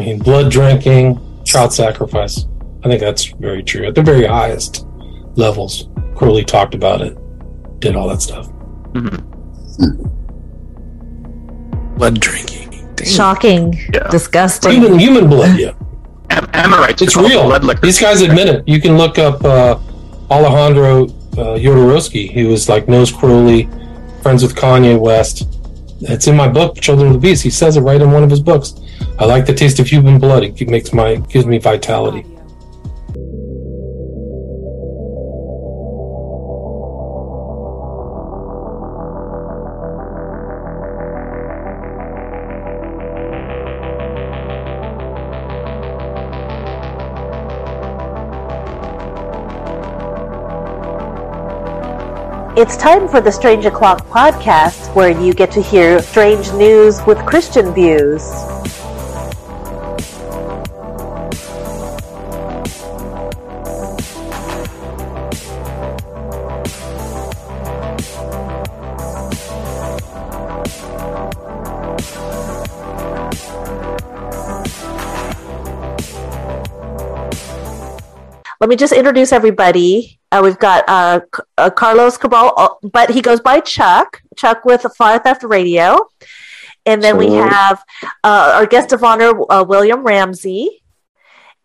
I mean, blood drinking, child sacrifice. I think that's very true. At the very highest levels, Crowley talked about it, did all that stuff. Mm-hmm. Blood drinking. Damn. Shocking. Yeah. Disgusting. Even human blood, yeah. Am- Amorites. It's real. Blood liquor. These guys admit it. You can look up uh, Alejandro uh, Jodorowsky. He was like knows Crowley, friends with Kanye West. It's in my book, Children of the Beast. He says it right in one of his books. I like the taste of human blood. It makes my gives me vitality. It's time for the Strange O'Clock podcast, where you get to hear strange news with Christian views. Let me just introduce everybody. Uh, we've got uh, uh, Carlos Cabral, uh, but he goes by Chuck, Chuck with Fire Theft Radio. And then we have uh, our guest of honor, uh, William Ramsey.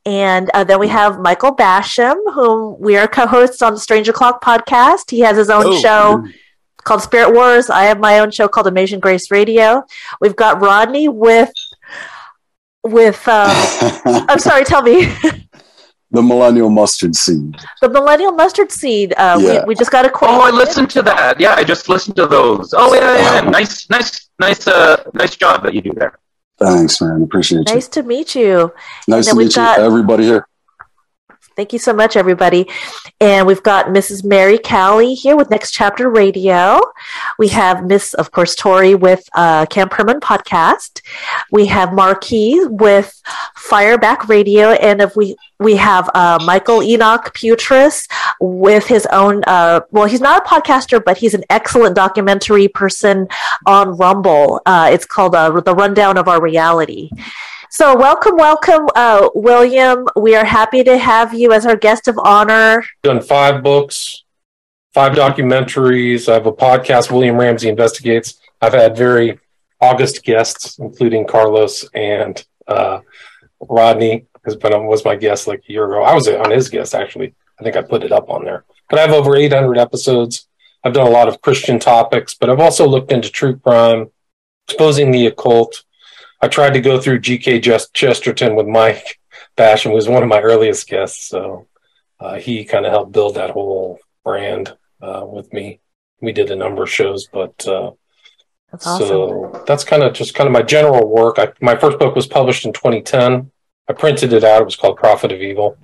And uh, then we have Michael Basham, whom we are co hosts on the Strange O'Clock podcast. He has his own Oh, show called Spirit Wars. I have my own show called Amasian Grace Radio. We've got Rodney with, with, um, I'm sorry, tell me. the millennial mustard seed. The Millennial Mustard Seed. Uh, Yeah. we, we just got a quote. Oh, I listened to that. Yeah, I just listened to those. Oh, yeah, yeah. yeah. Nice, nice, nice, uh, nice job that you do there. Thanks, man. Appreciate you. Nice to meet you. Nice to we've meet got- you, everybody here. Thank you so much, everybody. And we've got Mrs. Mary Callie here with Next Chapter Radio. We have Miss, of course, Tori with uh, Camp Hermon Podcast. We have Marquis with Fireback Radio, and if we we have uh, Michael Enoch Putris with his own. Uh, well, he's not a podcaster, but he's an excellent documentary person on Rumble. Uh, it's called uh, "The Rundown of Our Reality." So, welcome, welcome, uh, William. We are happy to have you as our guest of honor. Done five books, five documentaries. I have a podcast, William Ramsey Investigates. I've had very august guests, including Carlos and uh, Rodney has been was my guest like a year ago. I was on his guest actually. I think I put it up on there. But I have over 800 episodes. I've done a lot of Christian topics, but I've also looked into true crime, exposing the occult. I tried to go through G.K. Just- Chesterton with Mike Basham, who was one of my earliest guests. So uh, he kind of helped build that whole brand uh, with me. We did a number of shows, but uh, That's awesome. so that's kind of just kind of my general work. I, my first book was published in 2010. I printed it out. It was called Prophet of Evil,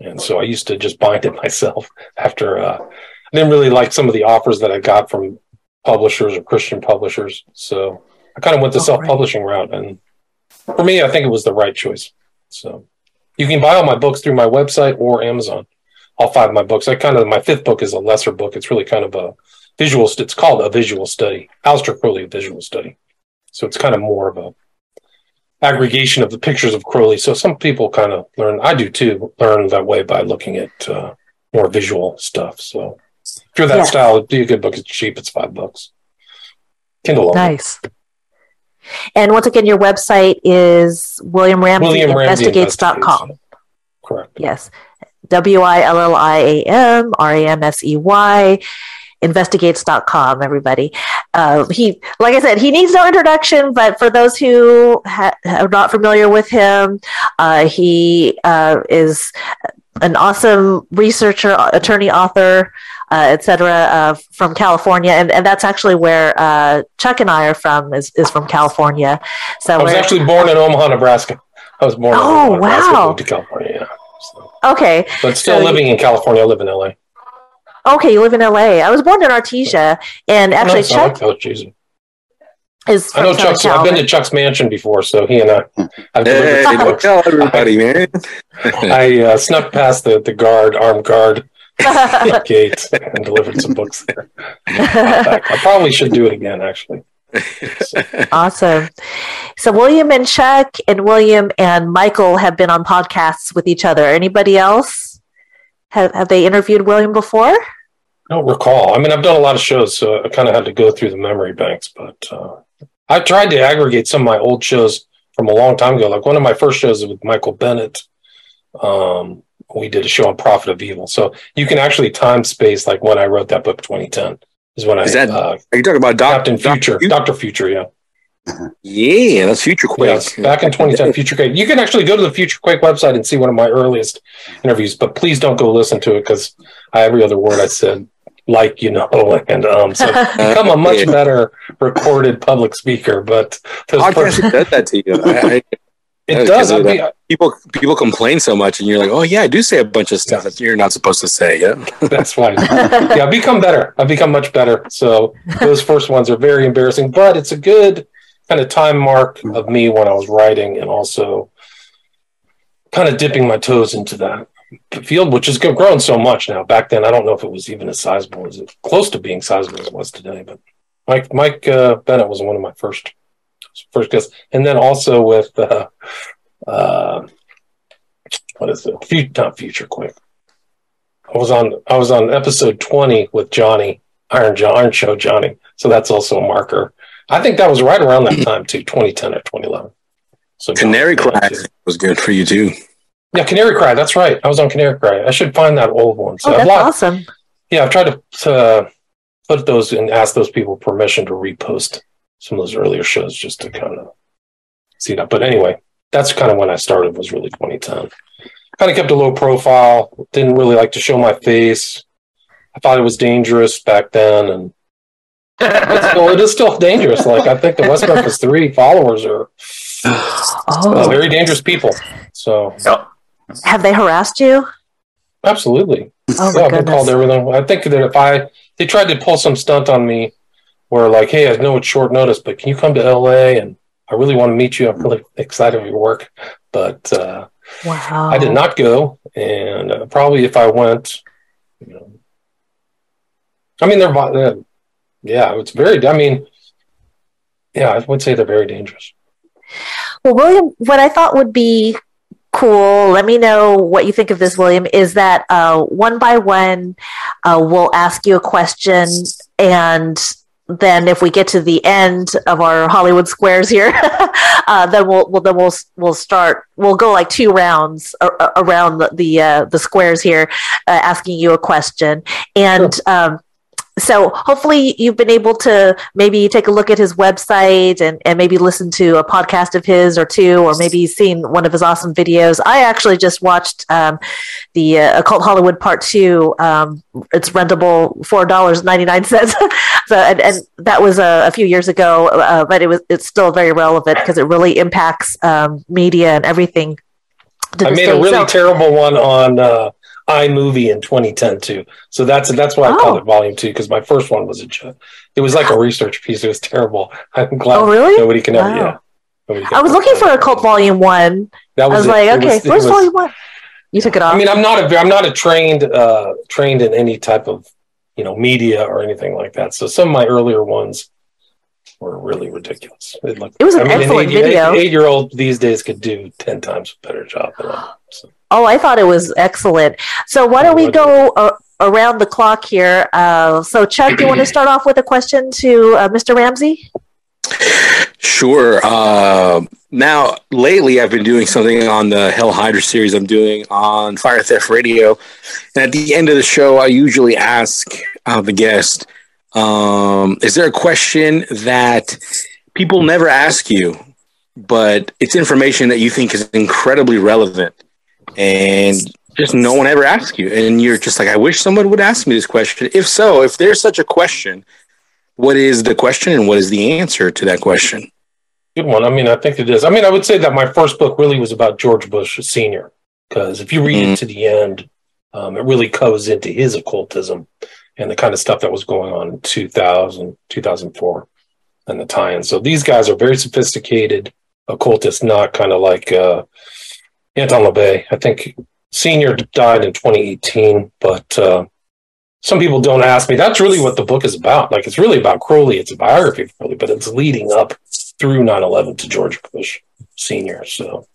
and so I used to just bind it myself. After uh, I didn't really like some of the offers that I got from publishers or Christian publishers, so I kind of went the Oh, self-publishing route, and for me, I think it was the right choice. So you can buy all my books through my website or Amazon. All five of my books. I kind of my fifth book is a lesser book. It's really kind of a visual. It's called a visual study. Aleister Crowley, a visual study. So it's kind of more of a aggregation of the pictures of Crowley. So some people kind of learn. I do too. Learn that way by looking at uh, more visual stuff. So if you're that Yeah. style, it'd be a good book. It's cheap. It's five bucks. Kindle. Nice. And once again, your website is William Ramsey WilliamRamseyInvestigates.com. Correct. Yes. W I L L I A M R A M S E Y investigates.com everybody uh, he like i said he needs no introduction but for those who ha- are not familiar with him uh, he uh, is an awesome researcher attorney author uh, etc uh, from california and, and that's actually where uh, chuck and i are from is, is from california so I was actually born in Omaha, Nebraska. I was born in Oh, Omaha, Nebraska, wow. moved to California. Yeah. So, okay but still So- living in California. I live in LA. Okay, you live in LA. I was born in Artesia, and actually, Nice, I Chuck Coach is I know Southern Chuck's. I've been to Chuck's mansion before, so he and I. I've Hey, don't tell everybody, man. I uh, snuck past the, the guard, armed guard gate, and delivered some books there. I probably should do it again. Actually, Awesome. So William and Chuck and William and Michael have been on podcasts with each other. Anybody else? Have have they interviewed William before? I don't recall. I mean, I've done a lot of shows, so I kind of had to go through the memory banks. But uh, I tried to aggregate some of my old shows from a long time ago. Like one of my first shows with Michael Bennett. Um, we did a show on Prophet of Evil, so you can actually time space like when I wrote that book, 2010 is when I Is that uh, Are you talking about Doc- Captain Future, Doctor Future, yeah. Yeah, that's Future Quake. Yes, back in 2010, Future Quake. You can actually go to the Future Quake website and see one of my earliest interviews, but please don't go listen to it because every other word I said, like you know, and um, so become a much better recorded public speaker. But those Podcast first, does that to you. I, I, it because does. I mean, people people complain so much, and you're like, oh yeah, I do say a bunch of stuff that you're not supposed to say. Yeah, that's fine. yeah, I've become better. I've become much better. So those first ones are very embarrassing, but it's a good kind of time mark of me when I was writing and also kind of dipping my toes into that field, which has grown so much now. Back then, I don't know if it was even as sizable as it close to being sizable as it was today. But Mike Mike uh, Bennett was one of my first first guests, and then also with uh, uh, what is it? Fu- not Future Quake. I was on I was on episode twenty with Johnny Iron John Iron Show Johnny, so that's also a marker. I think that was right around that time too, 2010 or 2011. So Canary Johnny Cry was good for you too. Yeah, Canary Cry. That's right. I was on Canary Cry. I should find that old one. So Oh, I've that's lost, awesome. yeah, I've tried to, to put those and ask those people permission to repost some of those earlier shows just to kind of see that. But anyway, that's kind of when I started. Was really 2010. Kind of kept a low profile. Didn't really like to show my face. I thought it was dangerous back then, and it's still, it is still dangerous. Like I think the West Memphis Three followers are uh, Oh, very dangerous people. So have they harassed you? absolutely. Oh yeah, my I've been called everything. I think that if I they tried to pull some stunt on me, where like, hey, I know it's short notice, but can you come to LA and I really want to meet you. I'm really excited for your work, but uh, Wow. I did not go, and uh, probably if I went, you know, I mean, they're uh, yeah, it's very. I mean, yeah, I would say they're very dangerous. Well, William, what I thought would be cool, let me know what you think of this, William, is that uh, one by one, uh, we'll ask you a question. And then if we get to the end of our Hollywood squares here, uh, then we'll, we'll then we'll we'll start. We'll go like two rounds a- a- around the the, uh, the squares here, uh, asking you a question. And um, so hopefully you've been able to maybe take a look at his website and, and maybe listen to a podcast of his or two or maybe seen one of his awesome videos i actually just watched um, the uh, occult hollywood part two um, it's rentable four dollars 99 cents so and, and that was a, a few years ago uh, but it was it's still very relevant because it really impacts um, media and everything I made a really So- terrible one on uh, iMovie in 2010 too. So that's that's why I Oh. called it Volume Two because my first one was a joke. It was like a research piece. It was terrible. I'm glad Oh, really? nobody can ever. Wow. Yeah, i was looking for a cult volume one That i was it. like It okay was- where's was- volume one you took it off I mean, I'm not a I'm not a trained uh, trained in any type of you know media or anything like that. So some of my earlier ones were really ridiculous. It, looked, It was an I mean, excellent an eight, video. Eight year old these days could do ten times a better job than I. So. Oh, I thought it was excellent. So why don't we go uh, around the clock here? Uh, so Chuck, do you want to start off with a question to uh, Mr. Ramsey? Sure. Now, lately, I've been doing something on the Hell Hydra series I'm doing on Fire Theft Radio. And at the end of the show, I usually ask uh, the guest, um, is there a question that people never ask you, but it's information that you think is incredibly relevant? And just no one ever asks you. And you're just like, I wish someone would ask me this question. If so, if there's such a question, what is the question and what is the answer to that question? Good one. I mean, I think it is. I mean, I would say that my first book really was about George Bush Senior, because if you read Mhm. it to the end, um, it really goes into his occultism and the kind of stuff that was going on in 2000, 2004 and the tie-in. So these guys are very sophisticated occultists, not kind of like uh, Anton LaVey. I think Senior died in 2018, but uh, some people don't ask me. That's really what the book is about. Like it's really about Crowley. It's a biography of Crowley, but it's leading up through 9/11 to George Bush Senior. So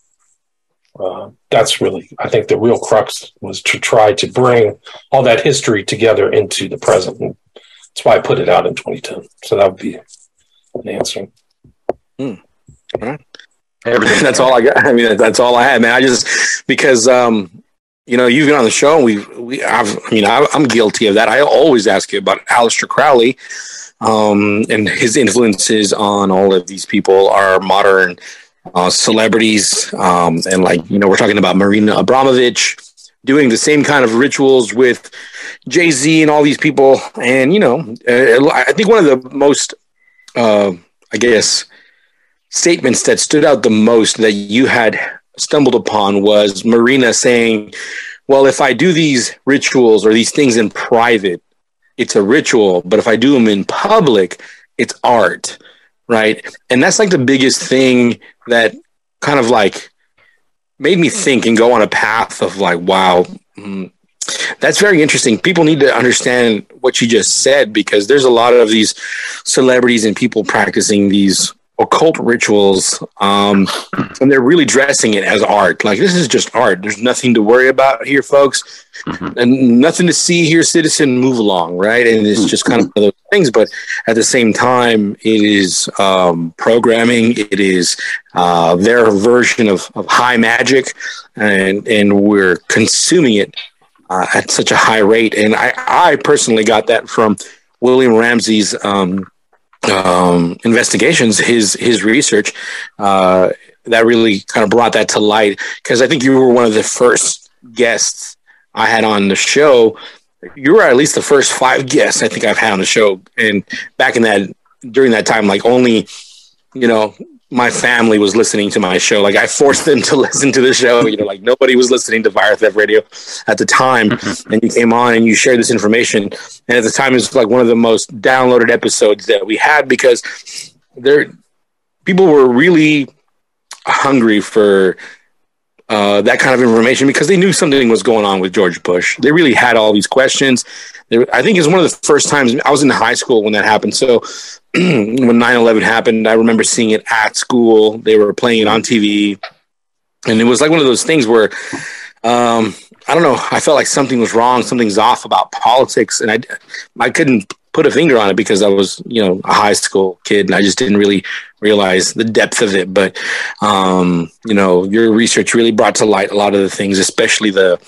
uh, that's really, I think, the real crux was to try to bring all that history together into the present. And that's why I put it out in 2010. So that would be an answer. Hmm. All right. Everything. that's all I got. I mean, that's all I had, man. I just because um, you know you've been on the show, and we we I've you know, I, am guilty of that. I always ask you about Aleister Crowley, um, and his influences on all of these people, are modern uh, celebrities, um, and like you know we're talking about Marina Abramovich doing the same kind of rituals with Jay Z and all these people, and you know uh, I think one of the most uh, I guess statements that stood out the most that you had stumbled upon was Marina saying, Well, if I do these rituals or these things in private, it's a ritual. But if I do them in public, it's art. Right. And that's like the biggest thing that kind of like made me think and go on a path of like, wow, mm, that's very interesting. People need to understand what you just said because there's a lot of these celebrities and people practicing these occult rituals um, and they're really dressing it as art. Like this is just art. There's nothing to worry about here folks. Mm-hmm. and nothing to see here citizen move along right? And it's just kind of one of those things but at the same time it is um, programming. It is uh, their version of, of high magic and and we're consuming it uh, at such a high rate. And i i personally got that from william ramsey's um, um, investigations, his his research, uh, that really kind of brought that to light. Because I think you were one of the first guests I had on the show. You were at least the first five guests I think I've had on the show, and back in that during that time, like only you know my family was listening to my show. Like I forced them to listen to the show. You know, like nobody was listening to Fire Theft Radio at the time. Mm-hmm. and you came on and you shared this information. And at the time, it was like one of the most downloaded episodes that we had because there, people were really hungry for uh, that kind of information because they knew something was going on with George Bush. They really had all these questions. They, I think it's one of the first times I was in high school when that happened. So when 9-11 happened, I remember seeing it at school. They were playing it on TV. And it was like one of those things where um, I don't know. I felt like something was wrong, something's off about politics, and I I couldn't put a finger on it because I was you know a high school kid and I just didn't really realize the depth of it. But um, you know, your research really brought to light a lot of the things, especially the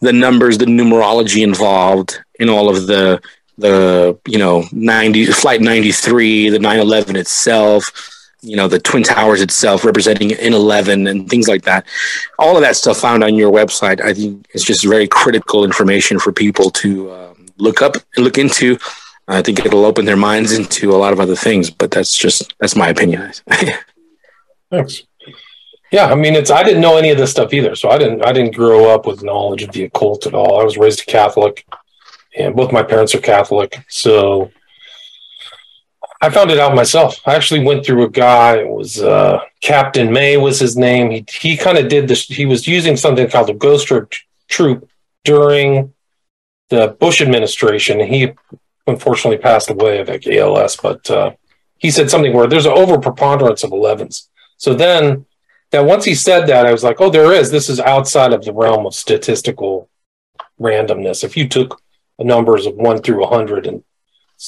the numbers, the numerology involved in all of the the you know 90 flight 93 the 911 itself you know the twin towers itself representing in 11 and things like that all of that stuff found on your website i think it's just very critical information for people to um, look up and look into i think it'll open their minds into a lot of other things but that's just that's my opinion thanks yeah i mean it's i didn't know any of this stuff either so i didn't i didn't grow up with knowledge of the occult at all i was raised a catholic and both my parents are Catholic. So I found it out myself. I actually went through a guy. It was uh, Captain May was his name. He he kind of did this. He was using something called the Ghost Troop during the Bush administration. He unfortunately passed away of ALS, but uh, he said something where there's an over preponderance of 11s. So then, that once he said that, I was like, oh, there is. This is outside of the realm of statistical randomness. If you took numbers of one through 100 and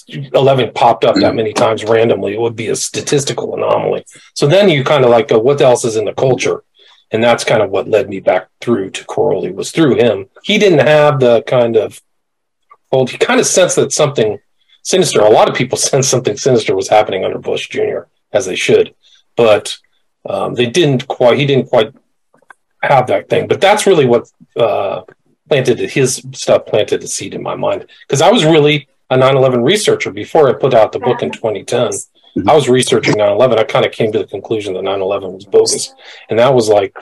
11 popped up that many times randomly, it would be a statistical anomaly. So then you kind of like go, what else is in the culture? And that's kind of what led me back through to Crowley was through him. He didn't have the kind of, well, he kind of sensed that something sinister, a lot of people sensed something sinister was happening under Bush Jr., as they should, but um, they didn't quite, he didn't quite have that thing. But that's really what uh, planted his stuff planted a seed in my mind because I was really a 9/11 researcher before I put out the book in 2010. Mm-hmm. I was researching 9/11. I kind of came to the conclusion that 9/11 was bogus, and that was like,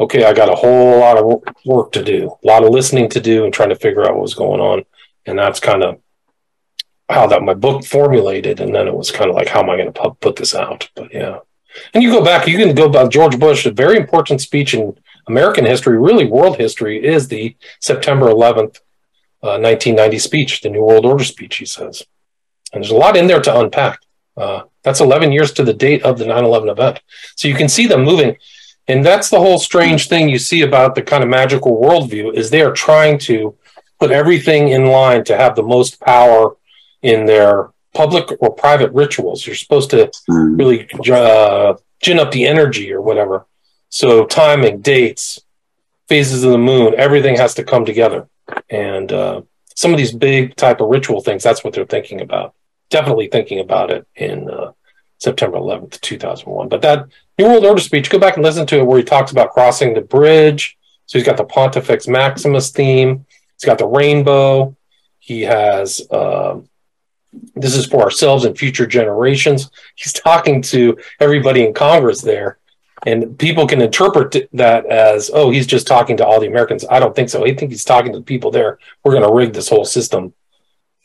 okay, I got a whole lot of work to do, a lot of listening to do, and trying to figure out what was going on, and that's kind of how that my book formulated. And then it was kind of like, how am I going to put this out? But yeah, and you go back, you can go about George Bush, a very important speech in American history, really world history, is the September 11th uh, 1990 speech, the New World Order speech, he says. And there's a lot in there to unpack. Uh, that's 11 years to the date of the 9 11 event. So you can see them moving. And that's the whole strange thing you see about the kind of magical worldview is they are trying to put everything in line to have the most power in their public or private rituals. You're supposed to Mm. really uh, gin up the energy or whatever. So timing, dates, phases of the moon, everything has to come together. And uh, some of these big type of ritual things, that's what they're thinking about. Definitely thinking about it in uh, September 11th, 2001. But that New World Order speech, go back and listen to it where he talks about crossing the bridge. So he's got the Pontifex Maximus theme. He's got the rainbow. He has um, this is for ourselves and future generations. He's talking to everybody in Congress there, and people can interpret that as, oh, he's just talking to all the Americans. I don't think so. I think he's talking to the people there. We're going to rig this whole system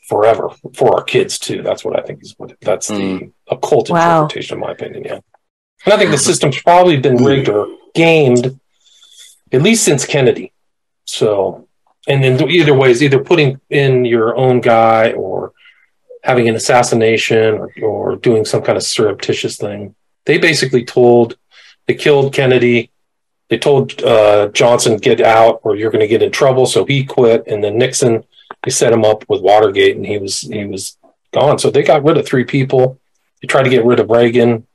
forever for our kids too. That's what I think is what that's the occult Wow. interpretation, in my opinion. Yeah, and I think the system's probably been rigged or gamed at least since Kennedy. So, and then either ways, either putting in your own guy or having an assassination or, or doing some kind of surreptitious thing. They basically told, they killed Kennedy. They told uh, Johnson, get out or you're going to get in trouble. So he quit. And then Nixon, they set him up with Watergate and he was, he was gone. So they got rid of three people. They tried to get rid of Reagan.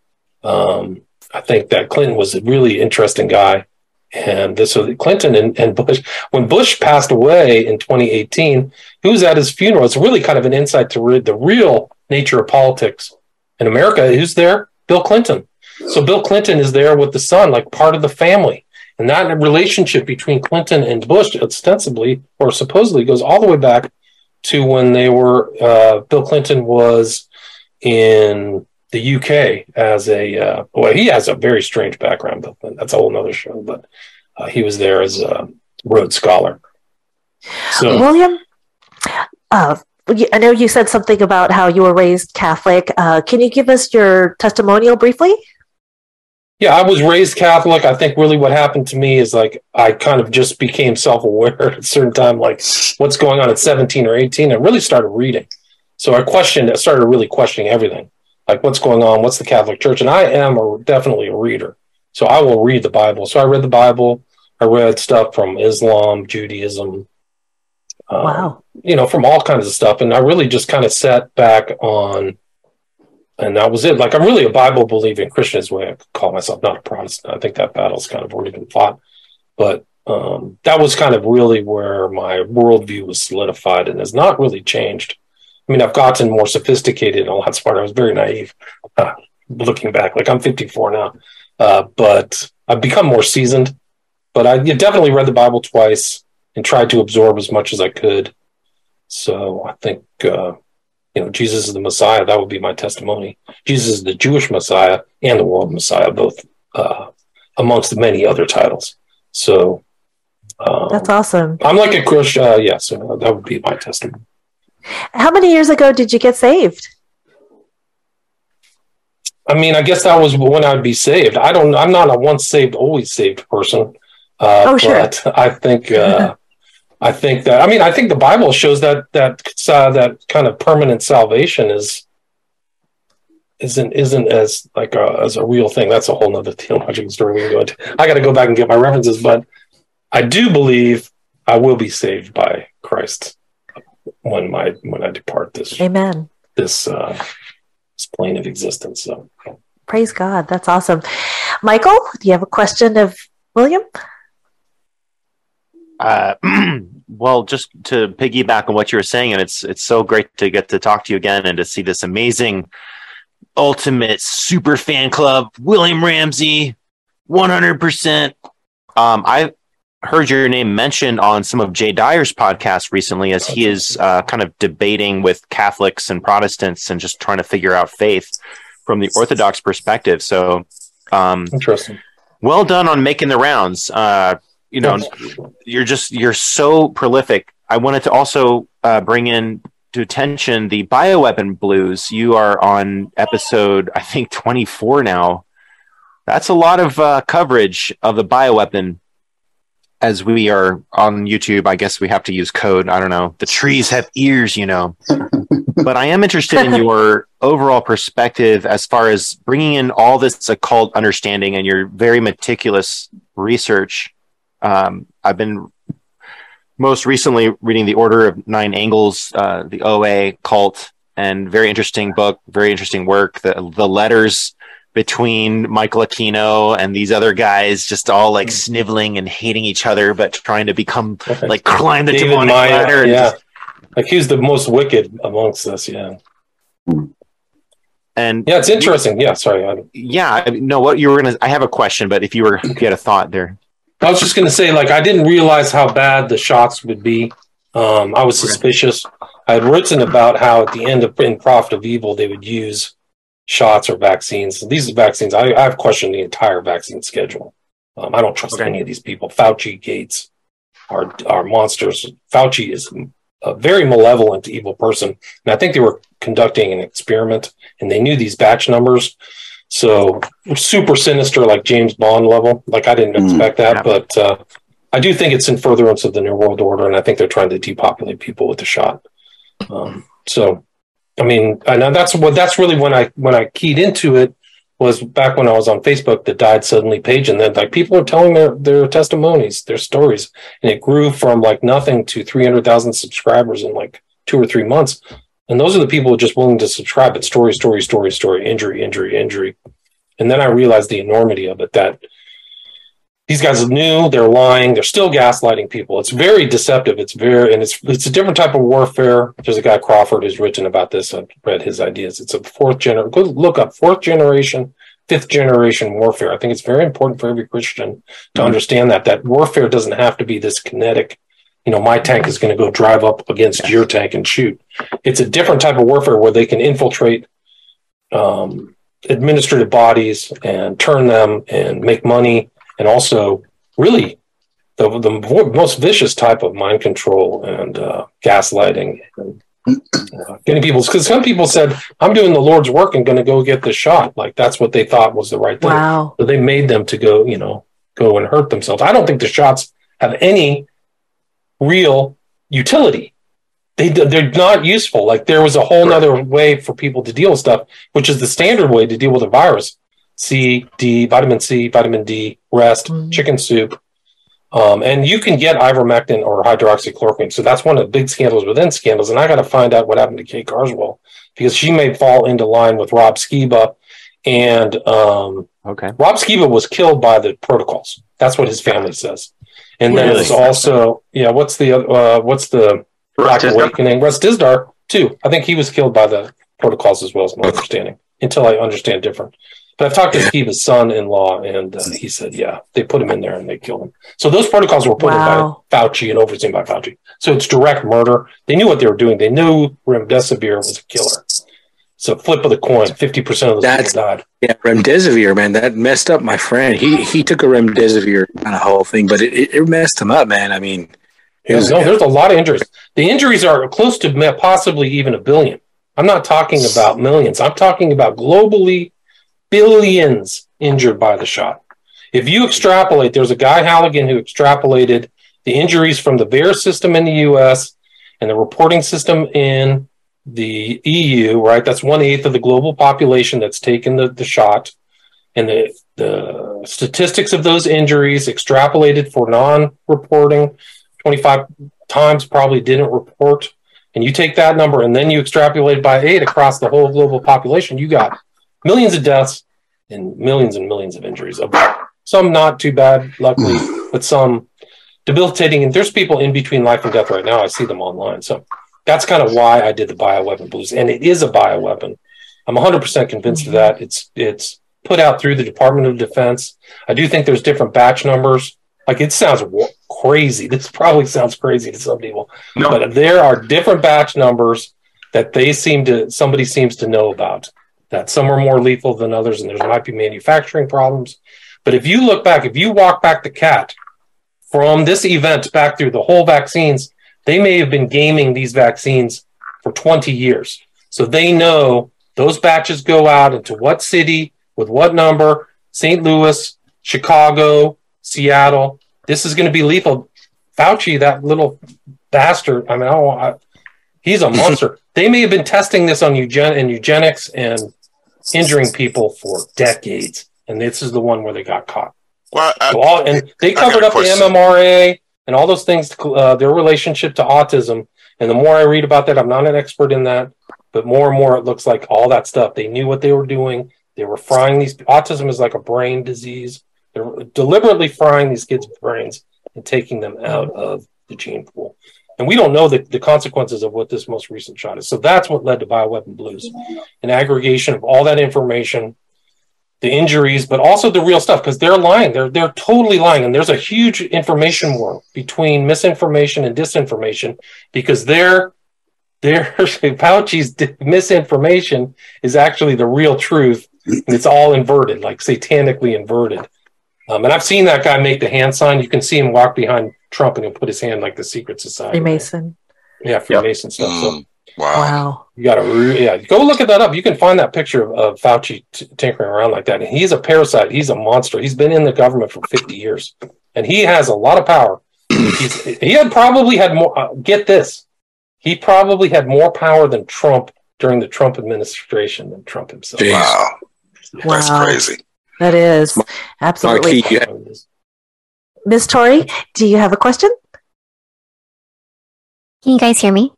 Um, I think that Clinton was a really interesting guy. And this, so Clinton and, and Bush, when Bush passed away in 2018, who was at his funeral? It's really kind of an insight to re- the real nature of politics in America. Who's there? Bill Clinton. So Bill Clinton is there with the son, like part of the family. And that relationship between Clinton and Bush ostensibly or supposedly goes all the way back to when they were, uh, Bill Clinton was in the UK as a, uh, well, he has a very strange background, but that's a whole nother show. But uh, he was there as a Rhodes Scholar. So, William, uh, I know you said something about how you were raised Catholic. Uh, can you give us your testimonial briefly? Yeah, I was raised Catholic. I think really what happened to me is like I kind of just became self aware at a certain time, like what's going on at 17 or 18. I really started reading. So I questioned, I started really questioning everything like what's going on, what's the Catholic Church. And I am a, definitely a reader. So I will read the Bible. So I read the Bible. I read stuff from Islam, Judaism, um, Wow. you know, from all kinds of stuff. And I really just kind of sat back on, and that was it. Like I'm really a Bible believing Christian is the way I could call myself, not a Protestant. I think that battle's kind of already been fought. But um, that was kind of really where my worldview was solidified and has not really changed. I mean, I've gotten more sophisticated and a lot smarter. I was very naive uh, looking back. Like I'm 54 now, uh, but I've become more seasoned. But I definitely read the Bible twice and tried to absorb as much as I could. So I think, uh, you know, Jesus is the Messiah. That would be my testimony. Jesus is the Jewish Messiah and the world Messiah, both uh, amongst many other titles. So um, That's awesome. I'm like a Christian. Uh, yeah, so that would be my testimony. How many years ago did you get saved? I mean, I guess that was when I'd be saved. I don't. I'm not a once saved, always saved person. Uh, Oh, sure. But I think. Uh, I think that. I mean, I think the Bible shows that that uh, that kind of permanent salvation is isn't isn't as like a, as a real thing. That's a whole nother theological story we go into. I got to go back and get my references, but I do believe I will be saved by Christ when my when I depart this Amen. this uh, this plane of existence. So. Praise God. That's awesome. Michael, do you have a question of William? Uh, well, just to piggyback on what you were saying, and it's it's so great to get to talk to you again and to see this amazing ultimate super fan club, William Ramsey, one hundred percent. Um, I heard your name mentioned on some of Jay Dyer's podcasts recently, as he is uh, kind of debating with Catholics and Protestants and just trying to figure out faith from the Orthodox perspective. So, um, Interesting. well done on making the rounds. Uh, you know, you're just you're so prolific. I wanted to also uh, bring in to attention the bioweapon blues. You are on episode I think 24 now. That's a lot of uh, coverage of the bioweapon as we are on YouTube, I guess we have to use code. I don't know. The trees have ears, you know. but I am interested in your overall perspective as far as bringing in all this occult understanding and your very meticulous research. Um, I've been most recently reading the Order of Nine Angles, uh, the OA cult, and very interesting book, very interesting work. The the letters between Michael Aquino and these other guys, just all like sniveling and hating each other, but trying to become like climb the David demonic Myatt, ladder. yeah. just- Like he's the most wicked amongst us. Yeah. and Yeah, it's interesting. Yeah, sorry. I, yeah, I- no, what you were gonna? I have a question, but if you were, if you had a thought there, I was just going to say, like, I didn't realize how bad the shots would be. Um, I was suspicious. I had written about how at the end of in Prophet of Evil they would use shots or vaccines. These vaccines, I, I've questioned the entire vaccine schedule. Um, I don't trust Okay. any of these people. Fauci, Gates are are monsters. Fauci is a very malevolent, evil person, and I think they were conducting an experiment, and they knew these batch numbers. So super sinister, like James Bond level. Like I didn't Mm. expect that, Yeah. but uh, I do think it's in furtherance of the New World Order, and I think they're trying to depopulate people with the shot. Um, so, I mean, know that's what that's really when I when I keyed into it was back when I was on Facebook, the died suddenly page, and then like people are telling their their testimonies, their stories, and it grew from like nothing to three hundred thousand subscribers in like two or three months. And those are the people just willing to subscribe. It's story, story, story, story, injury, injury, injury. And then I realized the enormity of it that these guys knew they're lying, they're still gaslighting people. It's very deceptive. It's very and it's it's a different type of warfare. There's a guy Crawford who's written about this. I've read his ideas. It's a fourth generation go look up fourth generation, fifth generation warfare. I think it's very important for every Christian to understand that that warfare doesn't have to be this kinetic you know, my tank is going to go drive up against your tank and shoot. It's a different type of warfare where they can infiltrate um, administrative bodies and turn them and make money, and also really the the most vicious type of mind control and uh, gaslighting. And, uh, getting people because some people said I'm doing the Lord's work and going to go get the shot. Like that's what they thought was the right thing. Wow. So they made them to go, you know, go and hurt themselves. I don't think the shots have any real utility. They they're not useful. Like there was a whole other way for people to deal with stuff, which is the standard way to deal with a virus: C, D, vitamin C, vitamin D, rest, Mhm. chicken soup. Um, and you can get ivermectin or hydroxychloroquine. So that's one of the big scandals within scandals. And I got to find out what happened to Kate Carswell because she may fall into line with Rob Skiba. And um, okay, Rob Skiba was killed by the protocols. That's what his family says. And then it's also yeah. What's the uh, what's the Black Russ Awakening? Russ Dizdar too. I think he was killed by the protocols as well as my understanding. Until I understand different. But I've talked to Skiba's son-in-law, and uh, he said, yeah, they put him in there and they killed him. So those protocols were put Wow. in by Fauci and overseen by Fauci. So it's direct murder. They knew what they were doing. They knew remdesivir was a killer. So flip of the coin, fifty percent of those That's- people died. Yeah, remdesivir, man, that messed up my friend. He he took a remdesivir kind of whole thing, but it, it, it messed him up, man. I mean, it was, no, there's a lot of injuries. The injuries are close to possibly even a billion. I'm not talking about millions. I'm talking about globally billions injured by the shot. If you extrapolate, there's a guy Halligan who extrapolated the injuries from the VAERS system in the US and the reporting system in the EU, right? That's one eighth of the global population that's taken the, the shot. And the, the statistics of those injuries extrapolated for non reporting 25 times probably didn't report. And you take that number and then you extrapolate by eight across the whole global population, you got millions of deaths and millions and millions of injuries. Of Some not too bad, luckily, hmm. but some debilitating. And there's people in between life and death right now. I see them online. So that's kind of why I did the bioweapon blues. And it is a bioweapon. I'm 100% convinced of hmm. that. It's it's put out through the Department of Defense. I do think there's different batch numbers. Like it sounds crazy. This probably sounds crazy to some people, No, but there are different batch numbers that they seem to somebody seems to know about. That some are more lethal than others, and there might be manufacturing problems. But if you look back, if you walk back the cat from this event back through the whole vaccines, they may have been gaming these vaccines for 20 years. So they know those batches go out into what city with what number, St. Louis, Chicago, Seattle. this is going to be lethal. Fauci, that little bastard. I mean, I I, he's a monster. they may have been testing this on eugen and eugenics and injuring people for decades, and this is the one where they got caught. Well, I, So all, and they covered up the. MMRA and all those things, uh, their relationship to autism. And the more I read about that, I'm not an expert in that, but more and more it looks like all that stuff. They knew what they were doing. They were frying these. Autism is like a brain disease. They're deliberately frying these kids' brains and taking them out of the gene pool. And we don't know the, the consequences of what this most recent shot is. So that's what led to bioweapon blues, an aggregation of all that information the injuries, but also the real stuff because they're lying. They're they're totally lying, and there's a huge information war between misinformation and disinformation because their their Fauci's misinformation is actually the real truth, it's all inverted, like satanically inverted. Um, and I've seen that guy make the hand sign. You can see him walk behind Trump, and he'll put his hand like the secret society. Freemason. Yeah, Freemason stuff. So mm, wow. Wow. you got to, re- yeah, go look at that up. You can find that picture of, of Fauci t- tinkering around like that. And he's a parasite. He's a monster. He's been in the government for 50 years and he has a lot of power. He's, he had probably had more, uh, get this, he probably had more power than Trump during the Trump administration than Trump himself. Jeez. Wow. That's crazy. That is absolutely. Marquis, you have- Miss Tori, do you have a question? Can you guys hear me?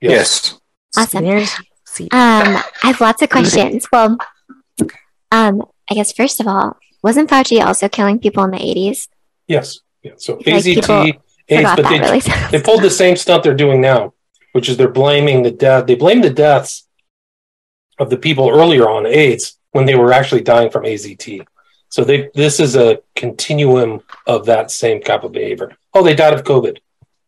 yes. Awesome. Um, I have lots of questions. Well, um, I guess first of all, wasn't Fauci also killing people in the 80s? Yes. Yeah. So Like AZT, people AIDS, but they, really they pulled the same stunt they're doing now, which is they're blaming the death. They blame the deaths of the people earlier on AIDS when they were actually dying from AZT. So they this is a continuum of that same type of behavior. Oh, they died of COVID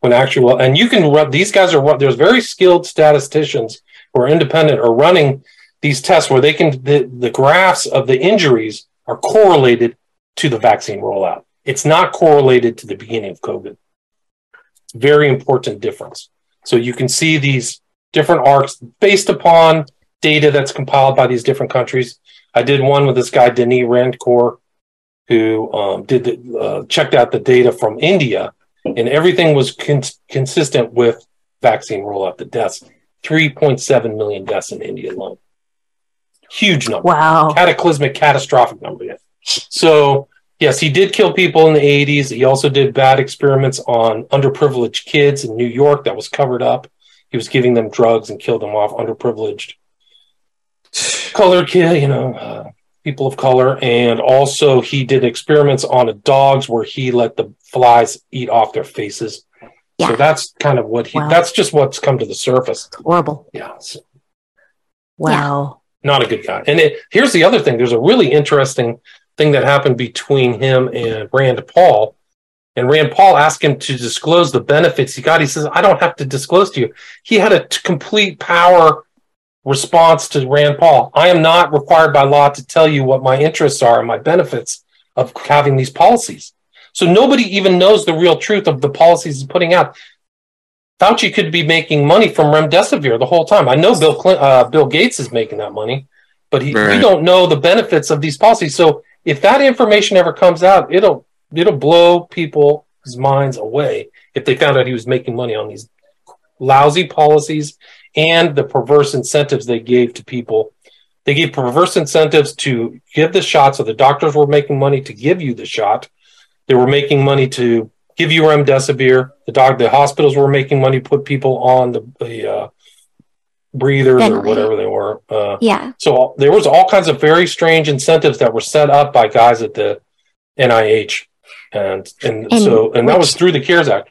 when actual and you can run these guys are there's very skilled statisticians who are independent are running these tests where they can the, the graphs of the injuries are correlated to the vaccine rollout. It's not correlated to the beginning of COVID very important difference. So you can see these different arcs based upon data that's compiled by these different countries. I did one with this guy Denis Rancourt, who um, did the, uh, checked out the data from India, and everything was con- consistent with vaccine rollout. The deaths, three point seven million deaths in India alone, huge number Wow. cataclysmic, catastrophic number. Yeah. So yes, he did kill people in the 80s. He also did bad experiments on underprivileged kids in New York that was covered up. He was giving them drugs and killed them off, underprivileged colored kid, you know, uh, people of color. And also he did experiments on dogs where he let the flies eat off their faces. So that's kind of what he, Wow. that's just what's come to the surface. Horrible. Yeah. So Wow. not a good guy. And it, here's the other thing: there's a really interesting thing that happened between him and Rand Paul. And Rand Paul asked him to disclose the benefits he got. He says, "I don't have to disclose to you." He had a t- complete power response to Rand Paul. I am not required by law to tell you what my interests are and my benefits of having these policies. So nobody even knows the real truth of the policies he's putting out. Fauci could be making money from remdesivir the whole time. I know Bill Clin- uh, Bill Gates is making that money, but he, we don't know the benefits of these policies. So if that information ever comes out, it'll it'll blow people's minds away if they found out he was making money on these lousy policies and the perverse incentives they gave to people. They gave perverse incentives to give the shot, so the doctors were making money to give you the shot. They were making money to give you remdesivir. The dog, the hospitals were making money to put people on the, the uh, breathers or whatever they were. Uh, Yeah. so there was all kinds of very strange incentives that were set up by guys at the NIH, and and, And so and that was through the CARES Act.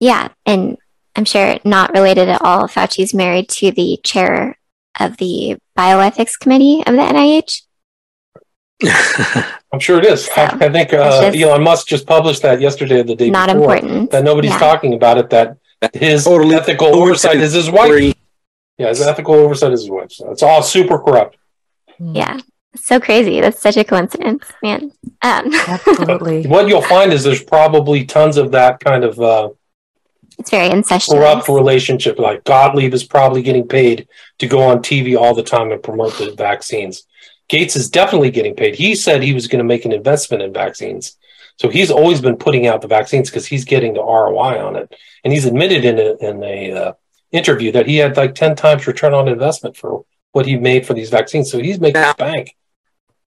Yeah. And I'm sure not related at all. Fauci's married to the chair of the bioethics committee of the NIH. I'm sure it is. I, I think uh, That's just- Elon Musk just published that yesterday or the day Not before. important. That nobody's Yeah. talking about it. That his Totally ethical oversight is his wife. Story. Yeah, his ethical oversight is his wife. So it's all super corrupt. Yeah. So crazy. That's such a coincidence, man. Um, Absolutely. What you'll find is there's probably tons of that kind of uh, it's very incestuous. corrupt relationship. Like Gottlieb is probably getting paid to go on TV all the time and promote the vaccines. Gates is definitely getting paid. He said he was going to make an investment in vaccines. So he's always been putting out the vaccines because he's getting the ROI on it, and he's admitted in a in a uh, interview that he had like ten times return on investment for what he made for these vaccines. So he's making Now- bank.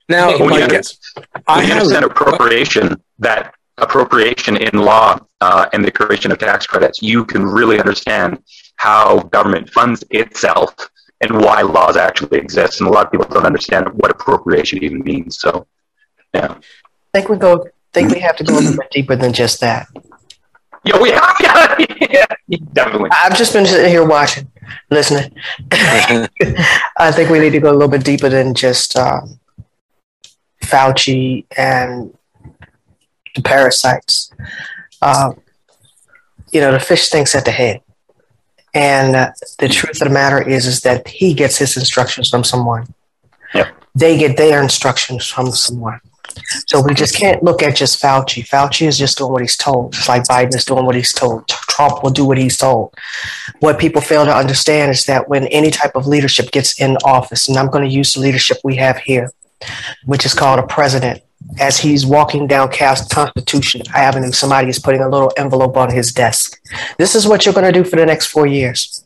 Now, Making well, yeah. millions. I When you have understand appropriation, that appropriation in law uh, and the creation of tax credits, you can really understand how government funds itself and why laws actually exist. And a lot of people don't understand what appropriation even means. So, yeah. I think we go. think we have to go a little bit deeper than just that. Yeah, we have. Yeah, yeah, definitely. I've just been sitting here watching, listening. I think we need to go a little bit deeper than just um, Fauci and the parasites. Um, you know, the fish thinks at the head. And uh, the truth of the matter is, is that he gets his instructions from someone. Yep. They get their instructions from someone. So we just can't look at just Fauci. Fauci is just doing what he's told, just like Biden is doing what he's told. Trump will do what he's told. What people fail to understand is that when any type of leadership gets in office, and I'm going to use the leadership we have here, which is called a president, as he's walking down Cast Constitution Avenue, somebody is putting a little envelope on his desk. This is what you're going to do for the next four years.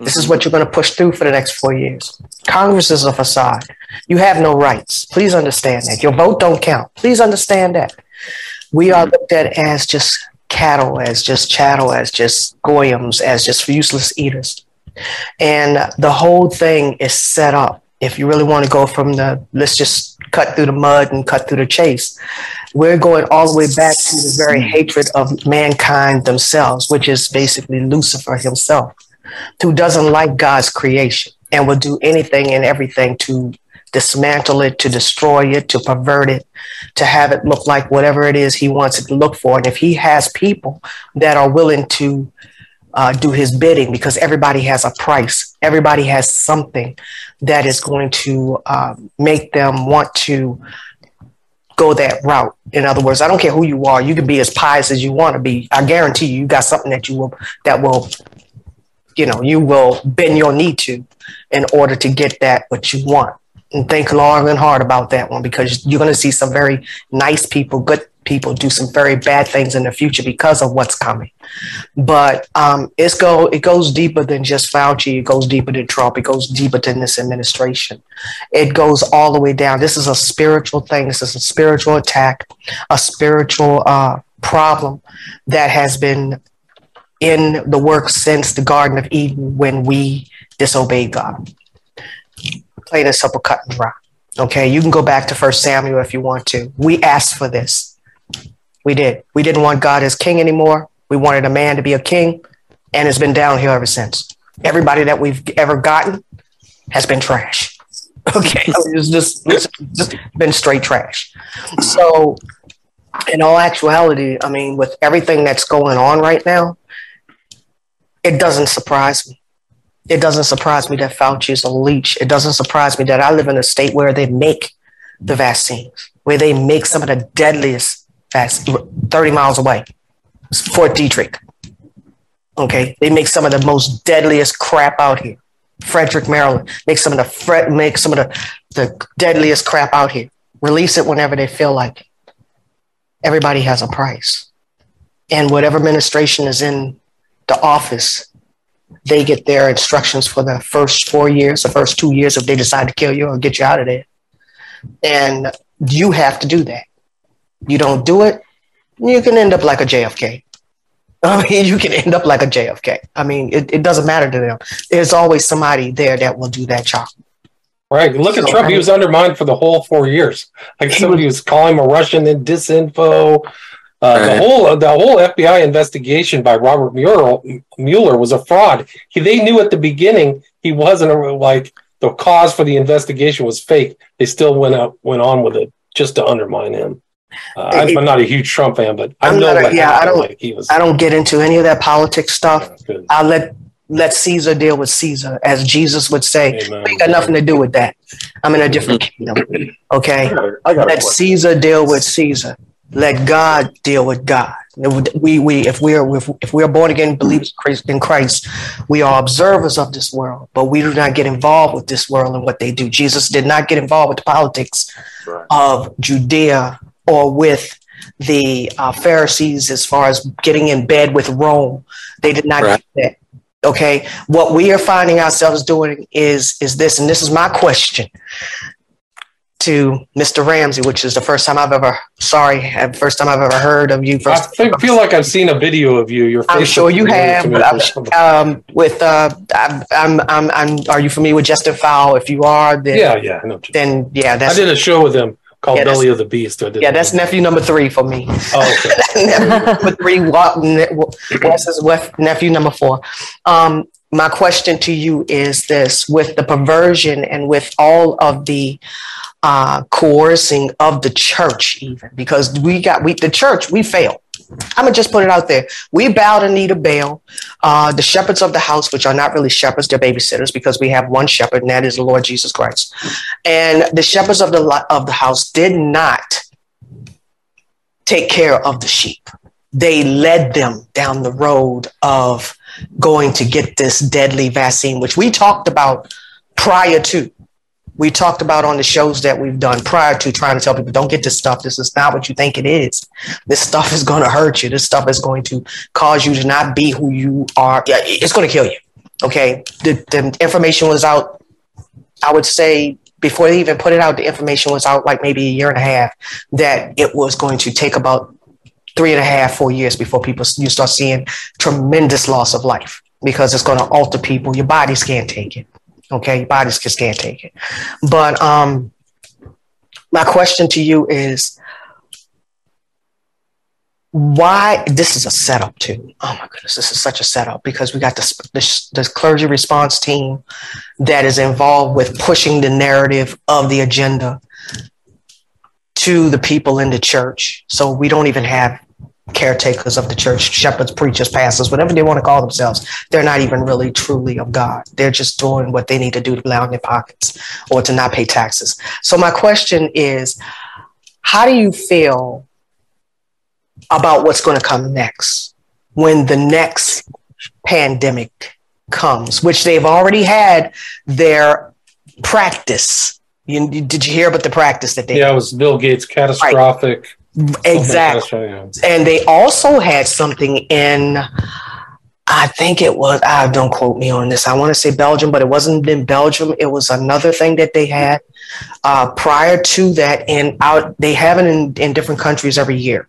This is what you're going to push through for the next four years. Congress is a facade. You have no rights. Please understand that. Your vote don't count. Please understand that. We are looked at as just cattle, as just chattel, as just goyams, as just useless eaters. And the whole thing is set up. If you really want to go from the let's just cut through the mud and cut through the chase, we're going all the way back to the very hatred of mankind themselves, which is basically Lucifer himself, who doesn't like God's creation and will do anything and everything to dismantle it, to destroy it, to pervert it, to have it look like whatever it is he wants it to look for. And if he has people that are willing to uh, do his bidding, because everybody has a price, everybody has something that is going to uh, make them want to go that route. In other words, I don't care who you are, you can be as pious as you want to be. I guarantee you, you got something that you will that will, you know, you will bend your knee to in order to get that what you want. And think long and hard about that one because you're going to see some very nice people, good people do some very bad things in the future because of what's coming. But um, it's go it goes deeper than just Fauci. It goes deeper than Trump. It goes deeper than this administration. It goes all the way down. This is a spiritual thing. This is a spiritual attack, a spiritual uh, problem that has been in the works since the Garden of Eden when we disobeyed God. Plain and simple, cut and dry. Okay, you can go back to First Samuel if you want to. We asked for this. We did. We didn't want God as king anymore. We wanted a man to be a king, and it's been downhill ever since. Everybody that we've ever gotten has been trash. Okay, it's just, it's just been straight trash. So, in all actuality, I mean, with everything that's going on right now, it doesn't surprise me. It doesn't surprise me that Fauci is a leech. It doesn't surprise me that I live in a state where they make the vaccines, where they make some of the deadliest vaccines 30 miles away. Fort Detrick. Okay, they make some of the most deadliest crap out here. Frederick, Maryland, make some of the make some of the, the deadliest crap out here. Release it whenever they feel like it. Everybody has a price. And whatever administration is in the office, they get their instructions for the first four years, the first two years if they decide to kill you or get you out of there. And you have to do that. You don't do it, you can end up like a JFK. I mean, you can end up like a JFK. I mean, it, it doesn't matter to them. There's always somebody there that will do that job. Right. Look at So, Trump. I He was undermined for the whole four years. Like somebody was calling him a Russian in disinfo. Uh, The whole the whole FBI investigation by Robert Mueller Mueller was a fraud. He, they knew at the beginning he wasn't a, like the cause for the investigation was fake. They still went out went on with it just to undermine him. Uh, I'm, I'm not a huge Trump fan, but I I'm know not a- what yeah, I don't- like he was. I don't get into any of that politics stuff. Good. I'll let let Caesar deal with Caesar, as Jesus would say. Amen. I ain't got nothing to do with that. I'm in a different kingdom. Okay. I got Let Caesar deal with Caesar. Let God deal with God. We, we, if we're if, if we're born again believers in Christ, we are observers of this world, but we do not get involved with this world and what they do. Jesus did not get involved with the politics Right. of Judea or with the uh, Pharisees as far as getting in bed with Rome. They did not Right. do that. Okay, what we are finding ourselves doing is is this, and this is my question to Mr. Ramsey, which is the first time I've ever sorry, first time I've ever heard of you. I First, think, feel like I've seen a video of you. Your I'm sure you have, but um, with uh, I'm, I'm, I'm, I'm, are you familiar with Justin Fowl? If you are, then yeah, yeah. I know. then yeah, I did a show with him called Yeah, Belly of the Beast. Yeah, that's nephew number three for me. Oh, okay. nephew number three, Wes is nephew number four. Um, my question to you is this: with the perversion and with all of the uh, coercing of the church, even because we got we the church we failed. I'm gonna just put it out there. We bow to need a Baal. Uh, the shepherds of the house, which are not really shepherds, they're babysitters because we have one shepherd, and that is the Lord Jesus Christ. And the shepherds of the of the house did not take care of the sheep. They led them down the road of going to get this deadly vaccine, which we talked about prior to. We talked about on the shows that we've done prior to trying to tell people don't get this stuff. This is not what you think it is. This stuff is going to hurt you. This stuff is going to cause you to not be who you are. Yeah, it's going to kill you. Okay. The, the information was out, I would say, before they even put it out, the information was out like maybe a year and a half that it was going to take about three and a half, four years before people you start seeing tremendous loss of life because it's going to alter people. Your bodies can't take it. Okay, your bodies just can't take it. But um, my question to you is, why this is a setup too oh my goodness this is such a setup because we got this this, this clergy response team that is involved with pushing the narrative of the agenda to the people in the church so we don't even have caretakers of the church shepherds preachers pastors whatever they want to call themselves they're not even really truly of god they're just doing what they need to do to blow line their pockets or to not pay taxes so my question is how do you feel about what's going to come next when the next pandemic comes, which they've already had their practice. You, did you hear about the practice that they Yeah, it was Bill Gates catastrophic. Exactly? And they also had something in, I think it was, I don't quote me on this. I want to say Belgium, but it wasn't in Belgium. It was another thing that they had uh, prior to that. And out, they have it in, in different countries every year.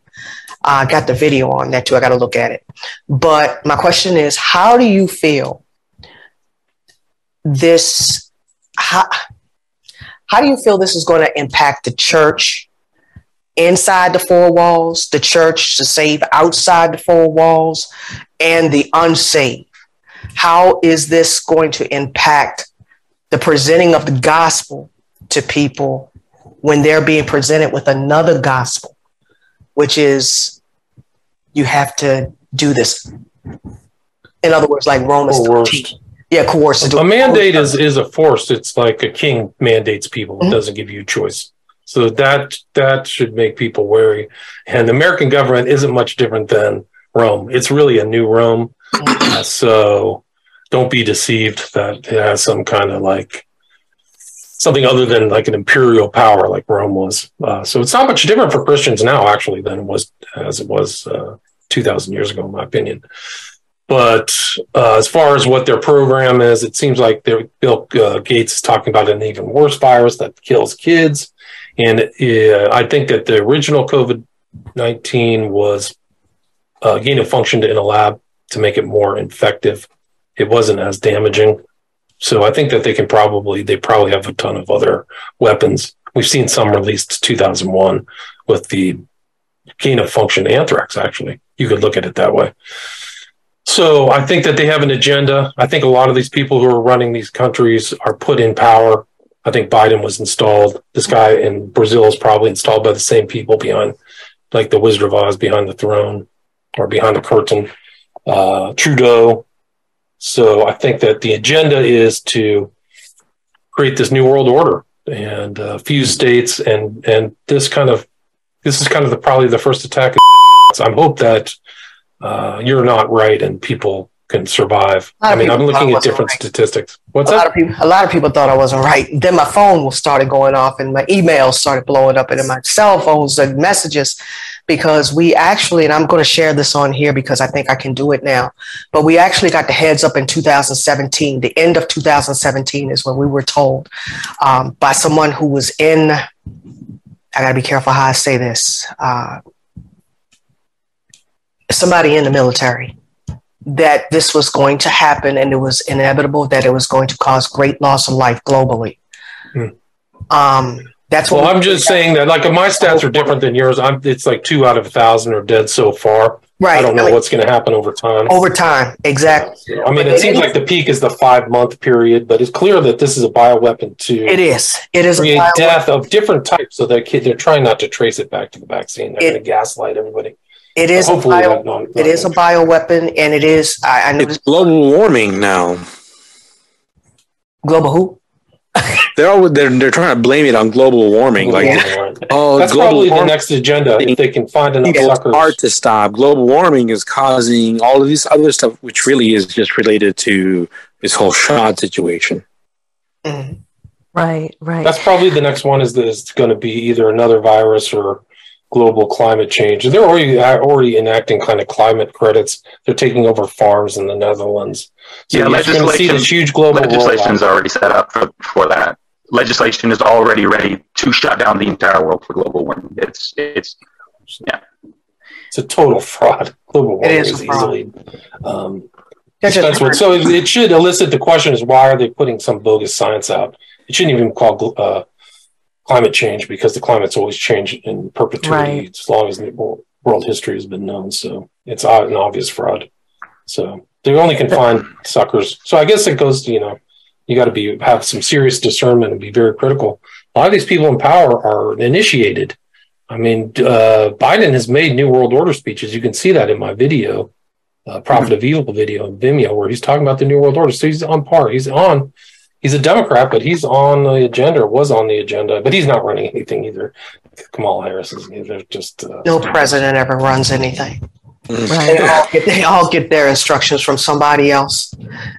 I got the video on that too. I got to look at it. But my question is, how do you feel this? How, how do you feel this is going to impact the church inside the four walls, the church to save outside the four walls, and the unsaved? How is this going to impact the presenting of the gospel to people when they're being presented with another gospel? which is you have to do this. In other words, like Romans Coerced. 13. Yeah, coerced do A mandate is is a force. It's like a king mandates people. It Mhm. doesn't give you a choice. So that that should make people wary. And the American government isn't much different than Rome. It's really a new Rome. Uh, so don't be deceived that it has some kind of like something other than like an imperial power like Rome was. Uh, so it's not much different for Christians now, actually, than it was as it was uh, 2,000 years ago, in my opinion. But uh, as far as what their program is, it seems like Bill uh, Gates is talking about an even worse virus that kills kids. And uh, I think that the original COVID 19 was uh, gain of function in a lab to make it more infective. It wasn't as damaging. So I think that they can probably, they probably have a ton of other weapons. We've seen some released 2001 with the gain of function anthrax, actually. You could look at it that way. So I think that they have an agenda. I think a lot of these people who are running these countries are put in power. I think Biden was installed. This guy in Brazil is probably installed by the same people behind, like the Wizard of Oz behind the throne or behind the curtain. Uh, Trudeau. So I think that the agenda is to create this new world order and uh, fuse states, and and this kind of this is kind of the probably the first attack. I hope that uh, you're not right and people can survive. I mean, I'm looking at different right. statistics. What's a lot that? of people a lot of people thought I wasn't right. Then my phone started going off and my emails started blowing up and then my cell phones and messages. because we actually, and I'm going to share this on here because I think I can do it now, but we actually got the heads up in 2017. The end of 2017 is when we were told um, by someone who was in, I got to be careful how I say this, uh, somebody in the military that this was going to happen and it was inevitable that it was going to cause great loss of life globally. Hmm. Um, that's what Well, we- I'm just saying that, like, my stats are different than yours. I'm, it's like two out of a thousand are dead so far. right. I don't know what's going to happen over time. over time. Exactly. I mean, it seems like the peak is the five month period, but it's clear that this is a bioweapon to It is. It is a create bio- death of different types. So that kid, they're trying not to trace it back to the vaccine. They're going to gaslight everybody. It is a bio, that not, it is a bioweapon, and it is. I, I know It's global warming now. global who? They're all, they're they're trying to blame it on global warming. Like, oh, That's global probably the next agenda if they can find enough It's suckers. hard to stop. Global warming is causing all of this other stuff, which really is just related to this whole shot situation. Mhm. Right, right. That's probably the next one. Is that it's going to be either another virus or global climate change. And they're already uh, already enacting kind of climate credits. They're taking over farms in the Netherlands. So Yeah, you're going to see legislation- this huge global Legislation is rollout. already set up for, for that. Legislation is already ready to shut down the entire world for global warming. It's it's yeah. It's a total fraud. Global warming is is, easily um, That's just- dispensed with. So it, it should elicit the question: Is why are they putting some bogus science out? It shouldn't even be called uh, climate change because the climate's always changed in perpetuity Right. as long as the world history has been known. So it's an obvious fraud. So they only can find suckers. So I guess it goes to you know you got to be have some serious discernment and be very critical. A lot of these people in power are initiated. I mean, uh, Biden has made New World Order speeches. You can see that in my video, uh, Prophet of Evil video on Vimeo, where he's talking about the New World Order. So he's on par. He's on. He's a Democrat, but he's on the agenda. Was on the agenda, but he's not running anything either. Kamala Harris is either. Just uh, no president ever runs anything. They all, get, they all get their instructions from somebody else.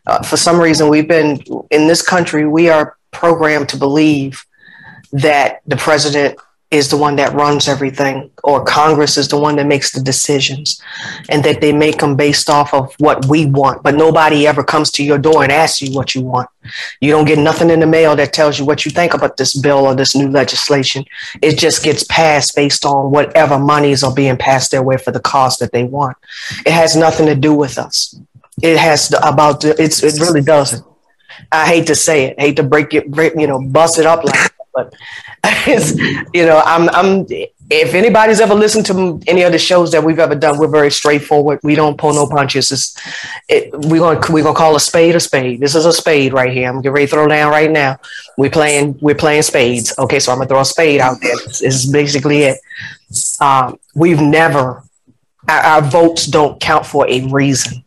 Uh, for some reason, we've been in this country. We are programmed to believe that the president is the one that runs everything, or Congress is the one that makes the decisions, and that they make them based off of what we want. But nobody ever comes to your door and asks you what you want. You don't get nothing in the mail that tells you what you think about this bill or this new legislation. It just gets passed based on whatever monies are being passed their way for the cause that they want. It has nothing to do with us. It has about the, it's it really doesn't. I hate to say it, hate to break it, break, you know, bust it up like that, but you know, I'm, I'm, if anybody's ever listened to any of the shows that we've ever done, we're very straightforward. We don't pull no punches. It's, it, we're to, we're to call a spade a spade. This is a spade right here. I'm getting ready to throw down right now. We're playing, we're playing spades. Okay. So I'm to throw a spade out there. This is basically it. Um, we've never, our, our votes don't count for a reason.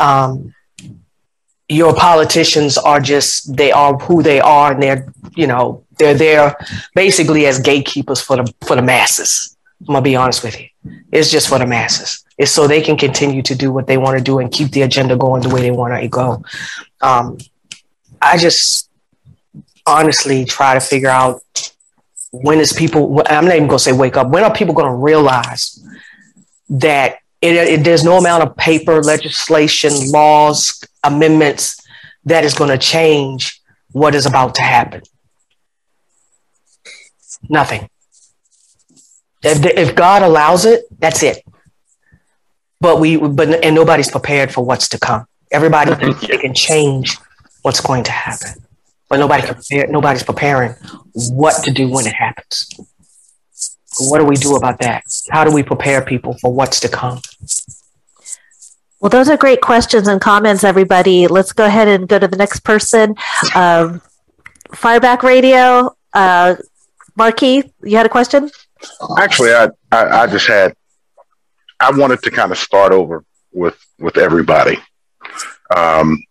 Um, your politicians are just they are who they are and they're you know they're there basically as gatekeepers for the for the masses. I'm gonna be honest with you. It's just for the masses. It's so they can continue to do what they want to do and keep the agenda going the way they want it to go. Um, i just honestly try to figure out when is people i'm not even gonna say wake up when are people gonna realize that it, it, there's no amount of paper legislation laws amendments that is going to change what is about to happen nothing. If, if god allows it that's it. But we but and nobody's prepared for what's to come. Everybody thinks they can change what's going to happen. But nobody can prepare, nobody's preparing what to do when it happens. What do we do about that? How do we prepare people for what's to come? Well, those are great questions and comments, everybody. Let's go ahead and go to the next person. Um, Fireback Radio, uh, Marquis, you had a question? Actually, I, I, I just had, I wanted to kind of start over with, with everybody. Um,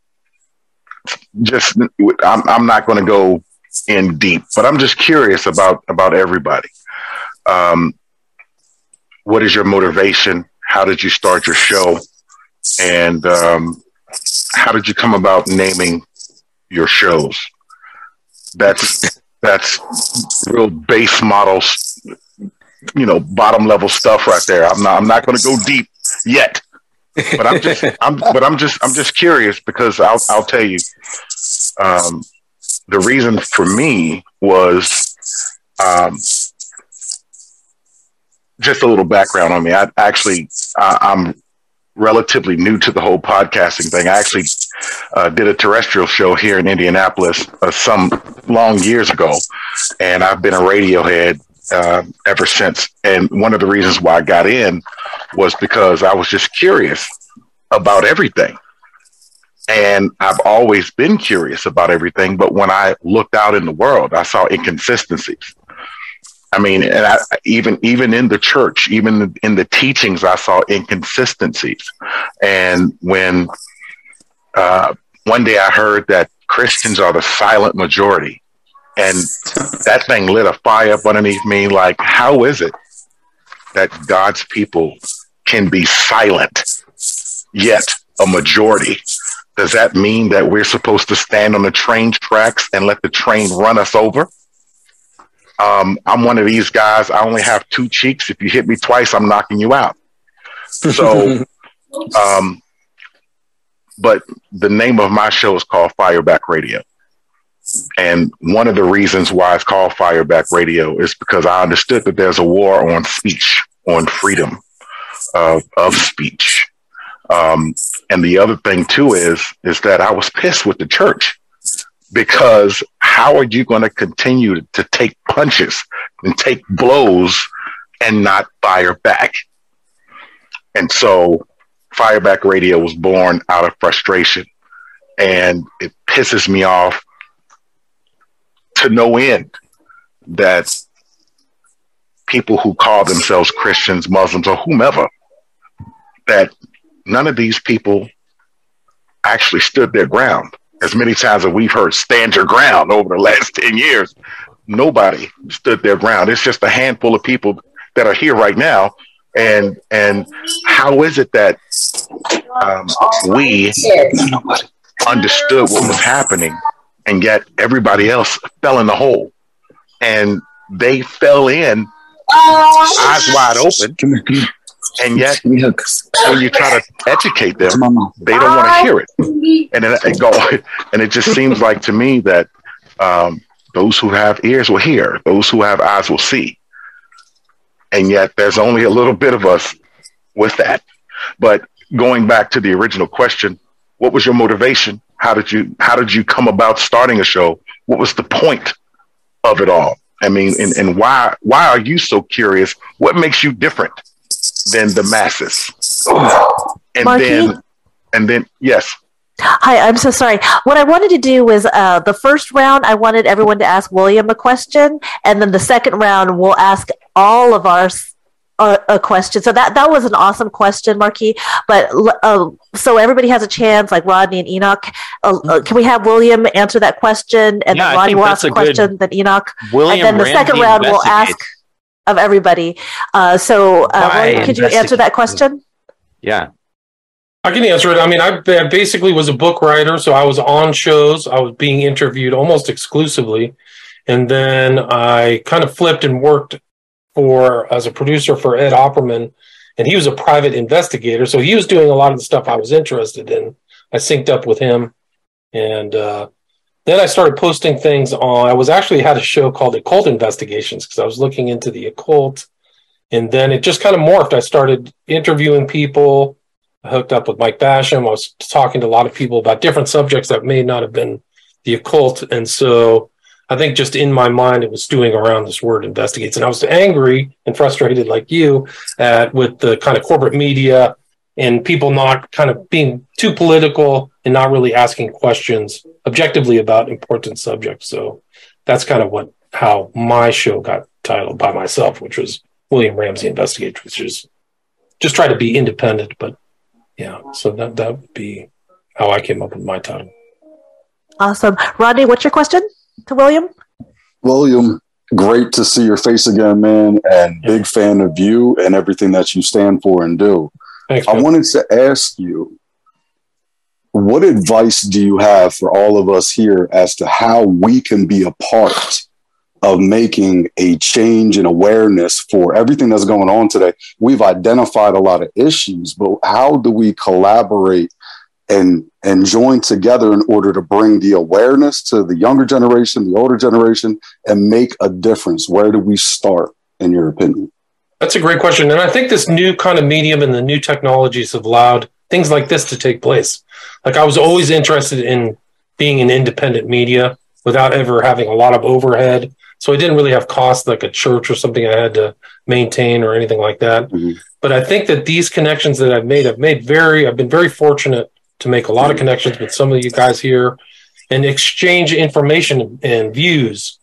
just, I'm, I'm not going to go in deep, but I'm just curious about, about everybody. Um, what is your motivation? How did you start your show? And um, how did you come about naming your shows? That's that's real base models you know, bottom level stuff right there. I'm not I'm not going to go deep yet. But I'm just I'm but I'm just I'm just curious because I'll I'll tell you um, the reason for me was um, just a little background on me. I actually uh, I'm relatively new to the whole podcasting thing. I actually uh, did a terrestrial show here in Indianapolis uh, some long years ago, and I've been a Radiohead uh, ever since. And one of the reasons why I got in was because I was just curious about everything. And I've always been curious about everything, but when I looked out in the world, I saw inconsistencies. I mean, and I, even even in the church, even in the teachings, I saw inconsistencies. And when uh, one day I heard that Christians are the silent majority, and that thing lit a fire up underneath me. Like, how is it that God's people can be silent yet a majority? Does that mean that we're supposed to stand on the train tracks and let the train run us over? Um, I'm one of these guys. I only have two cheeks. If you hit me twice, I'm knocking you out. So, um, but the name of my show is called Fireback Radio. And one of the reasons why it's called Fireback Radio is because I understood that there's a war on speech, on freedom of, of speech. Um, and the other thing too is is that I was pissed with the church because how are you going to continue to take punches and take blows and not fire back? And so Fireback Radio was born out of frustration and it pisses me off to no end that people who call themselves Christians, Muslims, or whomever, that none of these people actually stood their ground. As many times as we've heard stand your ground over the last 10 years, nobody stood their ground. It's just a handful of people that are here right now. And and how is it that um, we understood what was happening and yet everybody else fell in the hole and they fell in eyes wide open and yet when you try to educate them they don't want to hear it. And then it go and it just seems like to me that um, those who have ears will hear those who have eyes will see. And yet there's only a little bit of us with that. But going back to the original question what was your motivation? How did you how did you come about starting a show? What was the point of it all? I mean, and, and why why are you so curious? What makes you different than the masses? And Marky? then and then yes. Hi, I'm so sorry. What I wanted to do was uh, the first round, I wanted everyone to ask William a question, and then the second round, we'll ask all of our a, a question. So that that was an awesome question, Marquis. But uh, so everybody has a chance, like Rodney and Enoch. Uh, uh, can we have William answer that question, and Yeah, then Rodney will ask a a good- question, then Enoch, William and then the second round we'll ask investigates. Of everybody. Uh, so, uh, Why William, could you answer that question? Yeah. I can answer it. I mean, I I basically was a book writer, so I was on shows. I was being interviewed almost exclusively, and then I kind of flipped and worked for as a producer for Ed Opperman, and he was a private investigator, so he was doing a lot of the stuff I was interested in. I synced up with him, and uh, then I started posting things on. I was actually had a show called Occult Investigations because I was looking into the occult, and then it just kind of morphed. I started interviewing people. I hooked up with Mike Basham. I was talking to a lot of people about different subjects that may not have been the occult. And so I think just in my mind, it was stewing around this word investigates. And I was angry and frustrated, like you, at with the kind of corporate media and people not kind of being too political and not really asking questions objectively about important subjects. So that's kind of what how my show got titled by myself, which was William Ramsey Investigates, which is just try to be independent, but yeah, so that that would be how I came up with my title. Awesome, Rodney. What's your question to William? William, great to see your face again, man, and big fan of you and everything that you stand for and do. Thanks. I wanted to ask you, what advice do you have for all of us here as to how we can be a part of making a change in awareness for everything that's going on today. We've identified a lot of issues, but how do we collaborate and and join together in order to bring the awareness to the younger generation, the older generation, and make a difference? Where do we start, in your opinion? That's a great question. And I think this new kind of medium and the new technologies have allowed things like this to take place. Like I was always interested in being an independent media without ever having a lot of overhead. So I didn't really have costs like a church or something I had to maintain or anything like that. Mm-hmm. But I think that these connections that I've made, I've made very, I've been very fortunate to make a lot of connections with some of you guys here and exchange information and views.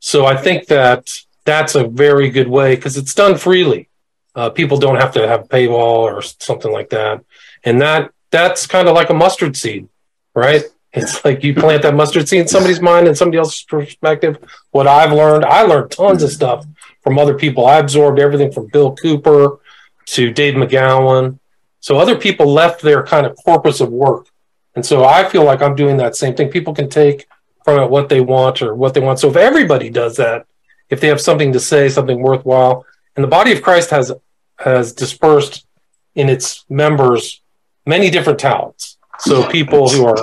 So I think that that's a very good way because it's done freely. Uh, people don't have to have a paywall or something like that, and that that's kind of like a mustard seed, right? It's like you plant that mustard seed in somebody's mind and somebody else's perspective. What I've learned, I learned tons of stuff from other people. I absorbed everything from Bill Cooper to Dave McGowan. So other people left their kind of corpus of work. And so I feel like I'm doing that same thing. People can take from it what they want or what they want. So if everybody does that, if they have something to say, something worthwhile. And the body of Christ has has dispersed in its members many different talents. So people who are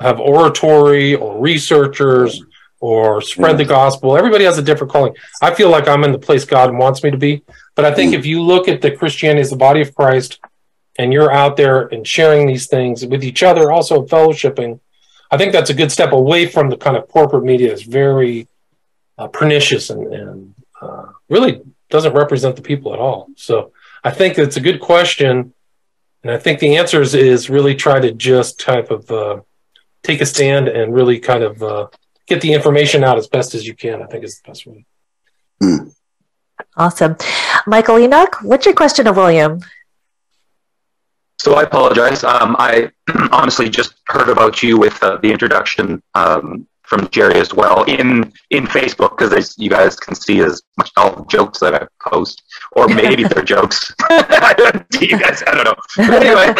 have oratory or researchers or spread the gospel. Everybody has a different calling. I feel like I'm in the place God wants me to be. But I think if you look at the Christianity as the body of Christ and you're out there and sharing these things with each other, also fellowshipping, I think that's a good step away from the kind of corporate media that's very uh, pernicious and, and uh, really doesn't represent the people at all. So I think it's a good question, and I think the answer is, is really try to just type of uh, take a stand and really kind of uh, get the information out as best as you can. I think is the best way. Mm. Awesome, Michael Enoch. What's your question of William? So I apologize. Um, I honestly just heard about you with uh, the introduction um, from Jeri as well in in Facebook because you guys can see as much all the jokes that I post, or maybe they're jokes. Do you guys? I don't know. But anyway,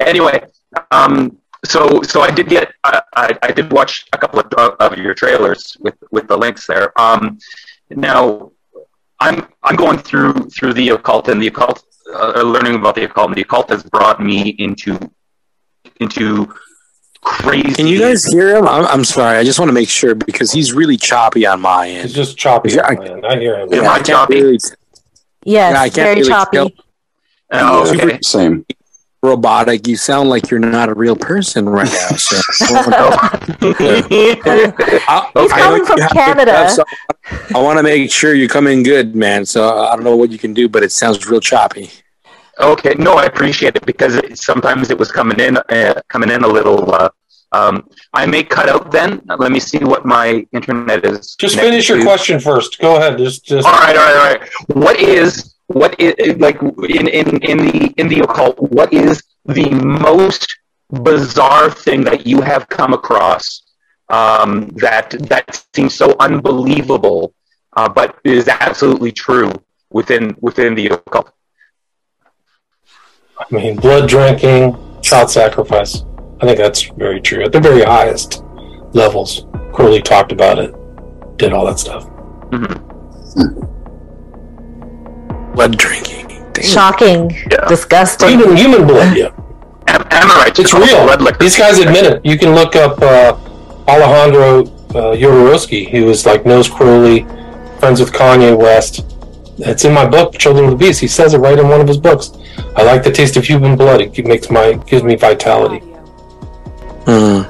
anyway, um, so so I did get I, I, I, did watch a couple of, of your trailers with with the links there. Um, now I'm I'm going through through the occult and the occult, uh, learning about the occult, and the occult has brought me into into crazy. Can you guys hear him? I'm, I'm, sorry. I just want to make sure because he's really choppy on my end. He's just choppy. I, I, hear him. Am I choppy? Really, yes, yeah, very really choppy. Tell. Oh, okay. Same. Robotic. You sound like you're not a real person right now. So. He's coming from Canada. so I want to make sure you come in good, man. So I don't know what you can do, but it sounds real choppy. Okay, no, I appreciate it because it, sometimes it was coming in, uh, coming in a little. Uh, um, I may cut out then. Let me see what my internet is. Just finish your to. question first. Go ahead. Just, just. All right, all right, all right. What is what is like in in in the in the occult? What is the most bizarre thing that you have come across um, that that seems so unbelievable, uh, but is absolutely true within within the occult? I mean, blood drinking, child sacrifice. I think that's very true. At the very highest levels, Crowley talked about it, did all that stuff. Mm-hmm. Blood drinking. Damn. Shocking. Yeah. Disgusting. Even human blood, yeah. Am- Amorite. It's real. These guys admit it. You can look up uh, Alejandro uh, Jodorowsky, who was like knows Crowley, friends with Kanye West. It's in my book, Children of the Beast. He says it right in one of his books. I like the taste of human blood. It makes my gives me vitality. Hmm.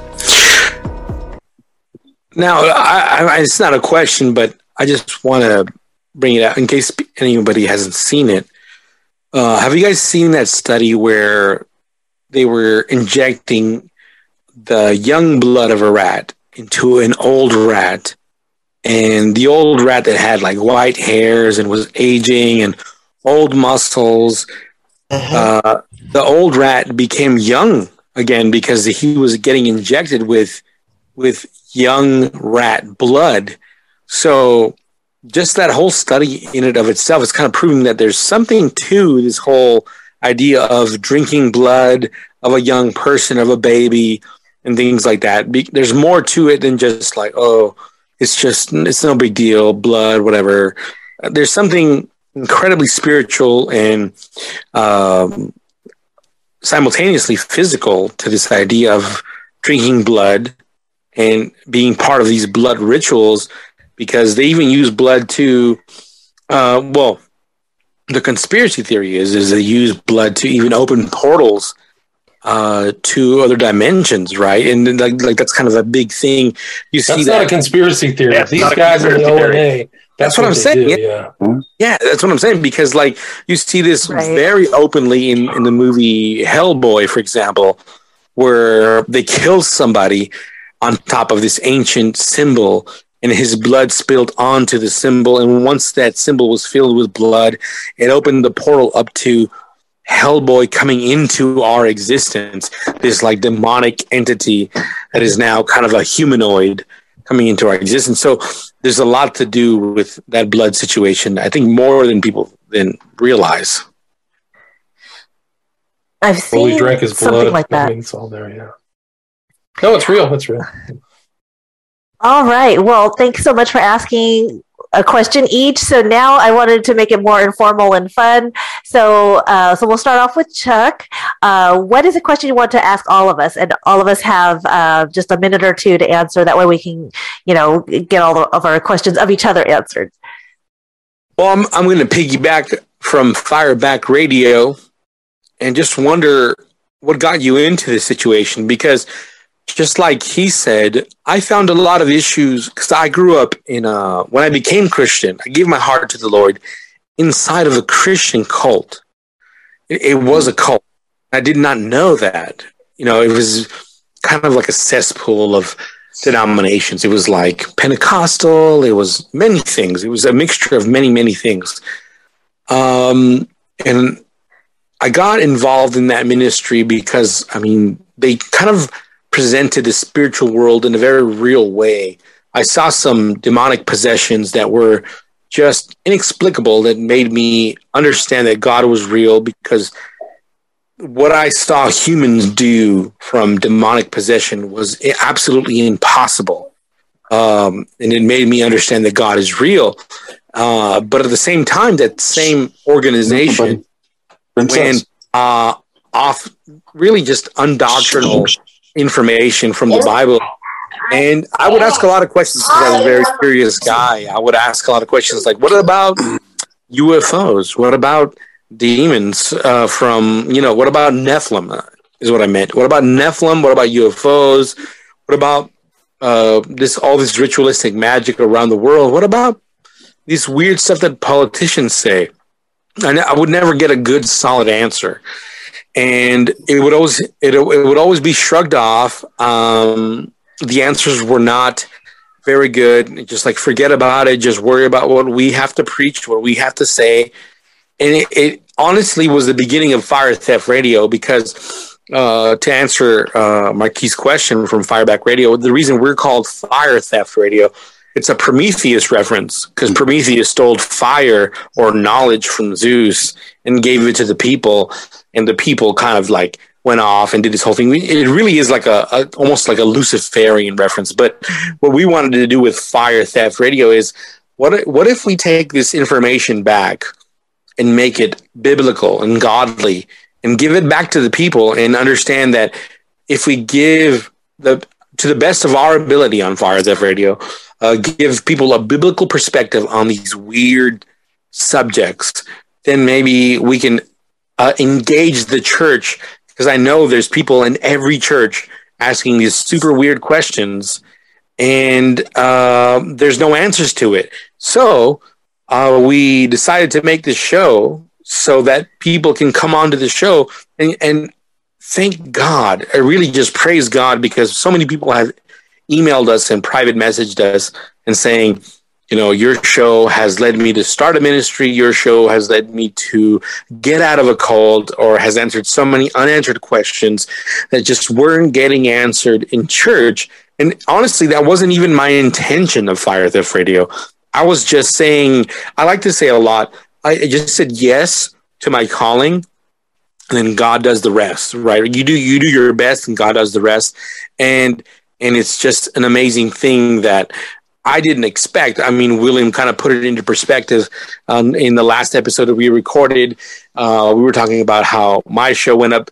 Now, I, I, it's not a question, but I just want to bring it out in case anybody hasn't seen it. Uh, have you guys seen that study where they were injecting the young blood of a rat into an old rat and the old rat that had like white hairs and was aging and old muscles uh-huh. uh, the old rat became young again because he was getting injected with with young rat blood so just that whole study in and of itself is kind of proving that there's something to this whole idea of drinking blood of a young person of a baby and things like that Be- there's more to it than just like oh it's just it's no big deal, blood, whatever. There's something incredibly spiritual and um, simultaneously physical to this idea of drinking blood and being part of these blood rituals because they even use blood to uh, well the conspiracy theory is is they use blood to even open portals uh, to other dimensions, right? And like like that's kind of a big thing. You see That's that not a conspiracy theory. Yeah, These guys are the conspiracy O theory. and A. That's what I'm saying, do, yeah. yeah. Yeah, that's what I'm saying because like you see this Right. very openly in, in the movie Hellboy, for example, where they kill somebody on top of this ancient symbol and his blood spilled onto the symbol. And once that symbol was filled with blood, it opened the portal up to Hellboy coming into our existence, this like demonic entity that is now kind of a humanoid coming into our existence. So there's a lot to do with that blood situation. I think more than people than realize. I've Well, we seen drank his something blood. like that. it's all there, yeah. No, it's real. It's real. All right. Well, thanks so much for asking a question each. So now I wanted to make it more informal and fun. So, uh, so we'll start off with Chuck. Uh, what is a question you want to ask all of us? And all of us have uh, just a minute or two to answer. That way we can, you know, get all of our questions of each other answered. Well, I'm I'm going to piggyback from Fireback Radio, and just wonder what got you into this situation because. Just like he said, I found a lot of issues because I grew up in a, when I became Christian, I gave my heart to the Lord inside of a Christian cult. It, it was a cult. I did not know that. You know, it was kind of like a cesspool of denominations. It was like Pentecostal. It was many things. It was a mixture of many, many things. Um, and I got involved in that ministry because, I mean, they kind of presented the spiritual world in a very real way. I saw some demonic possessions that were just inexplicable that made me understand that God was real because what I saw humans do from demonic possession was absolutely impossible. Um, and it made me understand that God is real. Uh, but at the same time, that same organization went uh, off really just undoctrinal information from the Bible. And I would ask a lot of questions because I'm a very curious guy. I would ask a lot of questions like, what about UFOs? What about demons uh, from, you know, what about Nephilim uh, is what I meant. What about Nephilim? What about UFOs? What about uh, this all this ritualistic magic around the world? What about this weird stuff that politicians say? And I would never get a good solid answer and it would always it, it would always be shrugged off. Um, the answers were not very good. Just like forget about it. Just worry about what we have to preach, what we have to say. And it, it honestly was the beginning of Fire Theft Radio because uh, to answer uh, Marquis' question from Fireback Radio, the reason we're called Fire Theft Radio, it's a Prometheus reference because hmm. Prometheus stole fire or knowledge from Zeus and gave it to the people, and the people kind of like went off and did this whole thing. It really is like a, a almost like a Luciferian reference. But what we wanted to do with Fire Theft Radio is what if- what if we take this information back and make it biblical and godly and give it back to the people and understand that if we give the to the best of our ability on Fire Theft Radio, uh, give people a biblical perspective on these weird subjects, then maybe we can uh, engage the church because I know there's people in every church asking these super weird questions and uh, there's no answers to it. So uh, we decided to make this show so that people can come onto the show and, and thank God. I really just praise God because so many people have emailed us and private messaged us and saying, you know, your show has led me to start a ministry. Your show has led me to get out of a cult or has answered so many unanswered questions that just weren't getting answered in church. And honestly, that wasn't even my intention of Fire Theft Radio. I was just saying, I like to say a lot. I just said yes to my calling and then God does the rest, right? You do you do your best and God does the rest. And and it's just an amazing thing that I didn't expect. I mean, William kind of put it into perspective um, in the last episode that we recorded. Uh, we were talking about how my show went up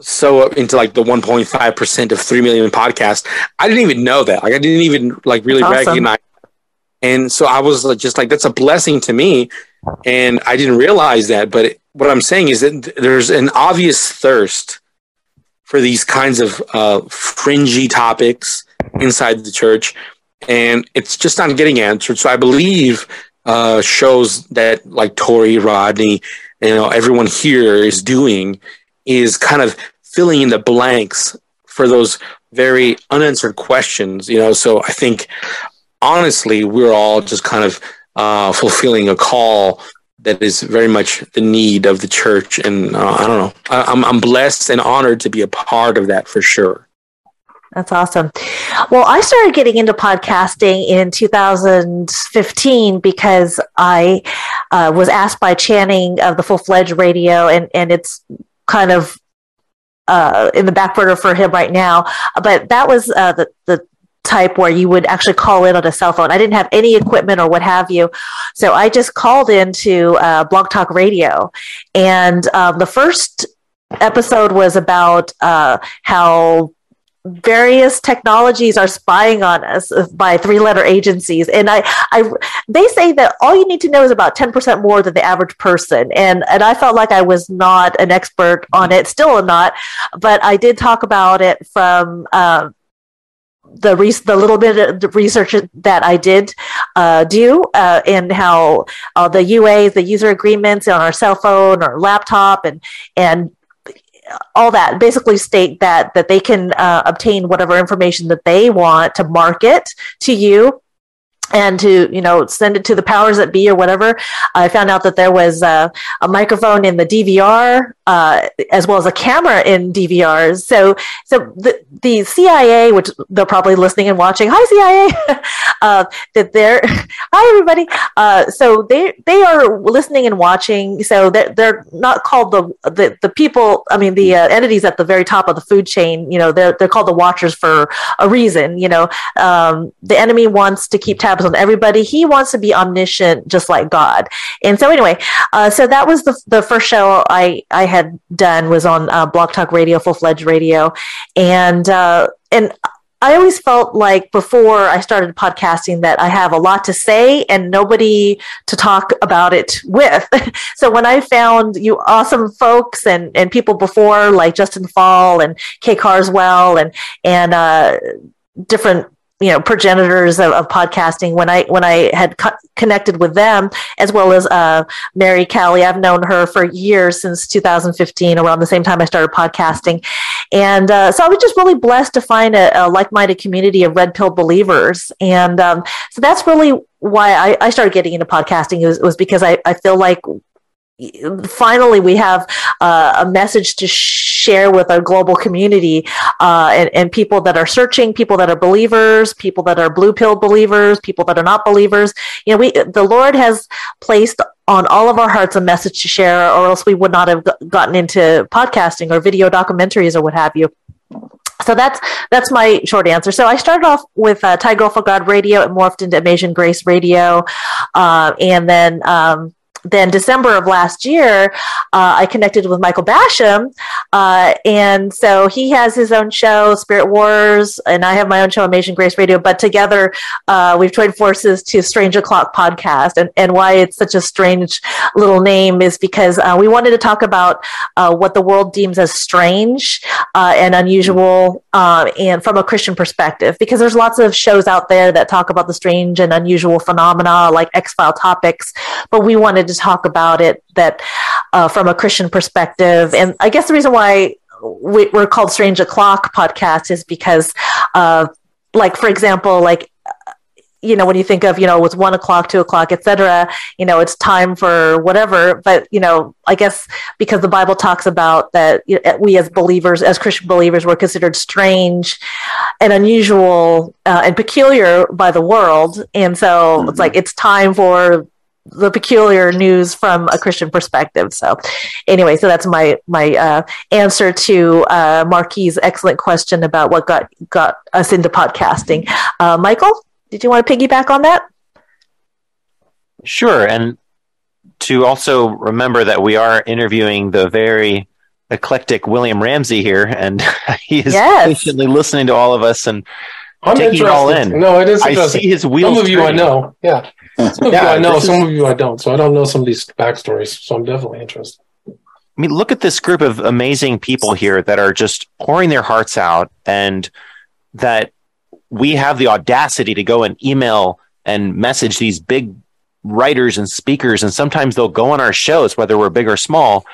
so up into like the 1.5% of 3 million podcasts. I didn't even know that. Like, I didn't even like really Awesome. recognize. And so I was just like, that's a blessing to me. And I didn't realize that. But it, what I'm saying is that th- there's an obvious thirst for these kinds of uh, fringy topics inside the church. And it's just not getting answered. So I believe uh, shows that like Tori, Rodney, you know, everyone here is doing is kind of filling in the blanks for those very unanswered questions, you know. So I think honestly, we're all just kind of uh, fulfilling a call that is very much the need of the church. And uh, I don't know, I, I'm, I'm blessed and honored to be a part of that for sure. That's awesome. Well, I started getting into podcasting in 2015 because I uh, was asked by Channing of the Full Fledged Radio, and and it's kind of uh, in the back burner for him right now. But that was uh, the the type where you would actually call in on a cell phone. I didn't have any equipment or what have you, so I just called into uh, Blog Talk Radio, and um, the first episode was about uh, how various technologies are spying on us by three letter agencies. And I, I they say that all you need to know is about 10% more than the average person. And and i felt like i was not an expert on it still not but i did talk about it from uh, the re- the little bit of the research that I did uh, do uh, and how uh, the UAs, the user agreements on our cell phone or laptop, and and all that basically state that that they can uh, obtain whatever information that they want to market to you and to you know send it to the powers that be or whatever. I found out that there was a, a microphone in the dvr uh, as well as a camera in dvrs so so the, the cia which they're probably listening and watching hi cia uh, that they're hi everybody. Uh, so they they are listening and watching. So they're, they're not called the, the the people i mean the uh, entities at the very top of the food chain. You know they're, they're called the watchers for a reason you know. Um, the enemy wants to keep tabs on everybody. He wants to be omniscient just like god. And so anyway uh, so that was the, the first show i i had done was on uh, blog talk radio full-fledged radio. And uh, and I always felt like before I started podcasting that I have a lot to say and nobody to talk about it with. so when I found you awesome folks and, and people before like Justin Fall and Kay Carswell and and uh, different you know progenitors of, of, podcasting when i when i had co- connected with them as well as uh, mary callie i've known her for years since 2015 around the same time i started podcasting. And uh, so i was just really blessed to find a, a like-minded community of red pill believers. And um, so that's really why I, I, started getting into podcasting was, was because I, I feel like finally we have uh, a message to share with our global community uh, and, and, people that are searching people that are believers people that are blue pill believers people that are not believers you know we the lord has placed on all of our hearts a message to share or else we would not have gotten into podcasting or video documentaries or what have you so that's that's my short answer. So I started off with uh, Thai Girl for God Radio. It morphed into Amasian Grace Radio, uh, and then um, then December of last year, uh, I connected with Michael Basham, uh, and so he has his own show, Spirit Wars, and I have my own show, Amasian Grace Radio. But together, uh, we've joined forces to Strange O'clock podcast, and and why it's such a strange little name is because uh, we wanted to talk about uh, what the world deems as strange uh, and unusual, and from a Christian perspective, because there's lots of shows out there that talk about the strange and unusual phenomena like X File topics, but we wanted to talk about it that uh, from a Christian perspective. And I guess the reason why we, are called Strange O'Clock podcast is because, uh, like for example, like you know when you think of you know it's one o'clock two o'clock etc you know it's time for whatever but you know i guess because the bible talks about that we as believers as christian believers were considered strange and unusual uh, and peculiar by the world and so mm-hmm. it's like it's time for the peculiar news from a Christian perspective. So, anyway, so that's my my uh, answer to uh, Marquis' excellent question about what got got us into podcasting. Uh, Michael. Did you want to piggyback on that? Sure. And to also remember that we are interviewing the very eclectic William Ramsey here, and he is Yes. patiently listening to all of us and I'm taking it all in. No, it is I interesting. see his wheels. Some of you I know. Yeah. Some of Yeah, you I know, this is- some of you I don't. So I don't know some of these backstories. So I'm definitely interested. I mean, look at this group of amazing people here that are just pouring their hearts out, and that we have the audacity to go and email and message these big writers and speakers, and sometimes they'll go on our shows, whether we're big or small.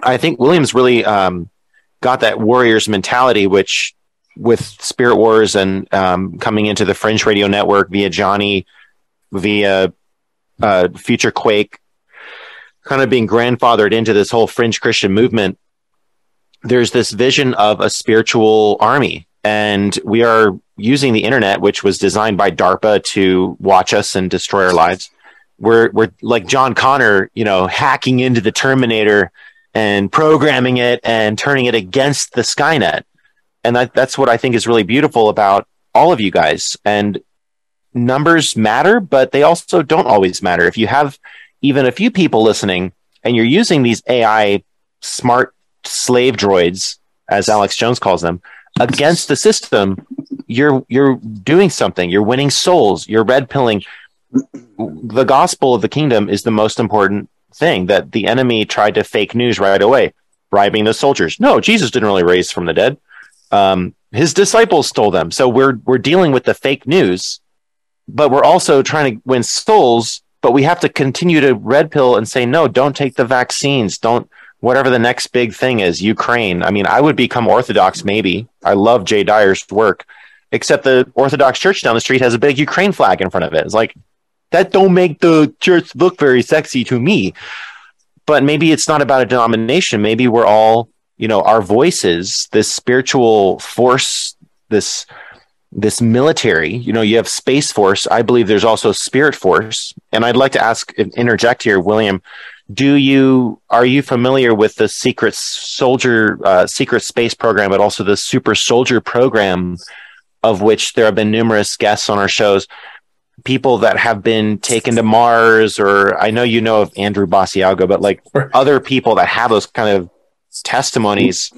I think Williams really um, got that Warriors mentality, which with Spirit Wars and um, coming into the Fringe Radio Network via Johnny, via uh, Future Quake, kind of being grandfathered into this whole fringe Christian movement, there's this vision of a spiritual army. And we are using the internet, which was designed by DARPA to watch us and destroy our lives. We're, we're like John Connor, you know, hacking into the Terminator and programming it and turning it against the Skynet. And that, that's what I think is really beautiful about all of you guys. And numbers matter, but they also don't always matter. If you have even a few people listening and you're using these AI smart slave droids, as Alex Jones calls them, against the system, you're you're doing something. You're winning souls. You're red pilling. The gospel of the kingdom is the most important thing that the enemy tried to fake news right away, bribing the soldiers. No, Jesus didn't really raise from the dead. Um, his disciples stole them. So we're we're dealing with the fake news, but we're also trying to win souls. But we have to continue to red pill and say no. Don't take the vaccines. Don't whatever the next big thing is. Ukraine. I mean, I would become Orthodox maybe. I love Jay Dyer's work, except the Orthodox Church down the street has a big Ukraine flag in front of it. It's like that don't make the church look very sexy to me. But maybe it's not about a denomination. Maybe we're all, you know, our voices, this spiritual force, this this military, you know, you have space force. I believe there's also spirit force. And I'd like to ask interject here, William, do you are you familiar with the secret soldier uh, secret space program, but also the super soldier program of which there have been numerous guests on our shows? people that have been taken to Mars, or I know you know of Andrew Basiago, but like other people that have those kind of testimonies,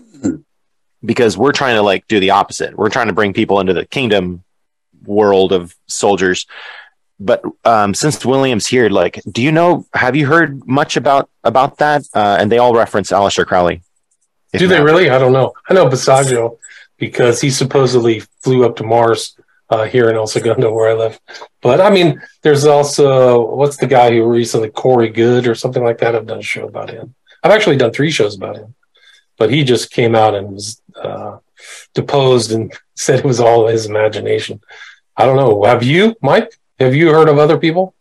because we're trying to like do the opposite. We're trying to bring people into the kingdom world of soldiers. But um, since William's here, like, do you know? Have you heard much about about that? Uh, and they all reference Aleister Crowley. Do they not- really? I don't know. I know Basiago because he supposedly flew up to Mars uh, here in El Segundo, where I live. But I mean, there's also what's the guy who recently Corey Goode or something like that. I've done a show about him. I've actually done three shows about him, but he just came out and was uh, deposed and said it was all his imagination. I don't know. Have you, Mike? Have you heard of other people?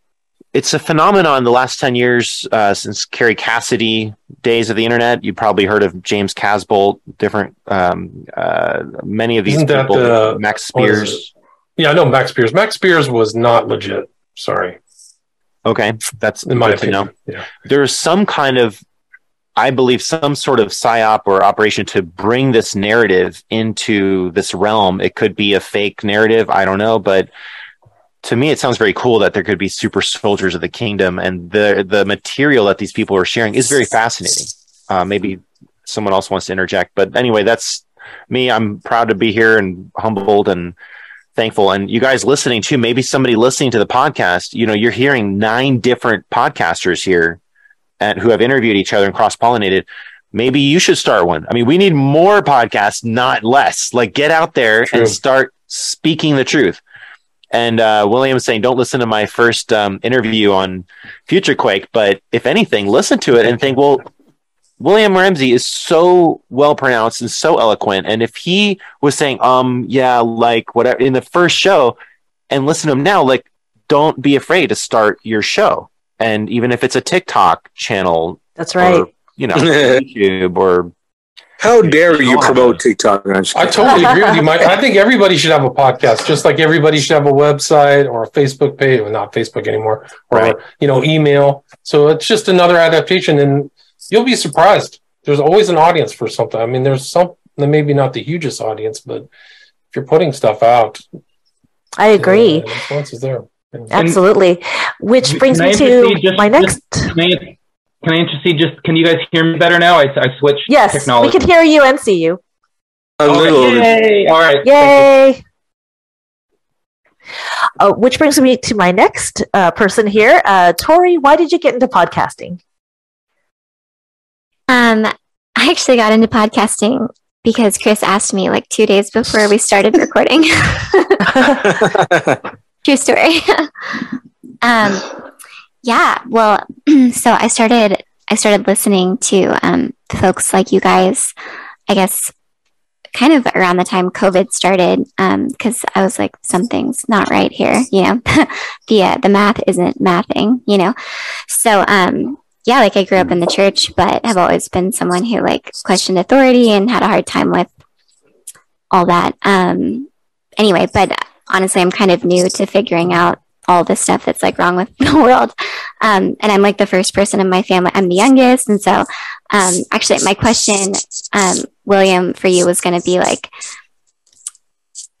it's a phenomenon the last 10 years uh, since Kerry Cassidy days of the internet. You probably heard of James Casbolt, different, um, uh, many of these Isn't that people, the- Max Spiers. Yeah, I know Max Spiers. Max Spiers was not legit. Sorry, Okay, that's in my good to know. opinion. Yeah. There's some kind of, I believe, some sort of psyop or operation to bring this narrative into this realm. It could be a fake narrative. I don't know, but to me, it sounds very cool that there could be super soldiers of the kingdom, and the the material that these people are sharing is very fascinating. Uh, maybe someone else wants to interject, but anyway, that's me. I'm proud to be here and humbled and thankful. And you guys listening too, maybe somebody listening to the podcast, you know, you're hearing nine different podcasters here and who have interviewed each other and cross pollinated. Maybe you should start one. I mean, we need more podcasts, not less. Like get out there True. and start speaking the truth. And uh, saying, don't listen to my first um, interview on Future Quake, but if anything, listen to it and think, well, William Ramsey is so well pronounced and so eloquent. And if he was saying, um, yeah, like whatever in the first show, and listen to him now, like, don't be afraid to start your show. And even if it's a TikTok channel, That's right. or, you know, YouTube or How dare you promote TikTok? I'm just I kidding. totally agree with you, Mike. I think everybody should have a podcast, just like everybody should have a website or a Facebook page. Well, not Facebook anymore, or Right. you know, email. So it's just another adaptation, and you'll be surprised. There's always an audience for something. I mean, there's some maybe not the hugest audience, but if you're putting stuff out, I agree. Yeah, influence is there. Absolutely. Which brings me to just- my next. Can I, can I intercede? Just can you guys hear me better now? I, I switched Yes, technology. we can hear you and see you. A All right, little yay! All right. Yay! Uh, which brings me to my next uh, person here, uh, Tori. Why did you get into podcasting? Um, I actually got into podcasting because Chris asked me like two days before we started recording. True story. um, yeah. Well, so I started. I started listening to um, folks like you guys. I guess kind of around the time COVID started, because I was like, something's not right here. You know, the uh, the math isn't mathing. You know, so um, yeah, like I grew up in the church, but have always been someone who like questioned authority and had a hard time with all that. Um, anyway, but honestly, I'm kind of new to figuring out all the stuff that's like wrong with the world. Um, and I'm like the first person in my family. I'm the youngest, and so um, actually, my question, um, William, for you was going to be like,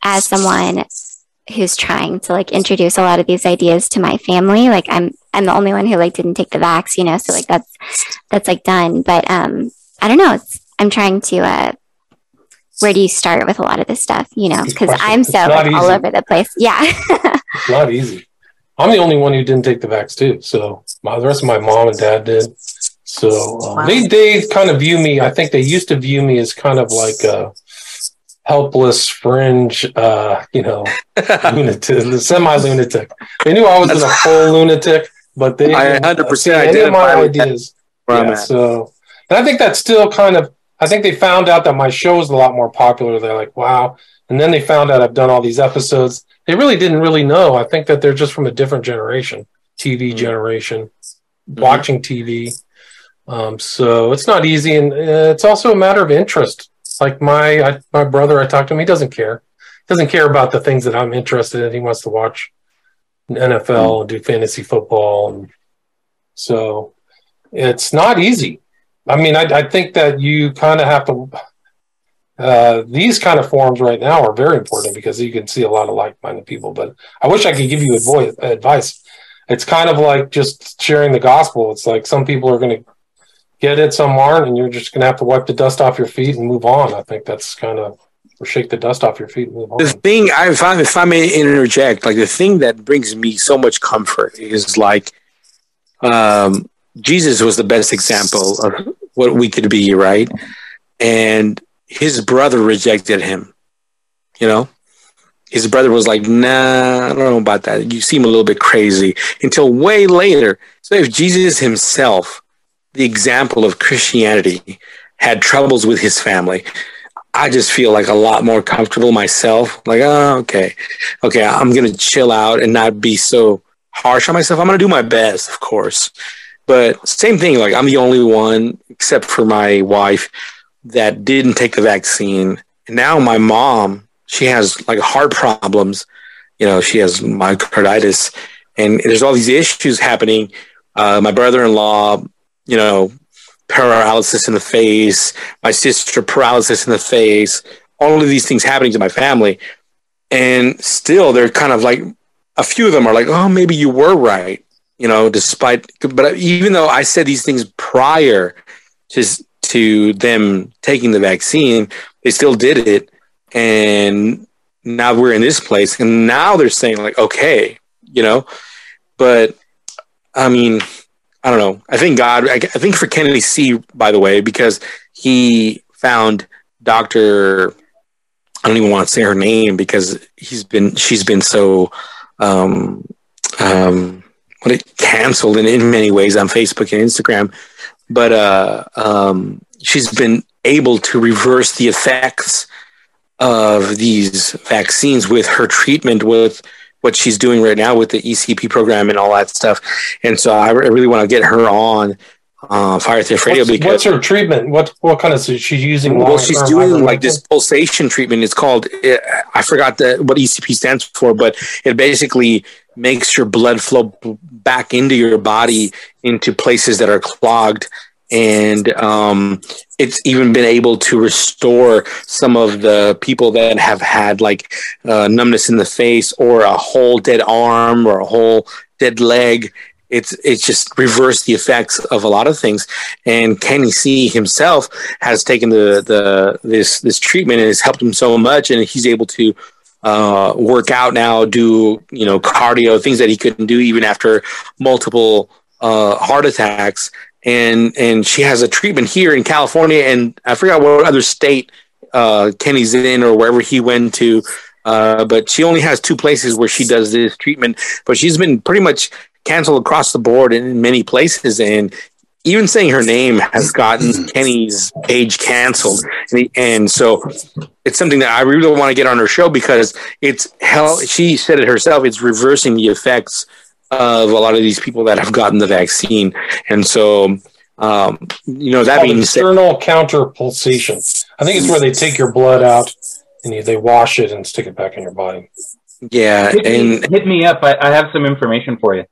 as someone who's trying to like introduce a lot of these ideas to my family, like I'm I'm the only one who like didn't take the vax, you know, so like that's that's like done. But um, I don't know. It's, I'm trying to uh, where do you start with a lot of this stuff, you know, because. I'm so like, all over the place. Yeah. It's not easy. I'm the only one who didn't take the vax too. So my, the rest of my mom and dad did. So um, Wow. they they kind of view me. I think they used to view me as kind of like a helpless fringe, uh, you know, lunatic, semi lunatic. They knew I wasn't a full lunatic, but they I didn't, uh, 100% see any of my identify with that. ideas. where I'm Yeah, at. so and I think that's still kind of I think they found out that my show is a lot more popular. They're like, wow. And then they found out I've done all these episodes. They really didn't really know. I think that they're just from a different generation, TV Mm. generation, watching TV. Um, so it's not easy, and uh, it's also a matter of interest. Like my I, my brother, I talked to him. He doesn't care. He Doesn't care about the things that I'm interested in. He wants to watch NFL and do fantasy football, and so it's not easy. I mean, I, I think that you kind of have to. Uh, these kind of forums right now are very important because you can see a lot of like-minded people. But I wish I could give you advice. It's kind of like just sharing the gospel. It's like some people are going to get it, some aren't, and you're just going to have to wipe the dust off your feet and move on. I think that's kind of or shake the dust off your feet and move on. The thing, I, if I may interject, like the thing that brings me so much comfort is like um, Jesus was the best example of what we could be, right? And his brother rejected him. You know, his brother was like, "Nah, I don't know about that. You seem a little bit crazy." Until way later, so if Jesus himself, the example of Christianity, had troubles with his family, I just feel like a lot more comfortable myself. Like, oh, okay, okay, I'm gonna chill out and not be so harsh on myself. I'm gonna do my best, of course, but same thing. Like, I'm the only one, except for my wife, that didn't take the vaccine. And now my mom, she has like heart problems. You know, she has myocarditis, and there's all these issues happening. Uh, my brother-in-law, you know, paralysis in the face, my sister paralysis in the face, all of these things happening to my family. And still they're kind of like a few of them are like, oh, maybe you were right, you know, despite but even though I said these things prior to to them taking the vaccine, they still did it. And now we're in this place. And now they're saying, like, okay, you know, but I mean, I don't know. I think God. I, I think for Kennedy C. By the way, because he found Doctor. I don't even want to say her name because he's been. She's been so. Um, um, it canceled in, in many ways on Facebook and Instagram, but uh, um, she's been able to reverse the effects of these vaccines with her treatment with what she's doing right now with the ECP program and all that stuff. And so I, I really want to get her on uh, Radio What's, because what's her treatment? What what kind of so she's using? well, she's doing like this pulsation treatment. It's called eh, I forgot the what ECP stands for, but it basically makes your blood flow back into your body into places that are clogged and um, it's even been able to restore some of the people that have had like uh, numbness in the face or a whole dead arm or a whole dead leg. It's it's just reversed the effects of a lot of things. And Kenny C himself has taken the the this this treatment and has helped him so much, and he's able to uh, work out now, do you know cardio, things that he couldn't do even after multiple uh, heart attacks. And and she has a treatment here in California, and I forgot what other state uh, Kenny's in or wherever he went to. Uh, but she only has two places where she does this treatment. But she's been pretty much canceled across the board in many places, and even saying her name has gotten Kenny's page canceled. And, he, and, so it's something that I really want to get on her show because it's hell. She said it herself. It's reversing the effects of a lot of these people that have gotten the vaccine. And so, um, you know, that means external counter pulsation. I think it's where they take your blood out and you, they wash it and stick it back in your body. Yeah. Hit, and me, hit me up. I, I have some information for you.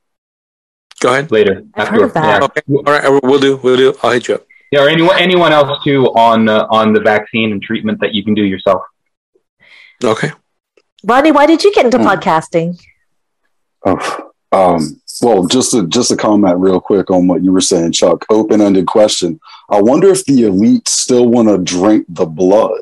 Go ahead. Later. I've heard of that. Yeah. Okay. All right. We'll do. We'll do. I'll hit you up. yeah, or anyone anyone else too on uh, on the vaccine and treatment that you can do yourself. Okay. Rodney, why did you get into Hmm. podcasting? Oh, um, well, just to just to comment real quick on what you were saying, Chuck. Open ended question. I wonder if the elite still want to drink the blood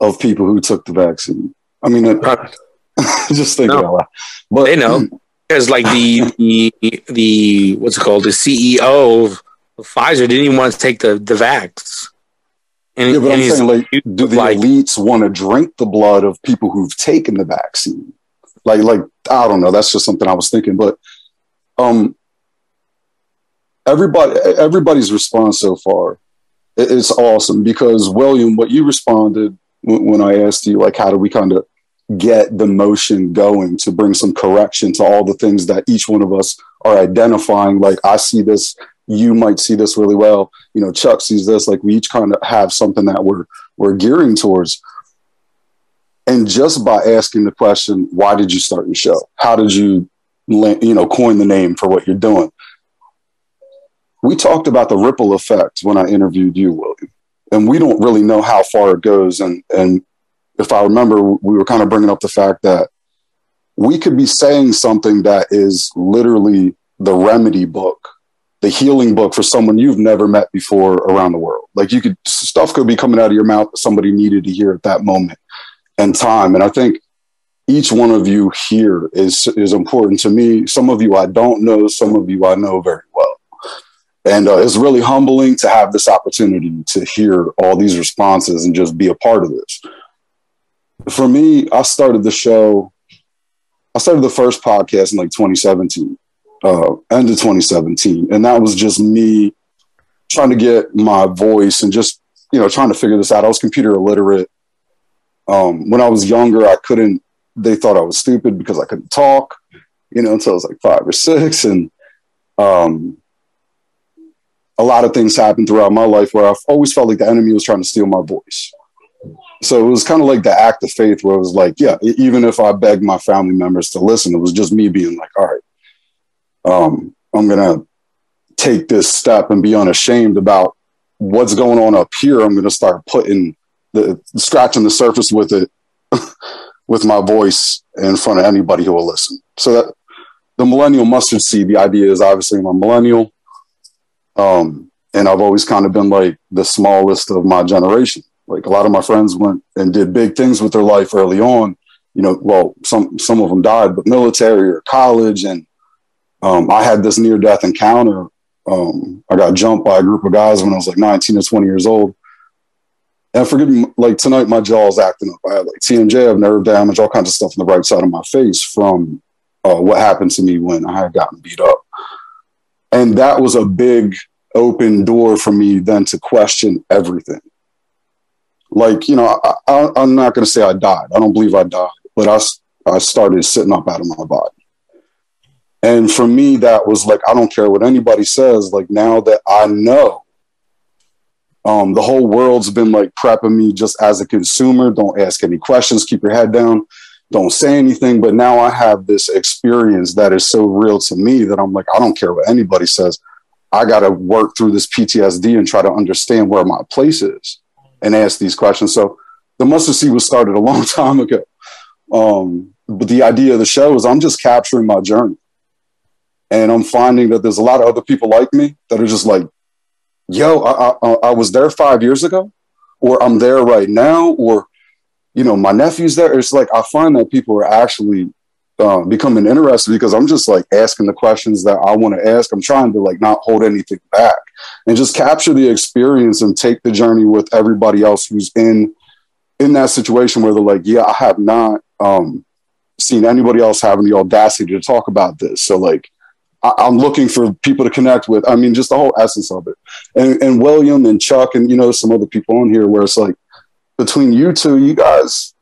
of people who took the vaccine. I mean, it, just think No. out loud. But They know. Because like the, the the what's it called? The CEO of Pfizer didn't even want to take the the vax. And, Yeah, but I'm he's- saying, like, do the like- elites want to drink the blood of people who've taken the vaccine? Like, like I don't know. That's just something I was thinking. But um, everybody, everybody's response so far it's awesome because William, what you responded when, when I asked you, like, how do we kind of get the motion going to bring some correction to all the things that each one of us are identifying? Like, I see this you might see this really well. You know, Chuck sees this. Like we each kind of have something that we're we're gearing towards. And just by asking the question, why did you start your show? How did you, you know, coin the name for what you're doing? We talked about the ripple effect when I interviewed you, William, and we don't really know how far it goes. And and if I remember, we were kind of bringing up the fact that we could be saying something that is literally the remedy book the healing book for someone you've never met before around the world. Like you could stuff could be coming out of your mouth that somebody needed to hear at that moment and time. And I think each one of you here is is important to me. Some of you I don't know, some of you I know very well. And uh, it's really humbling to have this opportunity to hear all these responses and just be a part of this. For me, I started the show. I started the first podcast in like 2017 uh, end of 2017, and that was just me trying to get my voice and just you know trying to figure this out. I was computer illiterate. Um, when I was younger, I couldn't. They thought I was stupid because I couldn't talk, you know, until I was like five or six, and um, a lot of things happened throughout my life where I've always felt like the enemy was trying to steal my voice. So it was kind of like the act of faith where it was like, yeah, even if I begged my family members to listen, it was just me being like, all right, um, I'm going to take this step and be unashamed about what's going on up here. I'm going to start putting the scratching the surface with it, with my voice in front of anybody who will listen. So that the millennial mustard seed, the idea is obviously I'm a millennial. Um, and I've always kind of been like the smallest of my generation. Like a lot of my friends went and did big things with their life early on. You know, well, some some of them died, but military or college, and um, I had this near death encounter. Um, I got jumped by a group of guys when I was like 19 or 20 years old. And forgive me, like tonight, my jaw's acting up. I had like TMJ, I have nerve damage, all kinds of stuff on the right side of my face from uh, what happened to me when I had gotten beat up. And that was a big open door for me then to question everything. Like, you know, I, I, I'm not going to say I died. I don't believe I died, but i i started sitting up out of my body. And for me, that was like, I don't care what anybody says. Like now that I know, um, the whole world's been like prepping me just as a consumer. Don't ask any questions. Keep your head down. Don't say anything. But now I have this experience that is so real to me that I'm like, I don't care what anybody says. I got to work through this PTSD and try to understand where my place is and ask these questions. So the mustard seed was started a long time ago. Um, but the idea of the show is I'm just capturing my journey. And I'm finding that there's a lot of other people like me that are just like, yo, I, I, I was there five years ago, or I'm there right now, or, you know, my nephew's there. It's like I find that people are actually uh, becoming interested because I'm just like asking the questions that I want to ask. I'm trying to like not hold anything back and just capture the experience and take the journey with everybody else who's in in that situation where they're like, yeah, I have not um, seen anybody else having the audacity to talk about this. So like, I, am looking for people to connect with. I mean, just the whole essence of it. And, and William and Chuck and you know some other people on here where it's like between you two, you guys,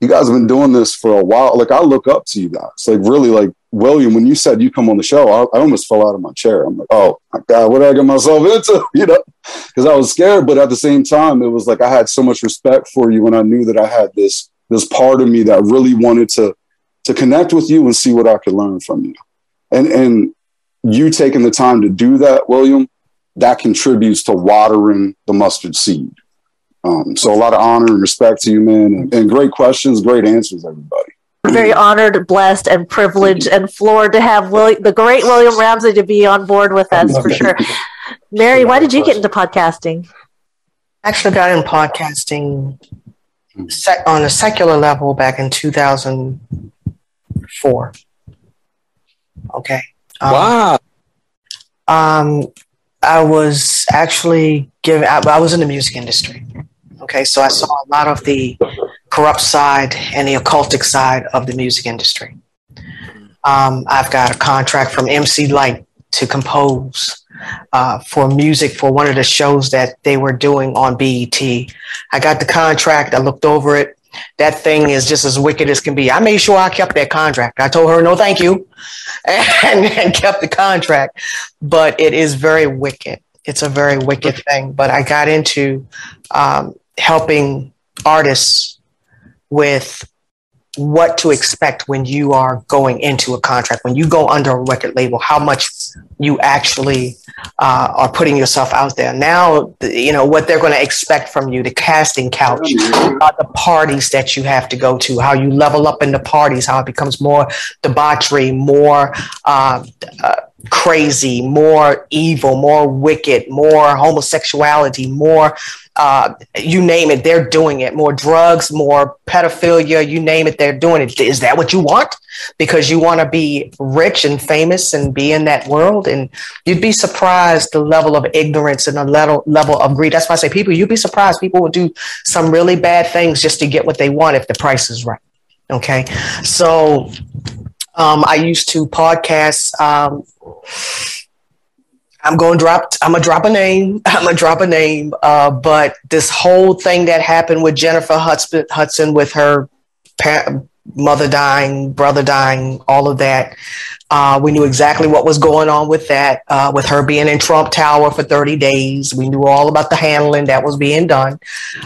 you guys have been doing this for a while. Like I look up to you guys. Like really, like William, when you said you come on the show, I, I almost fell out of my chair. I'm like, oh my god, what did I get myself into? You know, because I was scared, but at the same time, it was like I had so much respect for you, and I knew that I had this this part of me that really wanted to to connect with you and see what I could learn from you. And and you taking the time to do that, William, that contributes to watering the mustard seed. Um, so a lot of honor and respect to you, man, and, and great questions, great answers, everybody. We're very honored, blessed, and privileged, and floored to have William, the great William Ramsey to be on board with us for sure. Mary, why did you get into podcasting? Actually, got in podcasting sec- on a secular level back in 2004. Okay. Um, wow. Um, I was actually given, I, I was in the music industry. Okay. So I saw a lot of the corrupt side and the occultic side of the music industry. Um, I've got a contract from MC Lyte to compose uh, for music for one of the shows that they were doing on BET. I got the contract. I looked over it. That thing is just as wicked as can be. I made sure I kept that contract. I told her no, thank you, and, and kept the contract. But it is very wicked. It's a very wicked thing. But I got into um, helping artists with what to expect when you are going into a contract, when you go under a record label, how much you actually uh, are putting yourself out there. Now, you know, what they're going to expect from you, the casting couch, uh, the parties that you have to go to, how you level up in the parties, how it becomes more debauchery, more uh, uh crazy, more evil, more wicked, more homosexuality, more uh, you name it, they're doing it. More drugs, more pedophilia, you name it, they're doing it. Is that what you want? Because you want to be rich and famous and be in that world? And you'd be surprised the level of ignorance and the level, level of greed. That's why I say people, you'd be surprised. People will do some really bad things just to get what they want if the price is right. Okay. So um, I used to podcast. Um, I'm going to drop. I'm gonna drop a name. I'm gonna drop a name. Uh, but this whole thing that happened with Jennifer Hudson, Hudson with her pa- mother dying, brother dying, all of that. Uh, we knew exactly what was going on with that. Uh, with her being in Trump Tower for 30 days, we knew all about the handling that was being done.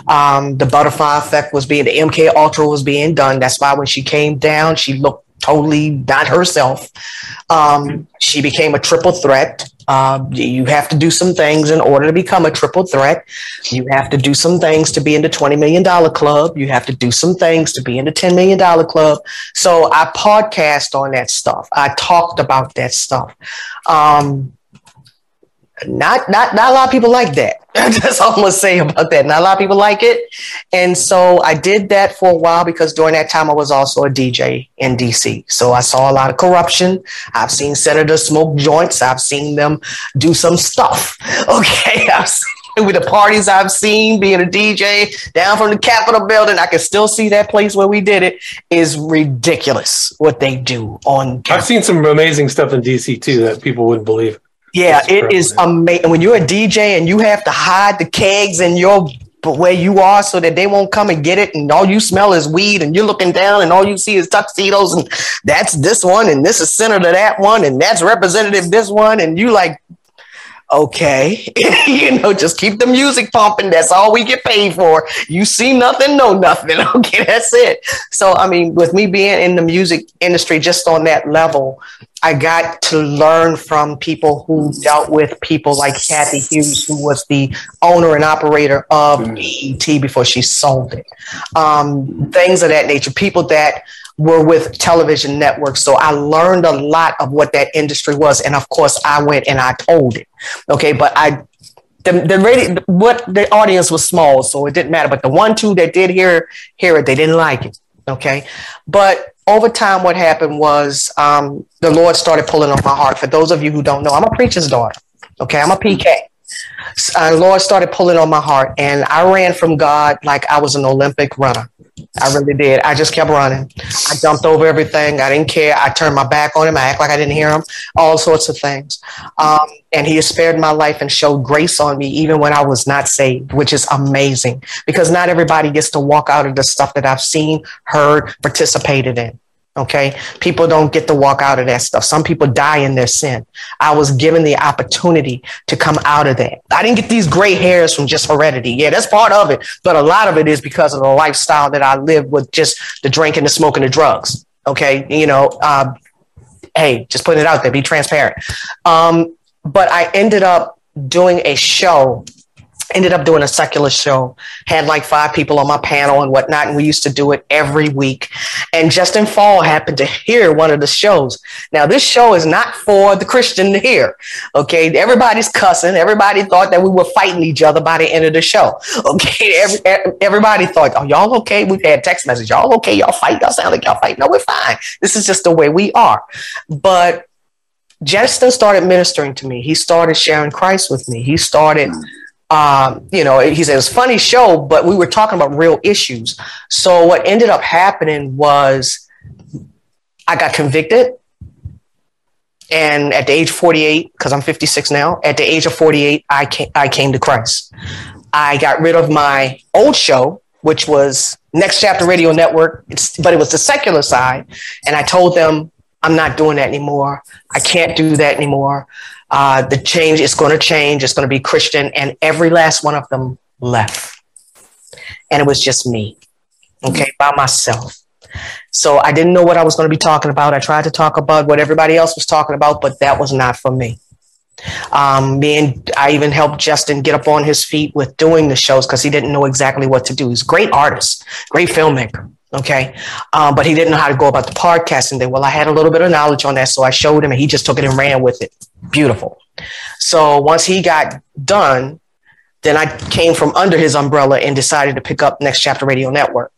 Um, the butterfly effect was being the MK Ultra was being done. That's why when she came down, she looked totally not herself. Um, she became a triple threat. Uh, you have to do some things in order to become a triple threat. You have to do some things to be in the $20 million club. You have to do some things to be in the $10 million club. So I podcast on that stuff. I talked about that stuff. Um, not not not a lot of people like that. That's all I'm gonna say about that. Not a lot of people like it, and so I did that for a while because during that time I was also a DJ in DC. So I saw a lot of corruption. I've seen senators smoke joints. I've seen them do some stuff. Okay, I've seen with the parties I've seen being a DJ down from the Capitol building. I can still see that place where we did it is ridiculous what they do on. I've seen some amazing stuff in DC too that people wouldn't believe. Yeah, it is amazing. When you're a DJ and you have to hide the kegs in your where you are so that they won't come and get it, and all you smell is weed, and you're looking down and all you see is tuxedos, and that's this one, and this is senator that one, and that's representative this one, and you like, okay, you know, just keep the music pumping. That's all we get paid for. You see nothing, know nothing. Okay, that's it. So, I mean, with me being in the music industry just on that level, I got to learn from people who dealt with people like Cathy Hughes, who was the owner and operator of BET before she sold it. Um, things of that nature. People that were with television networks. So I learned a lot of what that industry was. And of course, I went and I told it. Okay. But I, the, the radio, what the audience was small, so it didn't matter. But the one, two that did hear, hear it, they didn't like it. Okay. But over time, what happened was um, the Lord started pulling on my heart. For those of you who don't know, I'm a preacher's daughter. Okay, I'm a PK. Uh, Lord started pulling on my heart, and I ran from God like I was an Olympic runner. I really did. I just kept running. I jumped over everything. I didn't care. I turned my back on him. I act like I didn't hear him. All sorts of things. Um, and he has spared my life and showed grace on me even when I was not saved, which is amazing because not everybody gets to walk out of the stuff that I've seen, heard, participated in. Okay. People don't get to walk out of that stuff. Some people die in their sin. I was given the opportunity to come out of that. I didn't get these gray hairs from just heredity. Yeah, that's part of it. But a lot of it is because of the lifestyle that I live with just the drinking, the smoking, the drugs. Okay. You know, uh, hey, just putting it out there, be transparent. Um, but I ended up doing a show ended up doing a secular show. Had like five people on my panel and whatnot and we used to do it every week. And justin fall happened to hear one of the shows. Now this show is not for the christian to hear okay? Everybody's cussing. Everybody thought that we were fighting each other by the end of the show okay? Every, everybody thought oh y'all okay? We've had text message y'all okay? Y'all fight? Y'all sound like y'all fight? No we're fine. This is just the way we are. But justin started ministering to me. He started sharing christ with me. He started hmm. Um, you know, he said it was a funny show, but we were talking about real issues. So what ended up happening was I got convicted. And at the age of 48, because I'm 56 now, at the age of 48, I came, I came to Christ. I got rid of my old show, which was Next Chapter Radio Network, but it was the secular side. And I told them, I'm not doing that anymore. I can't do that anymore. Uh, the change is going to change. It's going to be Christian. And every last one of them left. And it was just me, okay, by myself. So I didn't know what I was going to be talking about. I tried to talk about what everybody else was talking about, but that was not for me. Um, me and I even helped Justin get up on his feet with doing the shows because he didn't know exactly what to do. He's a great artist, great filmmaker. Okay. Um, but he didn't know how to go about the podcasting thing. Well, I had a little bit of knowledge on that. So I showed him and he just took it and ran with it. Beautiful. So once he got done, then I came from under his umbrella and decided to pick up Next Chapter Radio Network,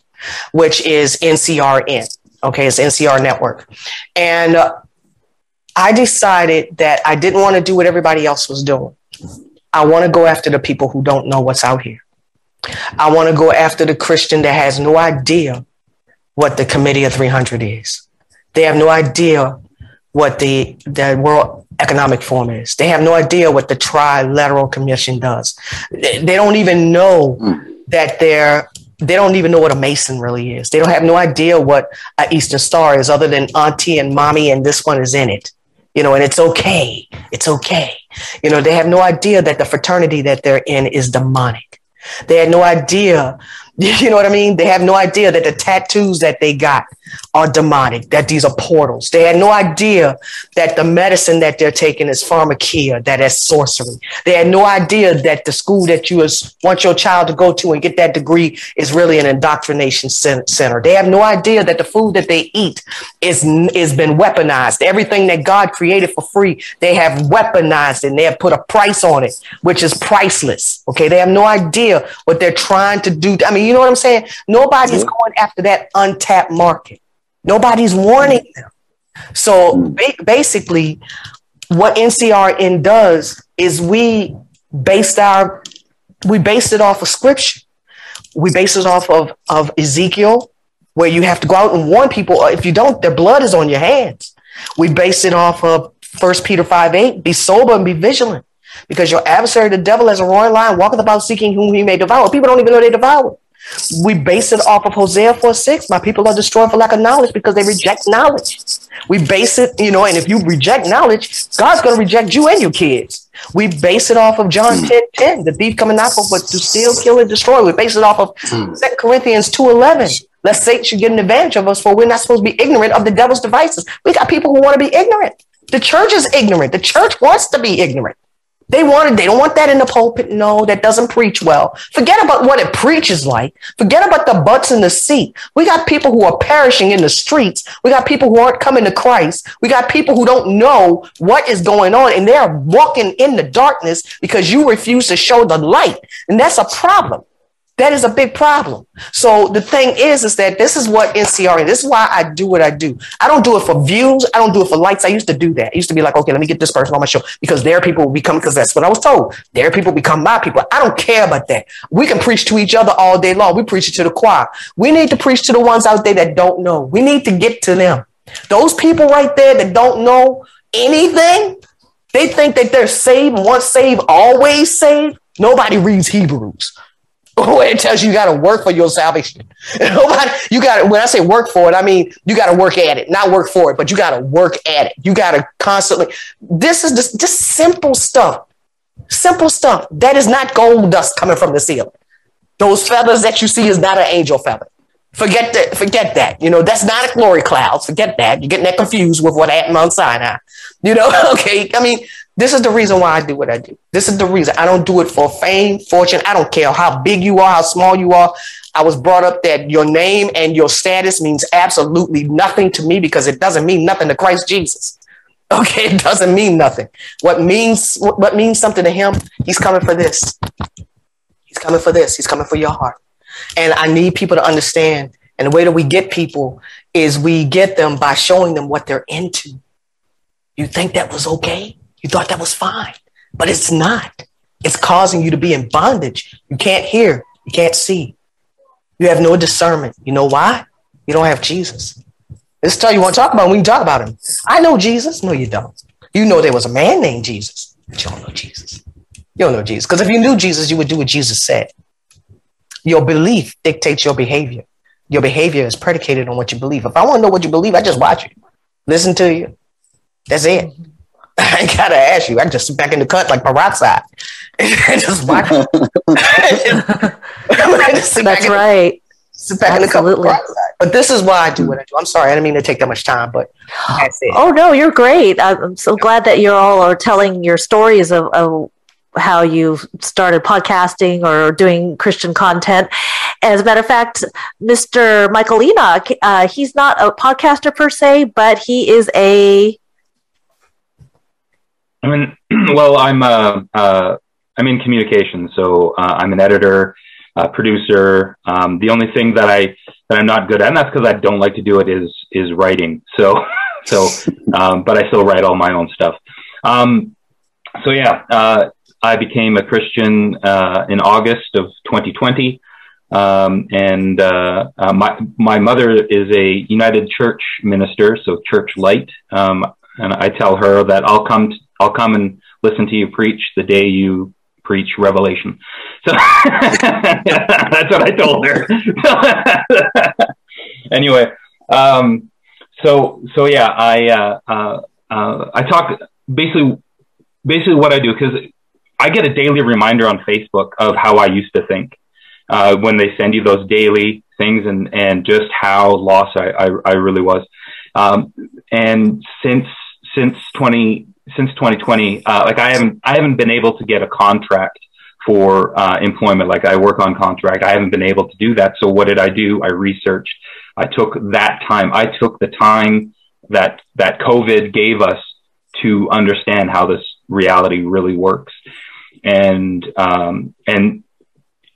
which is NCRN. Okay. It's NCR Network. And uh, I decided that I didn't want to do what everybody else was doing. I want to go after the people who don't know what's out here. I want to go after the Christian that has no idea what the Committee of 300 is. They have no idea what the, the World Economic Forum is. They have no idea what the Trilateral Commission does. They, don't even know that they're they don't even know what a Mason really is. They don't have no idea what an Eastern Star is, other than Auntie and Mommy, and this one is in it. You know, and it's okay. It's okay. You know, they have no idea that the fraternity that they're in is demonic. They had no idea You know what I mean? They have no idea that the tattoos that they got are demonic, that these are portals. They had no idea that the medicine that they're taking is pharmakeia, that is sorcery. They had no idea that the school that you want your child to go to and get that degree is really an indoctrination center. They have no idea that the food that they eat is, is been weaponized. Everything that God created for free, they have weaponized and they have put a price on it, which is priceless. Okay. They have no idea what they're trying to do. I mean, you know what I'm saying? Nobody's going after that untapped market. Nobody's warning mm. them. So ba- basically, what NCRN does is we based our we based it off of scripture. We base it off of, of Ezekiel, where you have to go out and warn people. If you don't, their blood is on your hands. We base it off of First Peter 5 8. Be sober and be vigilant, because your adversary, the devil, as a roaring lion, walketh about seeking whom he may devour. People don't even know they devour. We base it off of Hosea 4 6. My people are destroyed for lack of knowledge because they reject knowledge. We base it, you know, and if you reject knowledge, God's going to reject you and your kids. We base it off of John mm. 10 10, the thief coming not for but to steal, kill, and destroy. We base it off of mm. 2 Corinthians 2 11. Lest Satan should get an advantage of us, for we're not supposed to be ignorant of the devil's devices. We got people who want to be ignorant. The church is ignorant. The church wants to be ignorant. They wanted, they don't want that in the pulpit. No, that doesn't preach well. Forget about what it preaches like. Forget about the butts in the seat. We got people who are perishing in the streets. We got people who aren't coming to Christ. We got people who don't know what is going on and they're walking in the darkness because you refuse to show the light. And that's a problem. That is a big problem. So the thing is, is that this is what NCR, this is why I do what I do. I don't do it for views. I don't do it for likes. I used to do that. I used to be like, okay, let me get this person on my show because their people will become, because that's what I was told. Their people become my people. I don't care about that. We can preach to each other all day long. We preach it to the choir. We need to preach to the ones out there that don't know. We need to get to them. Those people right there that don't know anything, they think that they're saved, once saved, always saved. Nobody reads Hebrews. it tells you you got to work for your salvation. Nobody, you got to, when I say work for it, I mean, you got to work at it, not work for it, but you got to work at it. You got to constantly, this is just, just simple stuff. Simple stuff. That is not gold dust coming from the ceiling. Those feathers that you see is not an angel feather. Forget that. Forget that. You know, that's not a glory cloud. Forget that. You're getting that confused with what happened on Sinai. You know, okay. I mean, this is the reason why I do what I do. This is the reason I don't do it for fame, fortune. I don't care how big you are, how small you are. I was brought up that your name and your status means absolutely nothing to me because it doesn't mean nothing to Christ Jesus. Okay, it doesn't mean nothing. What means what means something to him? He's coming for this. He's coming for this. He's coming for your heart. And I need people to understand. And the way that we get people is we get them by showing them what they're into. You think that was okay? You thought that was fine, but it's not. It's causing you to be in bondage. You can't hear, you can't see. You have no discernment. You know why? You don't have Jesus. This is all you want to talk about when you talk about him. I know Jesus. No, you don't. You know there was a man named Jesus, but you don't know Jesus. You don't know Jesus. Because if you knew Jesus, you would do what Jesus said. Your belief dictates your behavior. Your behavior is predicated on what you believe. If I want to know what you believe, I just watch you, listen to you. That's it. I ain't gotta ask you. I just sit back in the cut like peroxide and just watch. That's right. Sit back Absolutely. in the cup. But this is why I do what I do. I'm sorry, I didn't mean to take that much time, but that's it. Oh no, you're great. I'm so glad that you all are telling your stories of, of how you started podcasting or doing Christian content. As a matter of fact, Mr. Michael Enoch, uh, he's not a podcaster per se, but he is a I mean, well, I'm uh, uh, I'm in communication, so uh, I'm an editor, producer. Um, the only thing that I that I'm not good at, and that's because I don't like to do it, is is writing. So so, um, but I still write all my own stuff. Um, so yeah, uh, I became a Christian uh, in August of 2020. Um, and uh, uh, my my mother is a United Church minister, so Church Light. Um, and I tell her that I'll come I'll come and listen to you preach the day you preach Revelation. So that's what I told her. anyway, um, so so yeah, I uh, uh, uh, I talk basically basically what I do because I get a daily reminder on Facebook of how I used to think uh, when they send you those daily things and and just how lost I I, I really was. Um, and since since 20 since 2020, uh, like I haven't I haven't been able to get a contract for uh, employment. Like I work on contract, I haven't been able to do that. So what did I do? I researched. I took that time. I took the time that that COVID gave us to understand how this reality really works, and um, and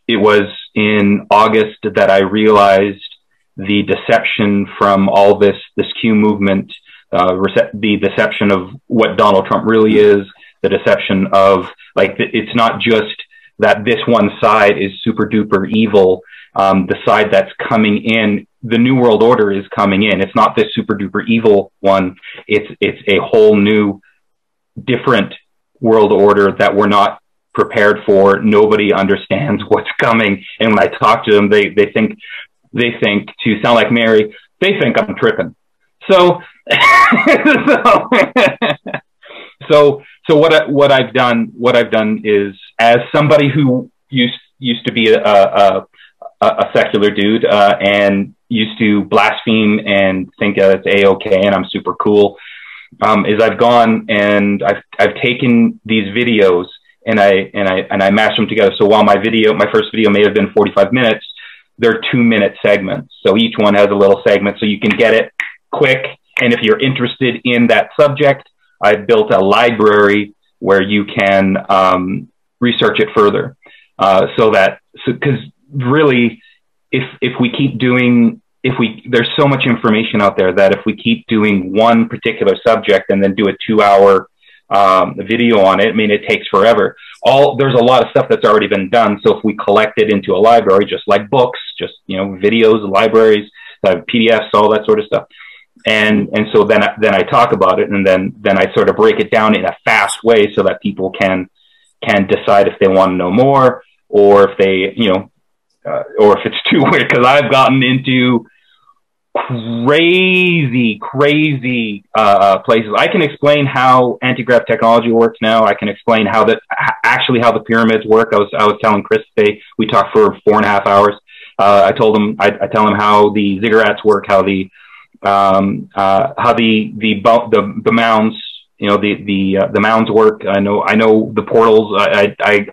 it was in August that I realized the deception from all this this Q movement uh, the deception of what Donald Trump really is, the deception of like it's not just that this one side is super duper evil. Um, the side that's coming in, the new world order is coming in. It's not this super duper evil one. It's it's a whole new, different world order that we're not prepared for. Nobody understands what's coming. And when I talk to them, they they think they think to sound like Mary, they think I'm tripping. So so, so, so what I, what I've done what I've done is as somebody who used used to be a a, a secular dude uh, and used to blaspheme and think uh, it's a okay and I'm super cool. um, is I've gone and I've I've taken these videos and I and I and I mash them together. So while my video, my first video may have been 45 minutes, they're two minute segments. So each one has a little segment, so you can get it quick. And if you're interested in that subject, I've built a library where you can um, research it further. Uh, so that because so, really, if if we keep doing if we there's so much information out there that if we keep doing one particular subject and then do a two hour um, video on it, I mean, it takes forever. All there's a lot of stuff that's already been done. So if we collect it into a library, just like books, just you know, videos, libraries, uh, PDFs, all that sort of stuff, and and so then then I talk about it, and then then I sort of break it down in a fast way so that people can can decide if they want to know more or if they you know uh, or if it's too weird because I've gotten into crazy, crazy uh, places. I can explain how anti-grav technology works now. I can explain how that actually how the pyramids work. I was I was telling Chris today we talked for four and a half hours. Uh, I told him I, I tell him how the ziggurats work, how the um, uh, how the the the the mounds you know the the uh, the mounds work. I know I know the portals. I I,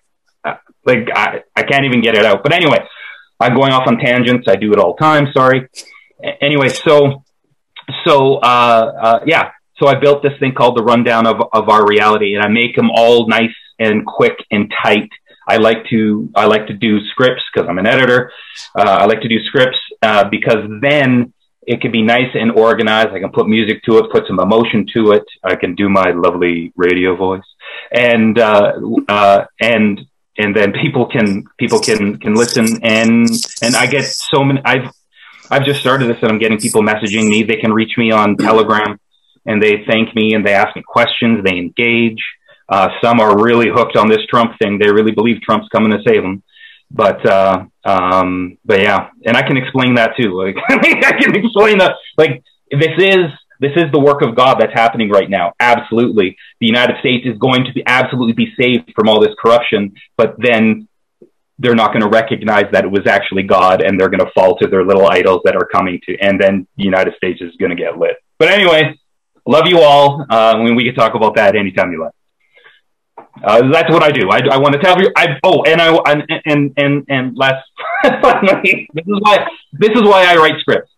I like I, I can't even get it out. But anyway, I'm going off on tangents. I do it all the time. Sorry. Anyway, so so uh, uh, yeah. So I built this thing called the rundown of of our reality, and I make them all nice and quick and tight. I like to I like to do scripts because I'm an editor. Uh, I like to do scripts uh, because then it can be nice and organized. I can put music to it, put some emotion to it. I can do my lovely radio voice, and uh, uh, and and then people can people can can listen and and I get so many. I've I've just started this and I'm getting people messaging me. They can reach me on Telegram and they thank me and they ask me questions. They engage. Uh, some are really hooked on this Trump thing. They really believe Trump's coming to save them. But uh, um, but yeah, and I can explain that too. Like I can explain that. Like this is this is the work of God that's happening right now. Absolutely, the United States is going to be absolutely be saved from all this corruption. But then they're not going to recognize that it was actually God, and they're going to fall to their little idols that are coming to, and then the United States is going to get lit. But anyway, love you all. Uh, we can talk about that anytime you like. Uh, that's what I do. I, I want to tell you. I oh, and I and and and, and last finally, this is why this is why I write scripts.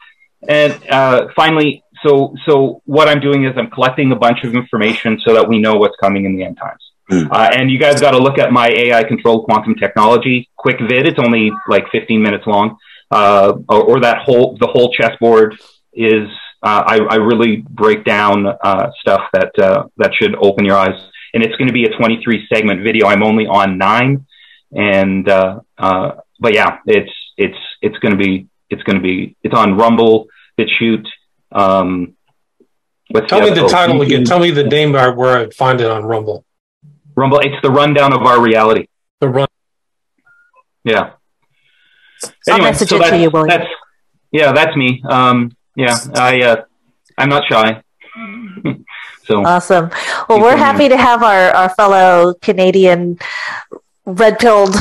And uh, finally, so so what I'm doing is I'm collecting a bunch of information so that we know what's coming in the end times. Mm. Uh, and you guys got to look at my AI controlled quantum technology quick vid. It's only like 15 minutes long. Uh, or, or, that whole the whole chessboard is. Uh, I, I, really break down uh, stuff that uh, that should open your eyes and it's going to be a 23 segment video. I'm only on nine, and uh, uh, but yeah, it's it's it's going to be it's going to be it's on Rumble, BitChute. Um, Tell me the oh, title again. Tell me the name where I'd find it on Rumble. Rumble. It's the rundown of our reality. The run. Yeah. Anyway, so that's, you, that's yeah, that's me. Um, yeah, I uh, I'm not shy. So awesome. Well, we're happy to have our, our fellow Canadian red pilled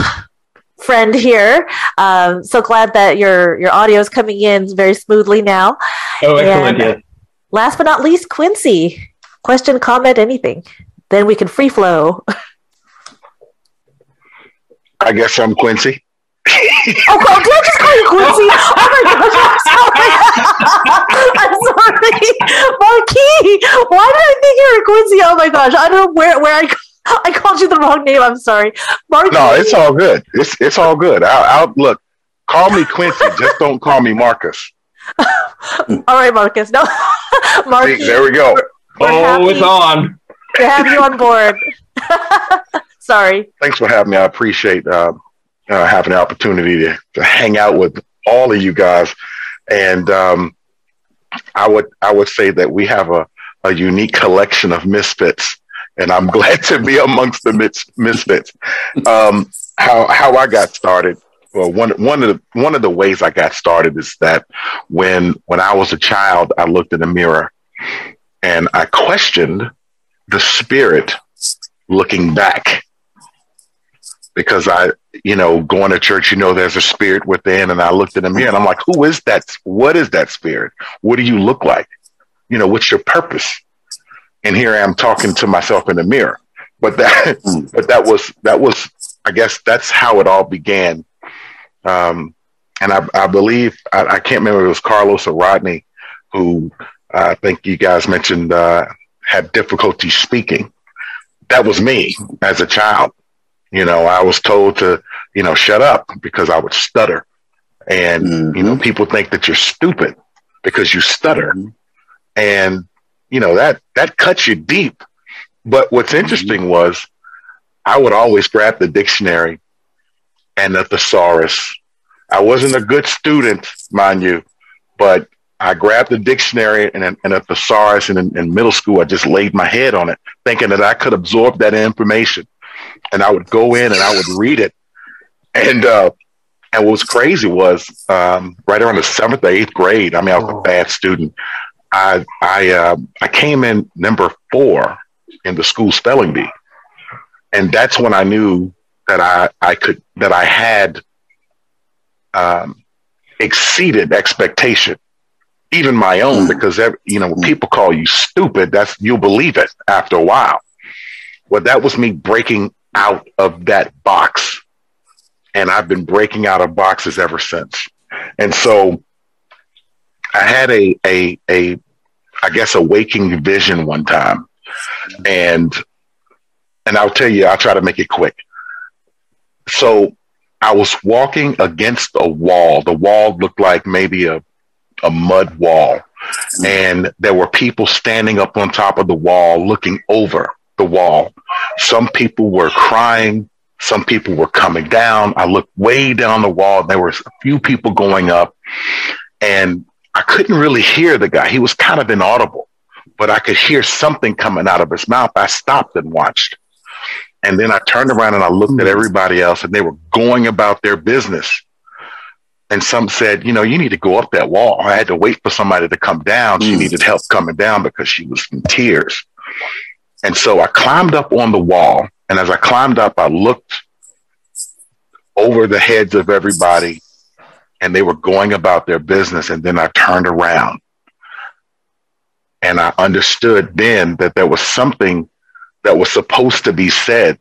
friend here. Um, so glad that your your audio is coming in very smoothly now. Oh, excellent! And Last but not least, Quincy. Question, comment, anything. Then we can free flow. I guess I'm Quincy oh, God, did I just call you Quincy? Oh my gosh, I'm sorry. I'm sorry. Marquis, why did I think you were Quincy? Oh my gosh, I don't know where, where I I called you the wrong name. I'm sorry. Marquis. No, it's all good. It's it's all good. I'll, I'll look. Call me Quincy. just don't call me Marcus. all right, Marcus. No, Marquis. There we go. We're, we're oh, it's on. To have you on board. sorry. Thanks for having me. I appreciate uh, uh, have an opportunity to, to hang out with all of you guys. And um, I would I would say that we have a, a unique collection of misfits, and I'm glad to be amongst the mis- misfits. Um, how how I got started. Well, one one of the one of the ways I got started is that when when I was a child, I looked in the mirror and I questioned the spirit looking back because I, you know, going to church, you know, there's a spirit within. And I looked in the mirror and I'm like, who is that? What is that spirit? What do you look like? You know, what's your purpose? and here I am talking to myself in the mirror. But that, but that was that was, I guess that's how it all began. Um, and I, I believe I, I, can't remember if it was Carlos or Rodney who uh, I think you guys mentioned uh, had difficulty speaking. That was me as a child. You know, I was told to, you know, shut up because I would stutter. And, mm-hmm. you know, people think that you're stupid because you stutter. Mm-hmm. And, you know, that, that cuts you deep. But what's mm-hmm. interesting mm-hmm. was I would always grab the dictionary and the thesaurus. I wasn't a good student, mind you, but I grabbed the dictionary and, and a thesaurus, and in, in, middle school, I just laid my head on it, thinking that I could absorb that information. And I would go in and I would read it. And uh, and what was crazy was um, right around the seventh or eighth grade. I mean, I was a oh. bad student. I I uh, I came in number four in the school spelling bee, and that's when I knew that I I could that I had um, exceeded expectation even my own, mm. because you know when mm. people call you stupid, that's you'll believe it after a while. Well, that was me breaking out of that box, and I've been breaking out of boxes ever since. And so, I had a a a I guess a waking vision one time, and and I'll tell you, I'll try to make it quick. So I was walking against a wall. The wall looked like maybe a a mud wall. And there were people standing up on top of the wall looking over the wall. Some people were crying. Some people were coming down. I looked way down the wall. There were a few people going up and I couldn't really hear the guy. He was kind of inaudible, but I could hear something coming out of his mouth. I stopped and watched. And then I turned around and I looked at everybody else and they were going about their business and some said, you know, you need to go up that wall. I had to wait for somebody to come down. She mm. needed help coming down because she was in tears. And so I climbed up on the wall. And as I climbed up, I looked over the heads of everybody and they were going about their business. And then I turned around and I understood then that there was something that was supposed to be said.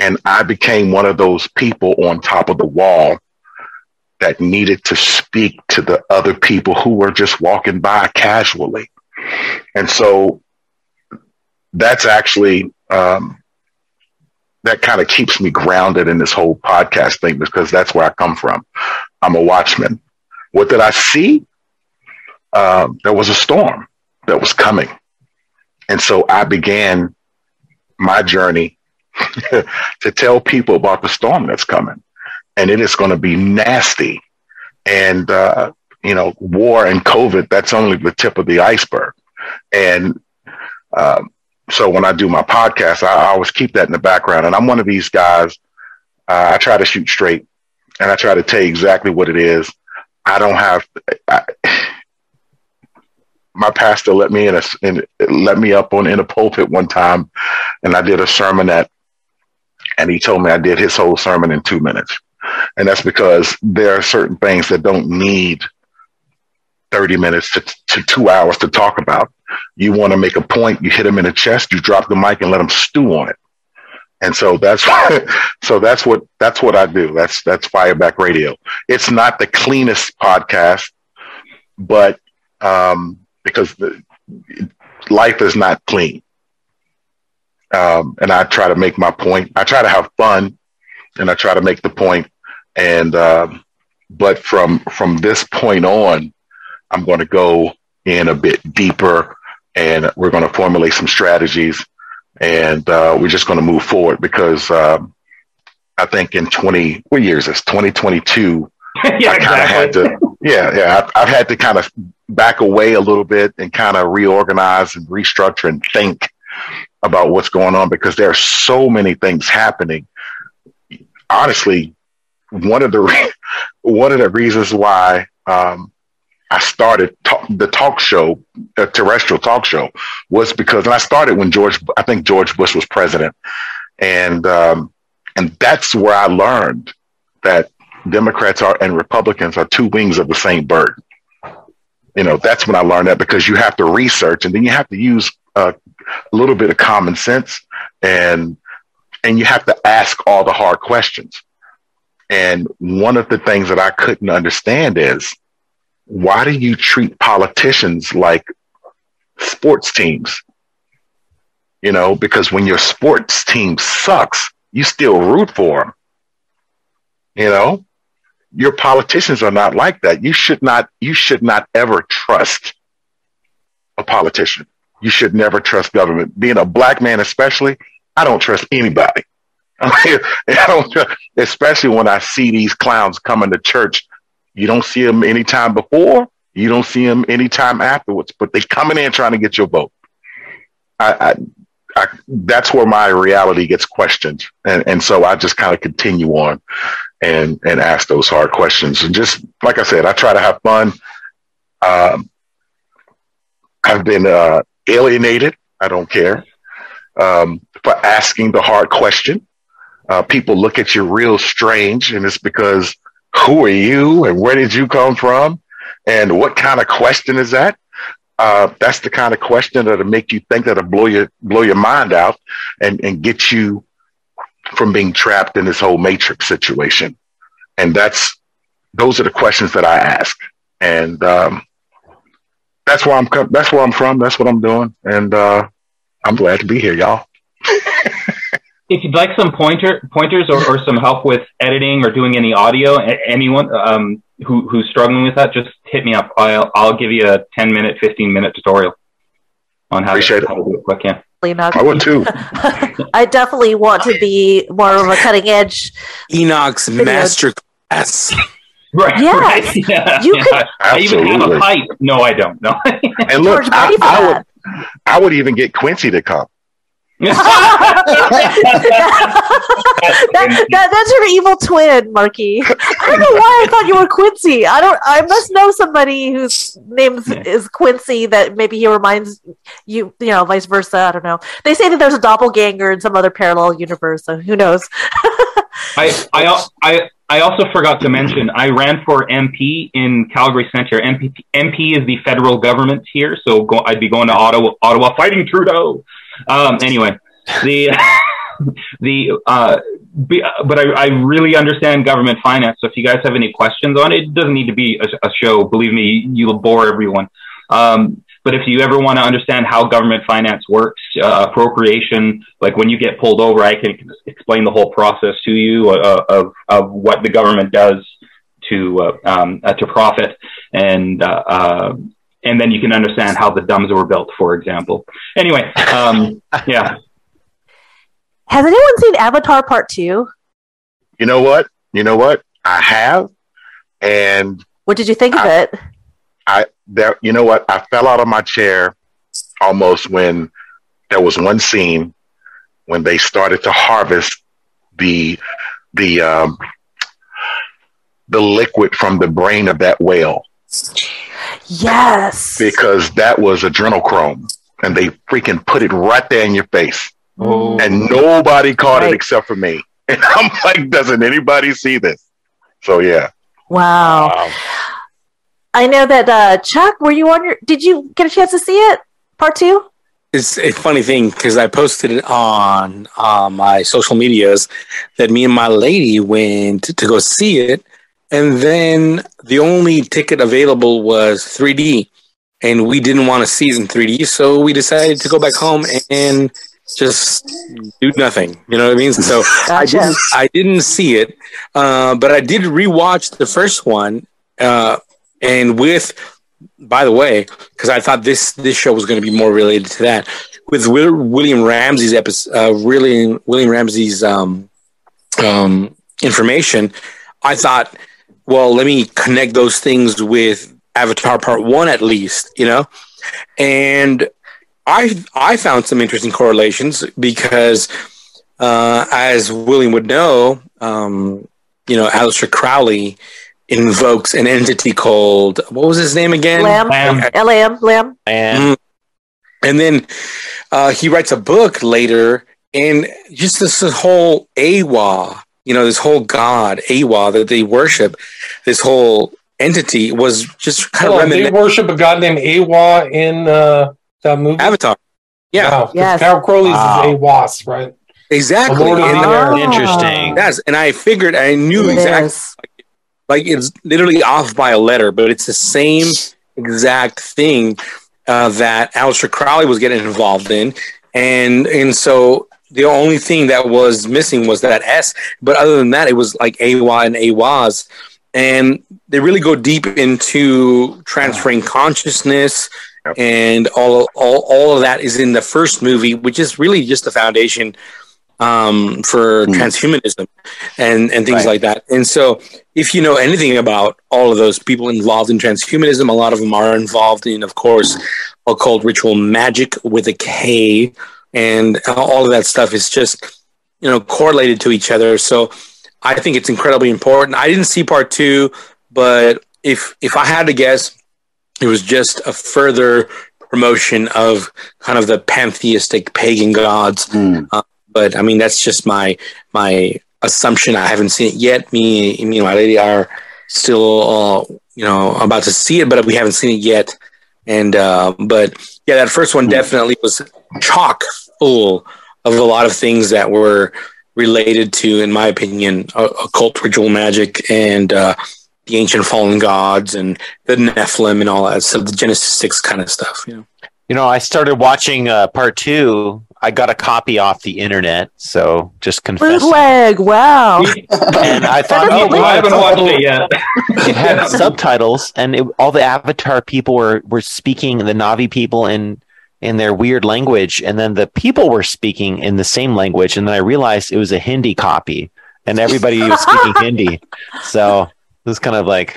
And I became one of those people on top of the wall that needed to speak to the other people who were just walking by casually. And so that's actually, um, that kind of keeps me grounded in this whole podcast thing because that's where I come from. I'm a watchman. What did I see? Um, there was a storm that was coming. And so I began my journey to tell people about the storm that's coming and it is going to be nasty. And, uh, you know, war and COVID, that's only the tip of the iceberg. And um, so when I do my podcast, I, I, always keep that in the background. And I'm one of these guys, uh, I try to shoot straight and I try to tell you exactly what it is. I don't have, I, my pastor let me in a, in, let me up on in a pulpit one time and I did a sermon sermonette and he told me I did his whole sermon in two minutes. And that's because there are certain things that don't need 30 minutes to, to two hours to talk about. You want to make a point, you hit them in the chest, you drop the mic and let them stew on it. And so that's so that's what that's what I do. That's that's Fireback Radio. It's not the cleanest podcast, but um, because the, life is not clean. Um, and I try to make my point. I try to have fun, and I try to make the point. and um, but from from this point on, I'm going to go in a bit deeper, and we're going to formulate some strategies, and uh, we're just going to move forward because um, I think in 20 what years is 2022. yeah, I kind of had to, yeah, yeah. I've, I've had to kind of back away a little bit and kind of reorganize and restructure and think about what's going on because there are so many things happening. Honestly, one of the one of the reasons why um, I started talk, the talk show, a terrestrial talk show, was because and I started when George, I think George Bush was president, and um, and that's where I learned that Democrats are and Republicans are two wings of the same bird. You know, that's when I learned that because you have to research and then you have to use uh, a little bit of common sense, and and you have to ask all the hard questions. And one of the things that I couldn't understand is why do you treat politicians like sports teams? You know, because when your sports team sucks, you still root for them. You know, your politicians are not like that. You should not, you should not ever trust a politician. You should never trust government. Being a black man, especially, I don't trust anybody. I don't trust, especially when I see these clowns coming to church. You don't see them anytime before. You don't see them anytime afterwards, but they coming in trying to get your vote. I, I, I that's where my reality gets questioned, and and so I just kind of continue on and and ask those hard questions. And just like I said, I try to have fun. Um, I've been uh, alienated. I don't care um, for asking the hard question. Uh, people look at you real strange, and it's because who are you and where did you come from, and what kind of question is that? Uh, that's the kind of question that'll make you think that'll blow your blow your mind out and and get you from being trapped in this whole matrix situation. And that's those are the questions that I ask, and um, that's where I'm that's where I'm from. That's what I'm doing, and uh, I'm glad to be here, y'all. if you'd like some pointer pointers or, or, some help with editing or doing any audio, anyone um, who, who's struggling with that, just hit me up. I'll, I'll give you a 10 minute, 15 minute tutorial on how, to, how to do it quick. Yeah. I would too. I definitely want to be more of a cutting edge. Enoch's master class. Right. Yeah. Right. yeah. You yeah. could- I even have a pipe. No, I don't. No. And look, George, I, I would I would even get Quincy to come. That, that, that's your evil twin, Marky. I don't know why I thought you were Quincy. I don't. I must know somebody whose name is- Quincy. That maybe he reminds you. You know, vice versa. I don't know. They say that there's a doppelganger in some other parallel universe. So who knows? I, I, I, I also forgot to mention I ran for MP in Calgary Centre. MP, MP is the federal government here, so go, I'd be going to Ottawa, Ottawa fighting Trudeau. Um, anyway, the the uh, be, but I, I really understand government finance. So if you guys have any questions on it, it doesn't need to be a, a show. Believe me, you'll bore everyone. Um, but if you ever want to understand how government finance works, uh, appropriation, like when you get pulled over, I can explain the whole process to you uh, of, of what the government does to uh, um, uh, to profit, and uh, uh, and then you can understand how the dumbs were built, for example. Anyway, um, yeah, Has anyone seen Avatar Part Two? You know what? You know what? I have, and What did you think of it? I there. You know what? I fell out of my chair almost when there was one scene when they started to harvest the the um, the liquid from the brain of that whale Yes. because that was adrenochrome, and they freaking put it right there in your face, Oh. and nobody caught Right. it except for me. And I'm like, doesn't anybody see this? So yeah. Wow. Um, I know that uh, Chuck, were you on your? Did you get a chance to see it? Part two. It's a funny thing because I posted it on uh, my social medias that me and my lady went to go see it, and then the only ticket available was 3D, and we didn't want to see in 3D, so we decided to go back home and just do nothing. You know what I mean? So I didn't, I didn't see it, uh, but I did rewatch the first one, uh, and with by the way, because I thought this this show was going to be more related to that. With Will, William Ramsey's episode, uh, really William Ramsey's um, um, information, I thought, well, let me connect those things with Avatar Part One at least, you know, and I I found some interesting correlations because, uh, as William would know, um, you know, Aleister Crowley invokes an entity called what was his name again? Lam. L A M Lam. Lam. And And then uh, he writes a book later, and just this whole Eywa, you know, this whole god Eywa that they worship, this whole entity was just kind Hold of on, they worship a god named Eywa in uh, that movie. Avatar. Yeah, No, 'cause Yes. Carol Crowley's Wow. is a wasp, right? exactly. The Lord of And- the Air. Interesting. Yes, and I figured I knew It exactly. is. Like it's literally off by a letter, but it's the same exact thing uh, that Aleister Crowley was getting involved in, and and so the only thing that was missing was that S. But other than that, it was like AY and AWAS, and they really go deep into transferring consciousness. Yep. And all, all, all of that is in the first movie, which is really just the foundation um, for Hmm. transhumanism and, and things Right. like that. And so, if you know anything about all of those people involved in transhumanism, a lot of them are involved in, of course, occult ritual magic with a K, and all of that stuff is just you know correlated to each other. So, I think it's incredibly important. I didn't see part two, but if if I had to guess, it was just a further promotion of kind of the pantheistic pagan gods Mm. but I mean that's just my my assumption. I haven't seen it yet. Me, me and my lady are still, uh, you know, about to see it, but we haven't seen it yet. And uh, but yeah, that first one Hmm. definitely was chock full of a lot of things that were related to, in my opinion, occult ritual magic and uh, the ancient fallen gods and the Nephilim and all that stuff, the Genesis six kind of stuff. You know. You know, I started watching uh, part two. I got a copy off the internet, so just confess. Bootleg. Wow. And I thought, oh, amazing. I haven't watched it yet. it had subtitles, and it, all the Avatar people were were speaking the Na'vi people in in their weird language, and then the people were speaking in the same language, and then I realized it was a Hindi copy, and everybody was speaking Hindi. So it was kind of like,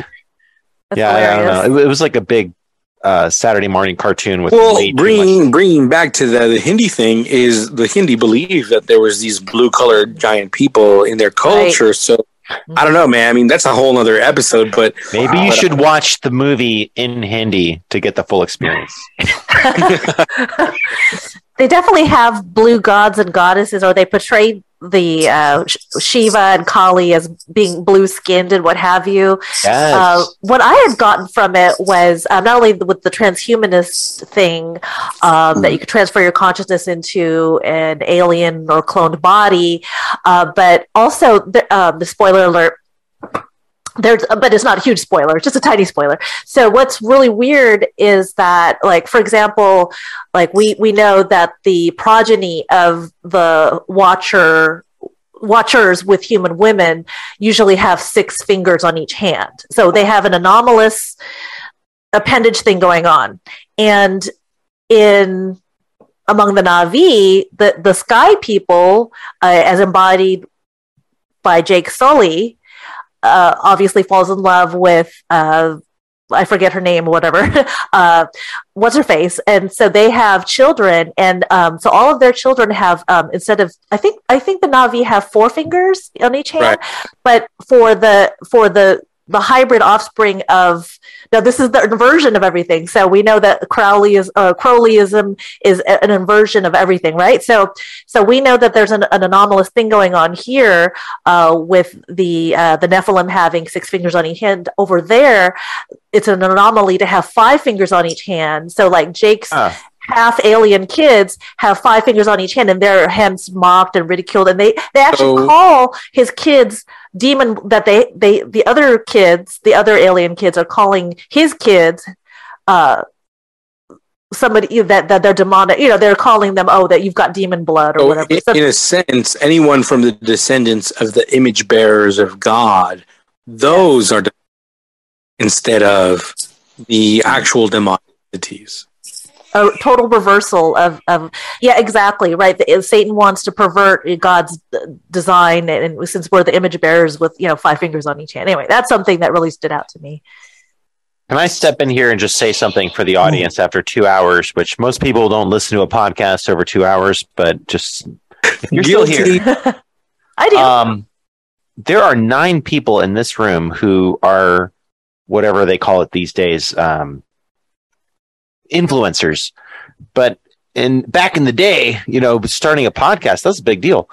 That's yeah, I don't know. It, it was like a big uh, Saturday morning cartoon with Well, way too much- bringing bringing back to the, the Hindi thing is the Hindi believe that there was these blue colored giant people in their culture. So I don't know, man. I mean, that's a whole other episode. But Maybe you But- should watch the movie in Hindi to get the full experience. they definitely have blue gods and goddesses, or they portray the uh, Sh- Shiva and Kali as being blue skinned and what have you. Yes. Uh, what I had gotten from it was um, not only with the transhumanist thing um, that you could transfer your consciousness into an alien or cloned body, uh, but also the, um, the spoiler alert. There's, but it's not a huge spoiler; it's just a tiny spoiler. So, what's really weird is that, like, for example, like we we know that the progeny of the Watcher watchers with human women usually have six fingers on each hand. So they have an anomalous appendage thing going on. And in among the Na'vi, the, the sky people, uh, as embodied by Jake Sully, uh, obviously falls in love with uh, I forget her name whatever. uh, what's her face? And so they have children, and um, so all of their children have um, instead of I think I think the Na'vi have four fingers on each hand, Right. but for the for the the hybrid offspring of now this is the inversion of everything. So we know that Crowley is uh, Crowleyism is a- an inversion of everything, right? So so we know that there's an, an anomalous thing going on here uh, with the uh, the Nephilim having six fingers on each hand. Over there, it's an anomaly to have five fingers on each hand. So like Jake's Ah. half alien kids have five fingers on each hand, and their hands mocked and ridiculed, and they they actually So- call his kids demon that they they the other kids the other alien kids are calling his kids uh somebody that that they're demonic you know they're calling them oh that you've got demon blood or So whatever in, So- in a sense, anyone from the descendants of the image bearers of God, those are the, instead of the actual demonic entities. A total reversal of, of yeah exactly right. The, satan wants to pervert god's design and, and since we're the image bearers with you know five fingers on each hand. Anyway that's something that really stood out to me. Can I step in here and just say something for the audience after two hours, which most people don't listen to a podcast over two hours, but just if you're still here, i do. Um, there are nine people in this room who are whatever they call it these days, um, influencers. But in back in the day, you know, starting a podcast, that's a big deal.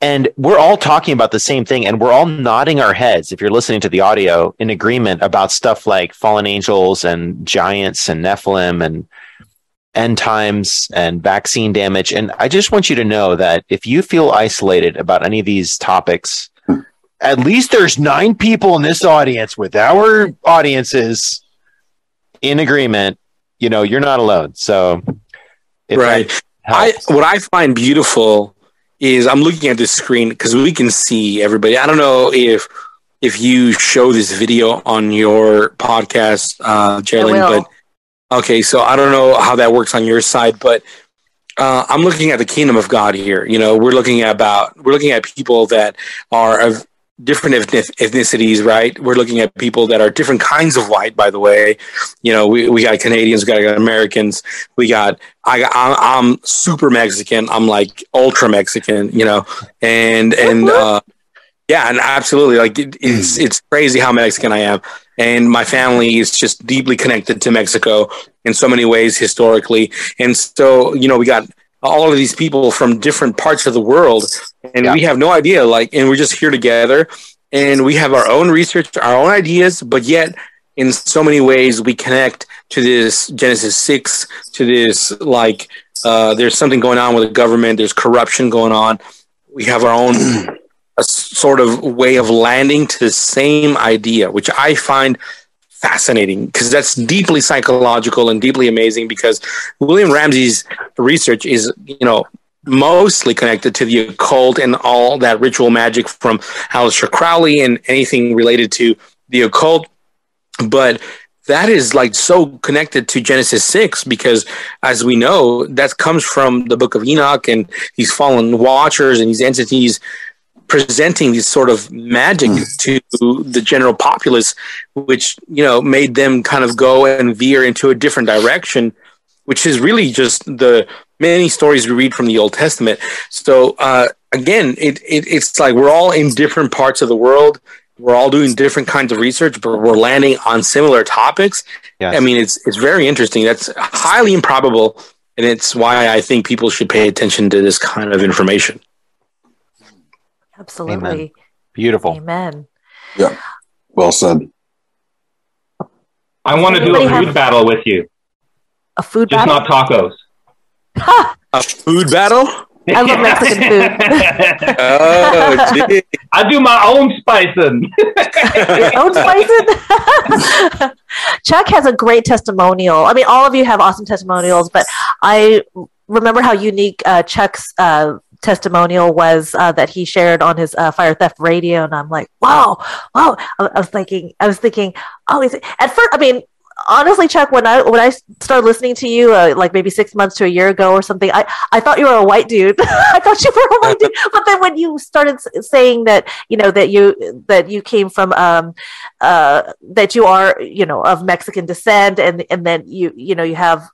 And we're all talking about the same thing, and we're all nodding our heads, if you're listening to the audio, in agreement about stuff like fallen angels and giants and Nephilim and end times and vaccine damage. And I just want you to know that if you feel isolated about any of these topics, at least there's nine people in this audience with our audiences in agreement. You know, you're not alone. So, right. I what I find beautiful is I'm looking at this screen because we can see everybody. I don't know if if you show this video on your podcast, uh, Geraldine, will. but okay. So I don't know how that works on your side, but uh, I'm looking at the kingdom of God here. You know, we're looking at about we're looking at people that are of different ethnicities, right? We're looking at people that are different kinds of white. By the way, you know, we, we got Canadians, we got Americans, we got I got I'm, I'm super Mexican. I'm like ultra Mexican, you know, and and uh, yeah, and absolutely, like it, it's it's crazy how Mexican I am, and my family is just deeply connected to Mexico in so many ways historically, and so you know we got all of these people from different parts of the world, and we have no idea, like, and we're just here together, and we have our own research, our own ideas, but yet in so many ways we connect to this Genesis six, to this like uh, there's something going on with the government, there's corruption going on. We have our own a sort of way of landing to the same idea, which I find fascinating because that's deeply psychological and deeply amazing. Because William Ramsey's research is, you know, mostly connected to the occult and all that ritual magic from Aleister Crowley and anything related to the occult. But that is like so connected to Genesis 6 because as we know that comes from the book of Enoch and these fallen watchers and these entities presenting these sort of magic to the general populace which you know made them kind of go and veer into a different direction which is really just the many stories we read from the Old Testament. So uh, again, it, it it's like we're all in different parts of the world. We're all doing different kinds of research, but we're landing on similar topics. Yes. I mean, it's it's very interesting. That's highly improbable, and it's why I think people should pay attention to this kind of information. Absolutely. Beautiful. Amen. Yeah. Well said. I want to do Anybody a have- food battle with you, A food just battle. not tacos. A food battle? I love Mexican food. Oh, gee. I do my own spicing. Own spices. Chuck has a great testimonial. I mean, all of you have awesome testimonials, but I remember how unique uh, Chuck's uh, testimonial was uh, that he shared on his uh, fire theft radio, and I'm like, wow, wow. I, I was thinking, I was thinking, oh, is it? At first, I mean. Honestly, Chuck, when I when I started listening to you, uh, like maybe six months to a year ago or something, I, I thought you were a white dude. I thought you were a white dude. But then when you started saying that, you know, that you that you came from um, uh, that you are, you know, of Mexican descent, and and then you, you know, you have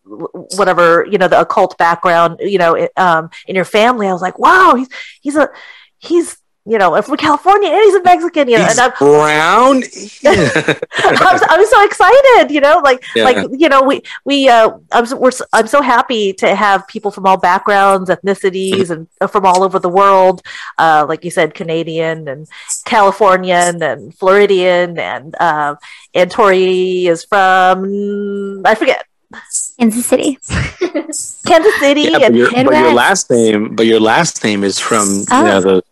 whatever, you know, the occult background, you know, um, in your family. I was like, wow, he's he's a he's you know from California and he's a Mexican, you know, He's and I'm, brown. I'm, so- I'm so excited, you know, like Yeah. like you know, we we uh, I'm so, we're I'm so happy to have people from all backgrounds, ethnicities, and uh, from all over the world. Uh, like you said, Canadian and Californian and Floridian, and uh, and Tori is from I forget Kansas City. Kansas City, Yeah, but your, but your last name, but your last name is from you Oh. know the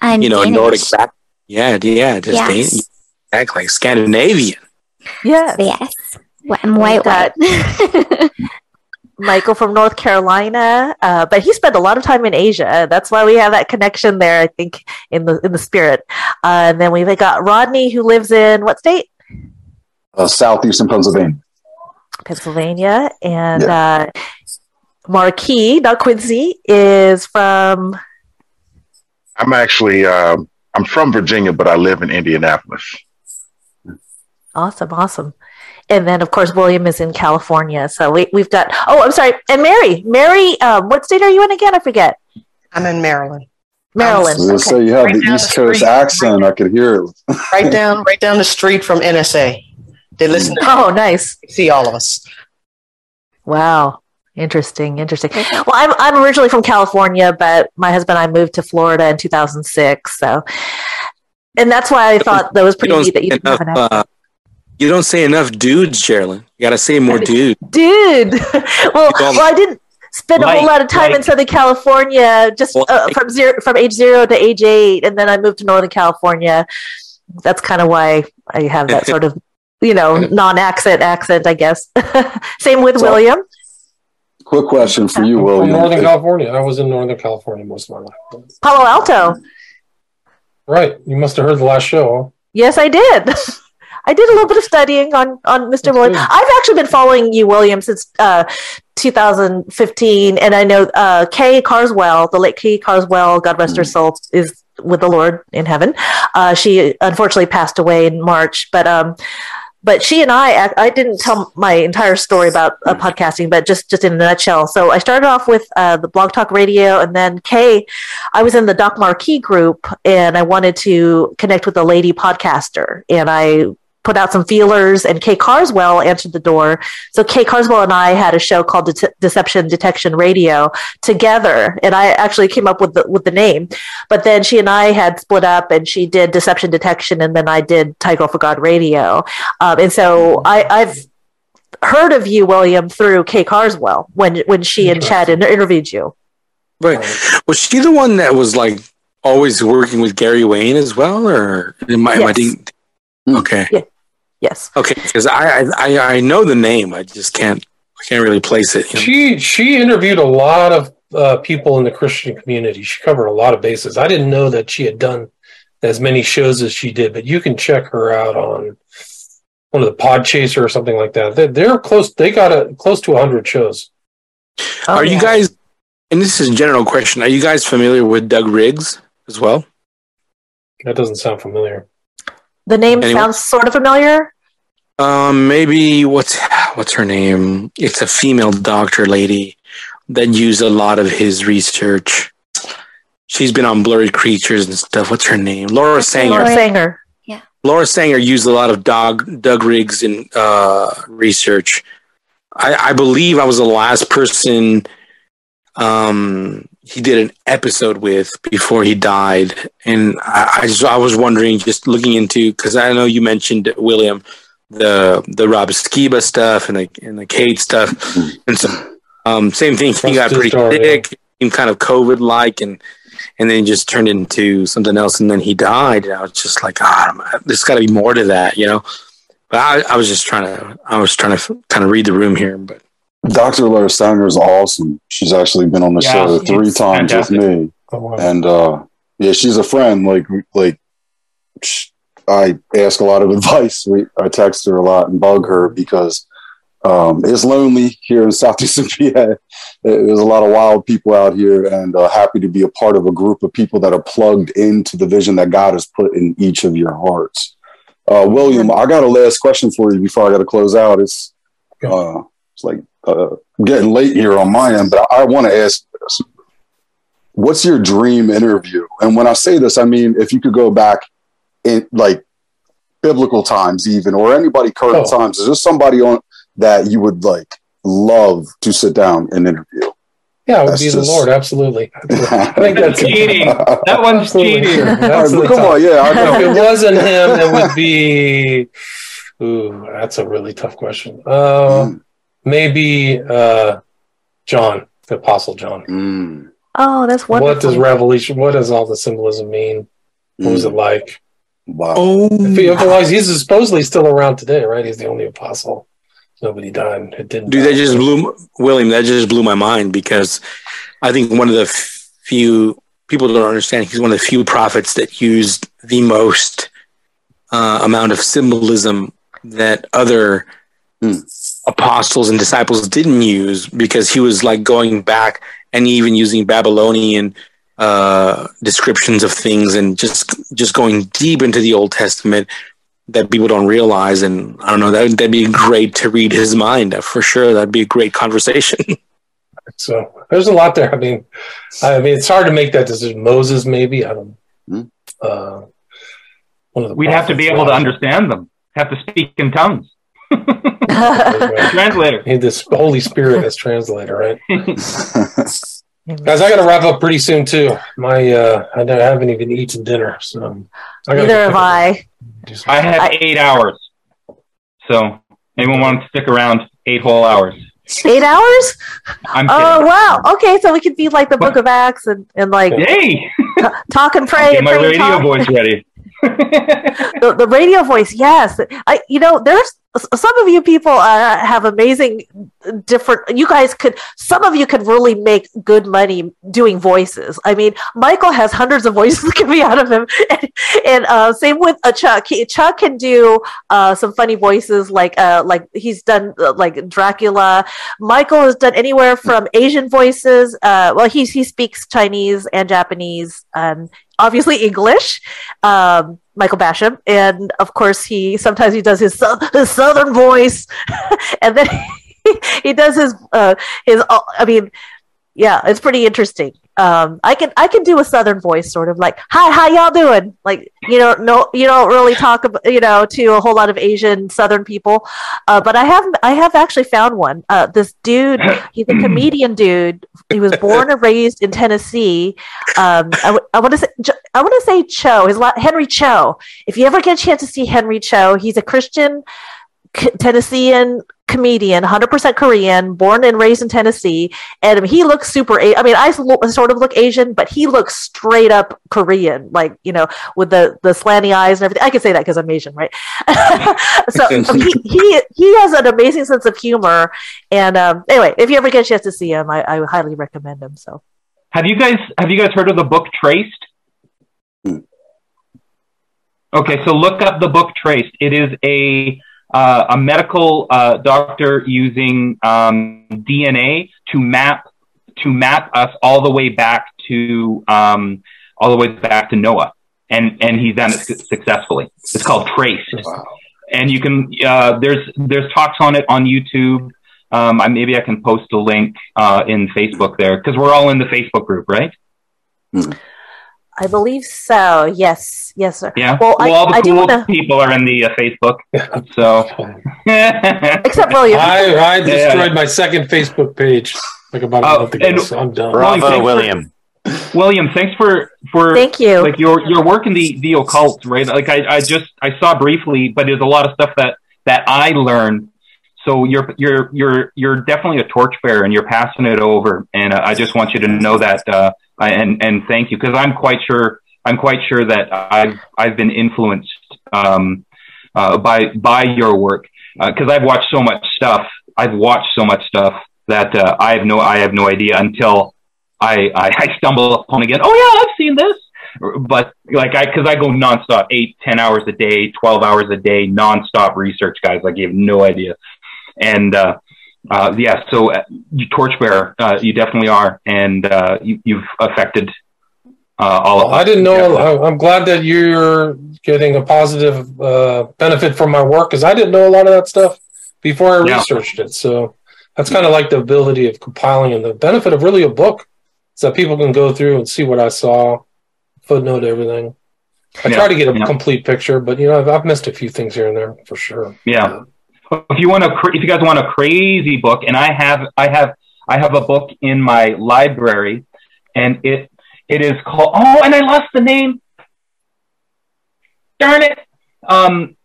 I'm you know Danish. Nordic back. Yeah, yeah, just Yes. Dan- act like Scandinavian. yeah, Yes. Well, I'm white, white. Michael from North Carolina, uh, but he spent a lot of time in Asia. That's why we have that connection there. I think in the in the spirit. Uh, and then we've got Rodney, who lives in what state? Uh, southeastern Pennsylvania. Pennsylvania, and uh, Marquis, not Quincy, is from. I'm actually um, I'm from Virginia, but I live in Indianapolis. Awesome, awesome. And then, of course, William is in California. So we, we've got. Oh, I'm sorry. And Mary, Mary, um, what state are you in again? I forget. I'm in Maryland. Maryland. I Okay. say you have Right the East the Coast street. accent. I could hear it. Right down, right down the street from NSA. They listen to Oh, nice. see all of us. Wow. Interesting, interesting. Well, I'm I'm originally from California, but my husband and I moved to Florida in 2006. So, and that's why I thought that was pretty neat that you didn't have an accent. Uh, you don't say enough dudes, Sherilyn. You got to say more dude. Dude. well, well, I didn't spend a whole lot of time in Southern California, just uh, from zero from age zero to age eight, and then I moved to Northern California. That's kind of why I have that sort of, you know, non-accent accent, I guess. Same with So- William. Quick question for you, From William. Northern California. I was in Northern California most of my life. Palo Alto. Right. You must have heard the last show. Yes, I did. I did a little bit of studying on on Mr. That's Williams. good. I've actually been following you, William, since uh, 2015, and I know uh, Kay Carswell, the late Kay Carswell, God rest her soul, is with the Lord in heaven. Uh, she unfortunately passed away in March, but um, but she and I, I, I didn't tell my entire story about uh, podcasting, but just just in a nutshell. So I started off with uh, the Blog Talk Radio, and then Kay, I was in the Doc Marquis group, and I wanted to connect with a lady podcaster, and I put out some feelers, and Kay Carswell answered the door. So Kay Carswell and I had a show called Det- Deception Detection Radio together, and I actually came up with the with the name. But then she and I had split up, and she did Deception Detection, and then I did Tiger for God Radio. Um, and so I, I've heard of you, William, through Kay Carswell when when she and Chad inter- interviewed you. Right. Was she the one that was like always working with Gary Wayne as well, or am I, am I Yes. thinking- Okay. Yes. Okay. Because I, I I I know the name, I just can't I can't really place it. you know? She she interviewed a lot of uh, people in the Christian community. She covered a lot of bases. I didn't know that she had done as many shows as she did, but you can check her out on one of the Podchaser or something like that. They're, they're close. They got a close to hundred shows. Oh, are you guys? And this is a general question. Are you guys familiar with Doug Riggs as well? That doesn't sound familiar. The name Anyone? sounds sort of familiar. Um, maybe what's what's her name? It's a female doctor lady that used a lot of his research. She's been on Blurry Creatures and stuff. What's her name? Laura Sanger. Laura Sanger. Yeah. Laura Sanger used a lot of Doug Doug Riggs in uh, research. I, I believe I was the last person um, he did an episode with before he died, and I, I just I was wondering, just looking into because I know you mentioned William the the Rob Skiba stuff and the and the Kate stuff, and so um, same thing. He got pretty story, sick, became kind of COVID like, and and then he just turned into something else, and then he died. And I was just like, ah, there's got to be more to that, you know. But I, I was just trying to, I was trying to kind of read the room here, but Dr. Laura Steiner is awesome. She's actually been on the Yeah, show three times fantastic. with me. Oh, wow. and uh yeah she's a friend like like i ask a lot of advice we i text her a lot and bug her because um it's lonely here in southeastern pa there's a lot of wild people out here and uh, happy to be a part of a group of people that are plugged into the vision that god has put in each of your hearts uh william i got a last question for you before i got to close out it's uh it's like uh, getting late here on my end but i, I want to ask this what's your dream interview? And when I say this, I mean if you could go back in like biblical times, even or anybody current Oh. times, is there somebody on that you would like love to sit down and interview? Yeah, it would That's be the Lord. Absolutely. I think that's Cheating. That one's Absolutely. cheating. That's All right, the come top. on, yeah, I if it wasn't him, it would be. Ooh, that's a really tough question. Uh, maybe uh, John, the Apostle John. Mm, Oh, that's wonderful. What does Revelation? What does all the symbolism mean? What was it mm, like? wow. oh, If he, otherwise, he's supposedly still around today, right? He's the only apostle. Nobody died. It didn't. dude, die. that just blew William. That just blew my mind because I think one of the few people don't understand. He's one of the few prophets that used the most uh, amount of symbolism that other. Apostles and disciples didn't use because he was like going back and even using Babylonian uh, descriptions of things and just just going deep into the Old Testament that people don't realize. And I don't know that that'd be great to read his mind for sure. That'd be a great conversation. So there's a lot there. I mean, I mean, it's hard to make that decision. Moses, maybe I don't. Hmm. know. Uh, one of the We'd have to be able to understand them. Have to speak in tongues. Right. Translator. Need this Holy Spirit as translator, right? Guys, I got to wrap up pretty soon too. My, uh, I don't- I haven't even eaten dinner, so I Neither have I. I have I- eight hours. So anyone want to stick around? eight whole hours. Eight hours? I'm Oh wow. Okay, so we could be like the Book of Acts and, and like Hey, talk and pray get and my pray radio talk. voice ready. the, the radio voice yes i you know there's some of you people uh, have amazing different you guys could some of you could really make good money doing voices. I mean michael has hundreds of voices coming out of him. And, and uh, same with uh, chuck. He, chuck can do uh, some funny voices like uh, like he's done uh, like dracula. Michael has done anywhere from asian voices uh, well he, he speaks chinese and japanese and obviously english. Um, Michael Basham, and of course he sometimes he does his, his southern voice, and then he, he does his uh, his. uh, I mean, yeah, it's pretty interesting. Um, I can I can do a southern voice, sort of like "Hi, how y'all doing?" Like you know, no, you don't really talk about you know to a whole lot of Asian Southern people, uh, but I have I have actually found one. Uh, this dude, he's a comedian dude. He was born and raised in Tennessee. Um, I, want to say I want to say Cho. His la- Henry Cho. If you ever get a chance to see Henry Cho, he's a Christian K- Tennessean comedian, 100% Korean, born and raised in Tennessee. And he looks super, A- I mean, I sort of look Asian, but he looks straight up Korean, like, you know, with the, the slanty eyes and everything. I can say that because I'm Asian, right? so he, he, he has an amazing sense of humor. And um, anyway, if you ever get a chance to see him, I, I would highly recommend him. So Have you guys have you guys heard of the book Traced? Okay, so look up the book Traced. It is a uh, a medical uh, doctor using um, DNA to map to map us all the way back to um, all the way back to Noah, and and he's done it su- successfully. It's called Traced, and you can uh, there's there's talks on it on YouTube. Um, I, maybe I can post a link uh, in Facebook there because we're all in the Facebook group, right? I believe so. Yes. Yes, sir. Yeah. Well, I, all the I do cool want to, people are in the uh, Facebook. So, except William. I, I Yeah. destroyed my second Facebook page like about a Oh, month ago, so I'm done. William, Bravo, thanks for- William. William, thanks for for Thank you. like your your work in the the occult, right? Like I, I just I saw briefly, but there's a lot of stuff that that I learned. So you're you're you're you're definitely a torchbearer, and you're passing it over. And uh, I just want you to know that, uh, I, and and thank you because I'm quite sure I'm quite sure that I've I've been influenced um, uh, by by your work because I've watched so much stuff. I've watched so much stuff that uh, I have no I have no idea until I, I I stumble upon again. Oh yeah, I've seen this. But like I, because I go nonstop, eight, ten hours a day, twelve hours a day, nonstop research, guys. Like you have no idea. And uh, uh, yeah, so uh, you torchbearer, uh, you definitely are, and uh, you, you've affected uh, all of us. I didn't know. I'm glad that you're getting a positive uh, benefit from my work because I didn't know a lot of that stuff before I Yeah. researched it. So that's kind of like the ability of compiling and the benefit of really a book is that people can go through and see what I saw, footnote everything. I Yeah, try to get a complete picture, but you know I've, I've missed a few things here and there for sure. Yeah. If you want a, if you guys want a crazy book, and I have, I have, I have a book in my library, and it, it is called. Oh, and I lost the name. Darn it. Um,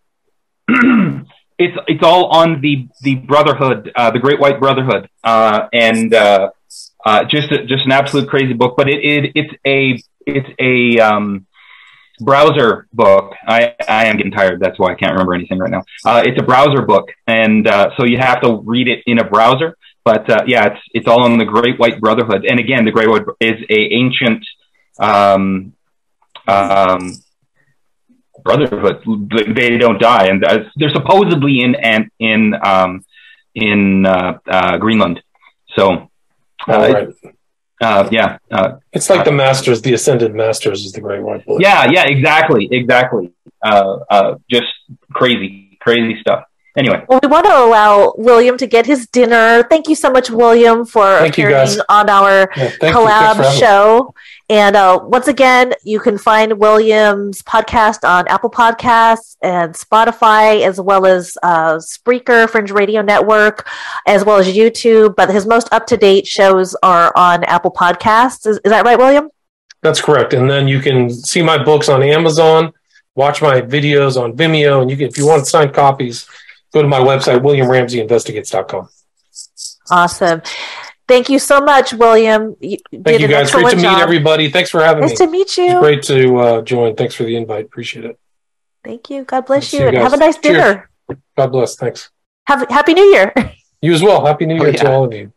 it's it's all on the the Brotherhood, uh, the Great White Brotherhood, uh, and uh, uh, just a, just an absolute crazy book. But it, it it's a it's a um, browser book. I, I am getting tired. That's why I can't remember anything right now. Uh, it's a browser book, and uh, so you have to read it in a browser. But uh, yeah, it's it's all on the Great White Brotherhood. And again, the Great White is a ancient um, um, brotherhood. They don't die, and uh, they're supposedly in and in um, in uh, uh, Greenland. So, right. Uh, yeah, uh, It's like the Masters, the Ascended Masters is the Great White Book. yeah, yeah, exactly, exactly. Uh, uh, just crazy, crazy stuff. Anyway, Well, we want to allow William to get his dinner. Thank you so much, William, for Thank appearing on our Yeah, thank you. Thanks for collab show. And uh, once again, you can find William's podcast on Apple Podcasts and Spotify, as well as uh, Spreaker, Fringe Radio Network, as well as YouTube. But his most up to date shows are on Apple Podcasts. Is, is that right, William? That's correct. And then you can see my books on Amazon, watch my videos on Vimeo, and you can, if you want signed copies, go to my website, williamramseyinvestigates.com. Awesome. Thank you so much, William. You Thank you guys. Great to meet job. everybody. Thanks for having Nice me. to meet It's you. great to uh, join. Thanks for the invite. Appreciate it. Thank you. God bless See you, you and guys. have a nice Cheers. dinner. God bless. Thanks. Have Happy New Year. You as well. Happy New Oh, Year to all of you.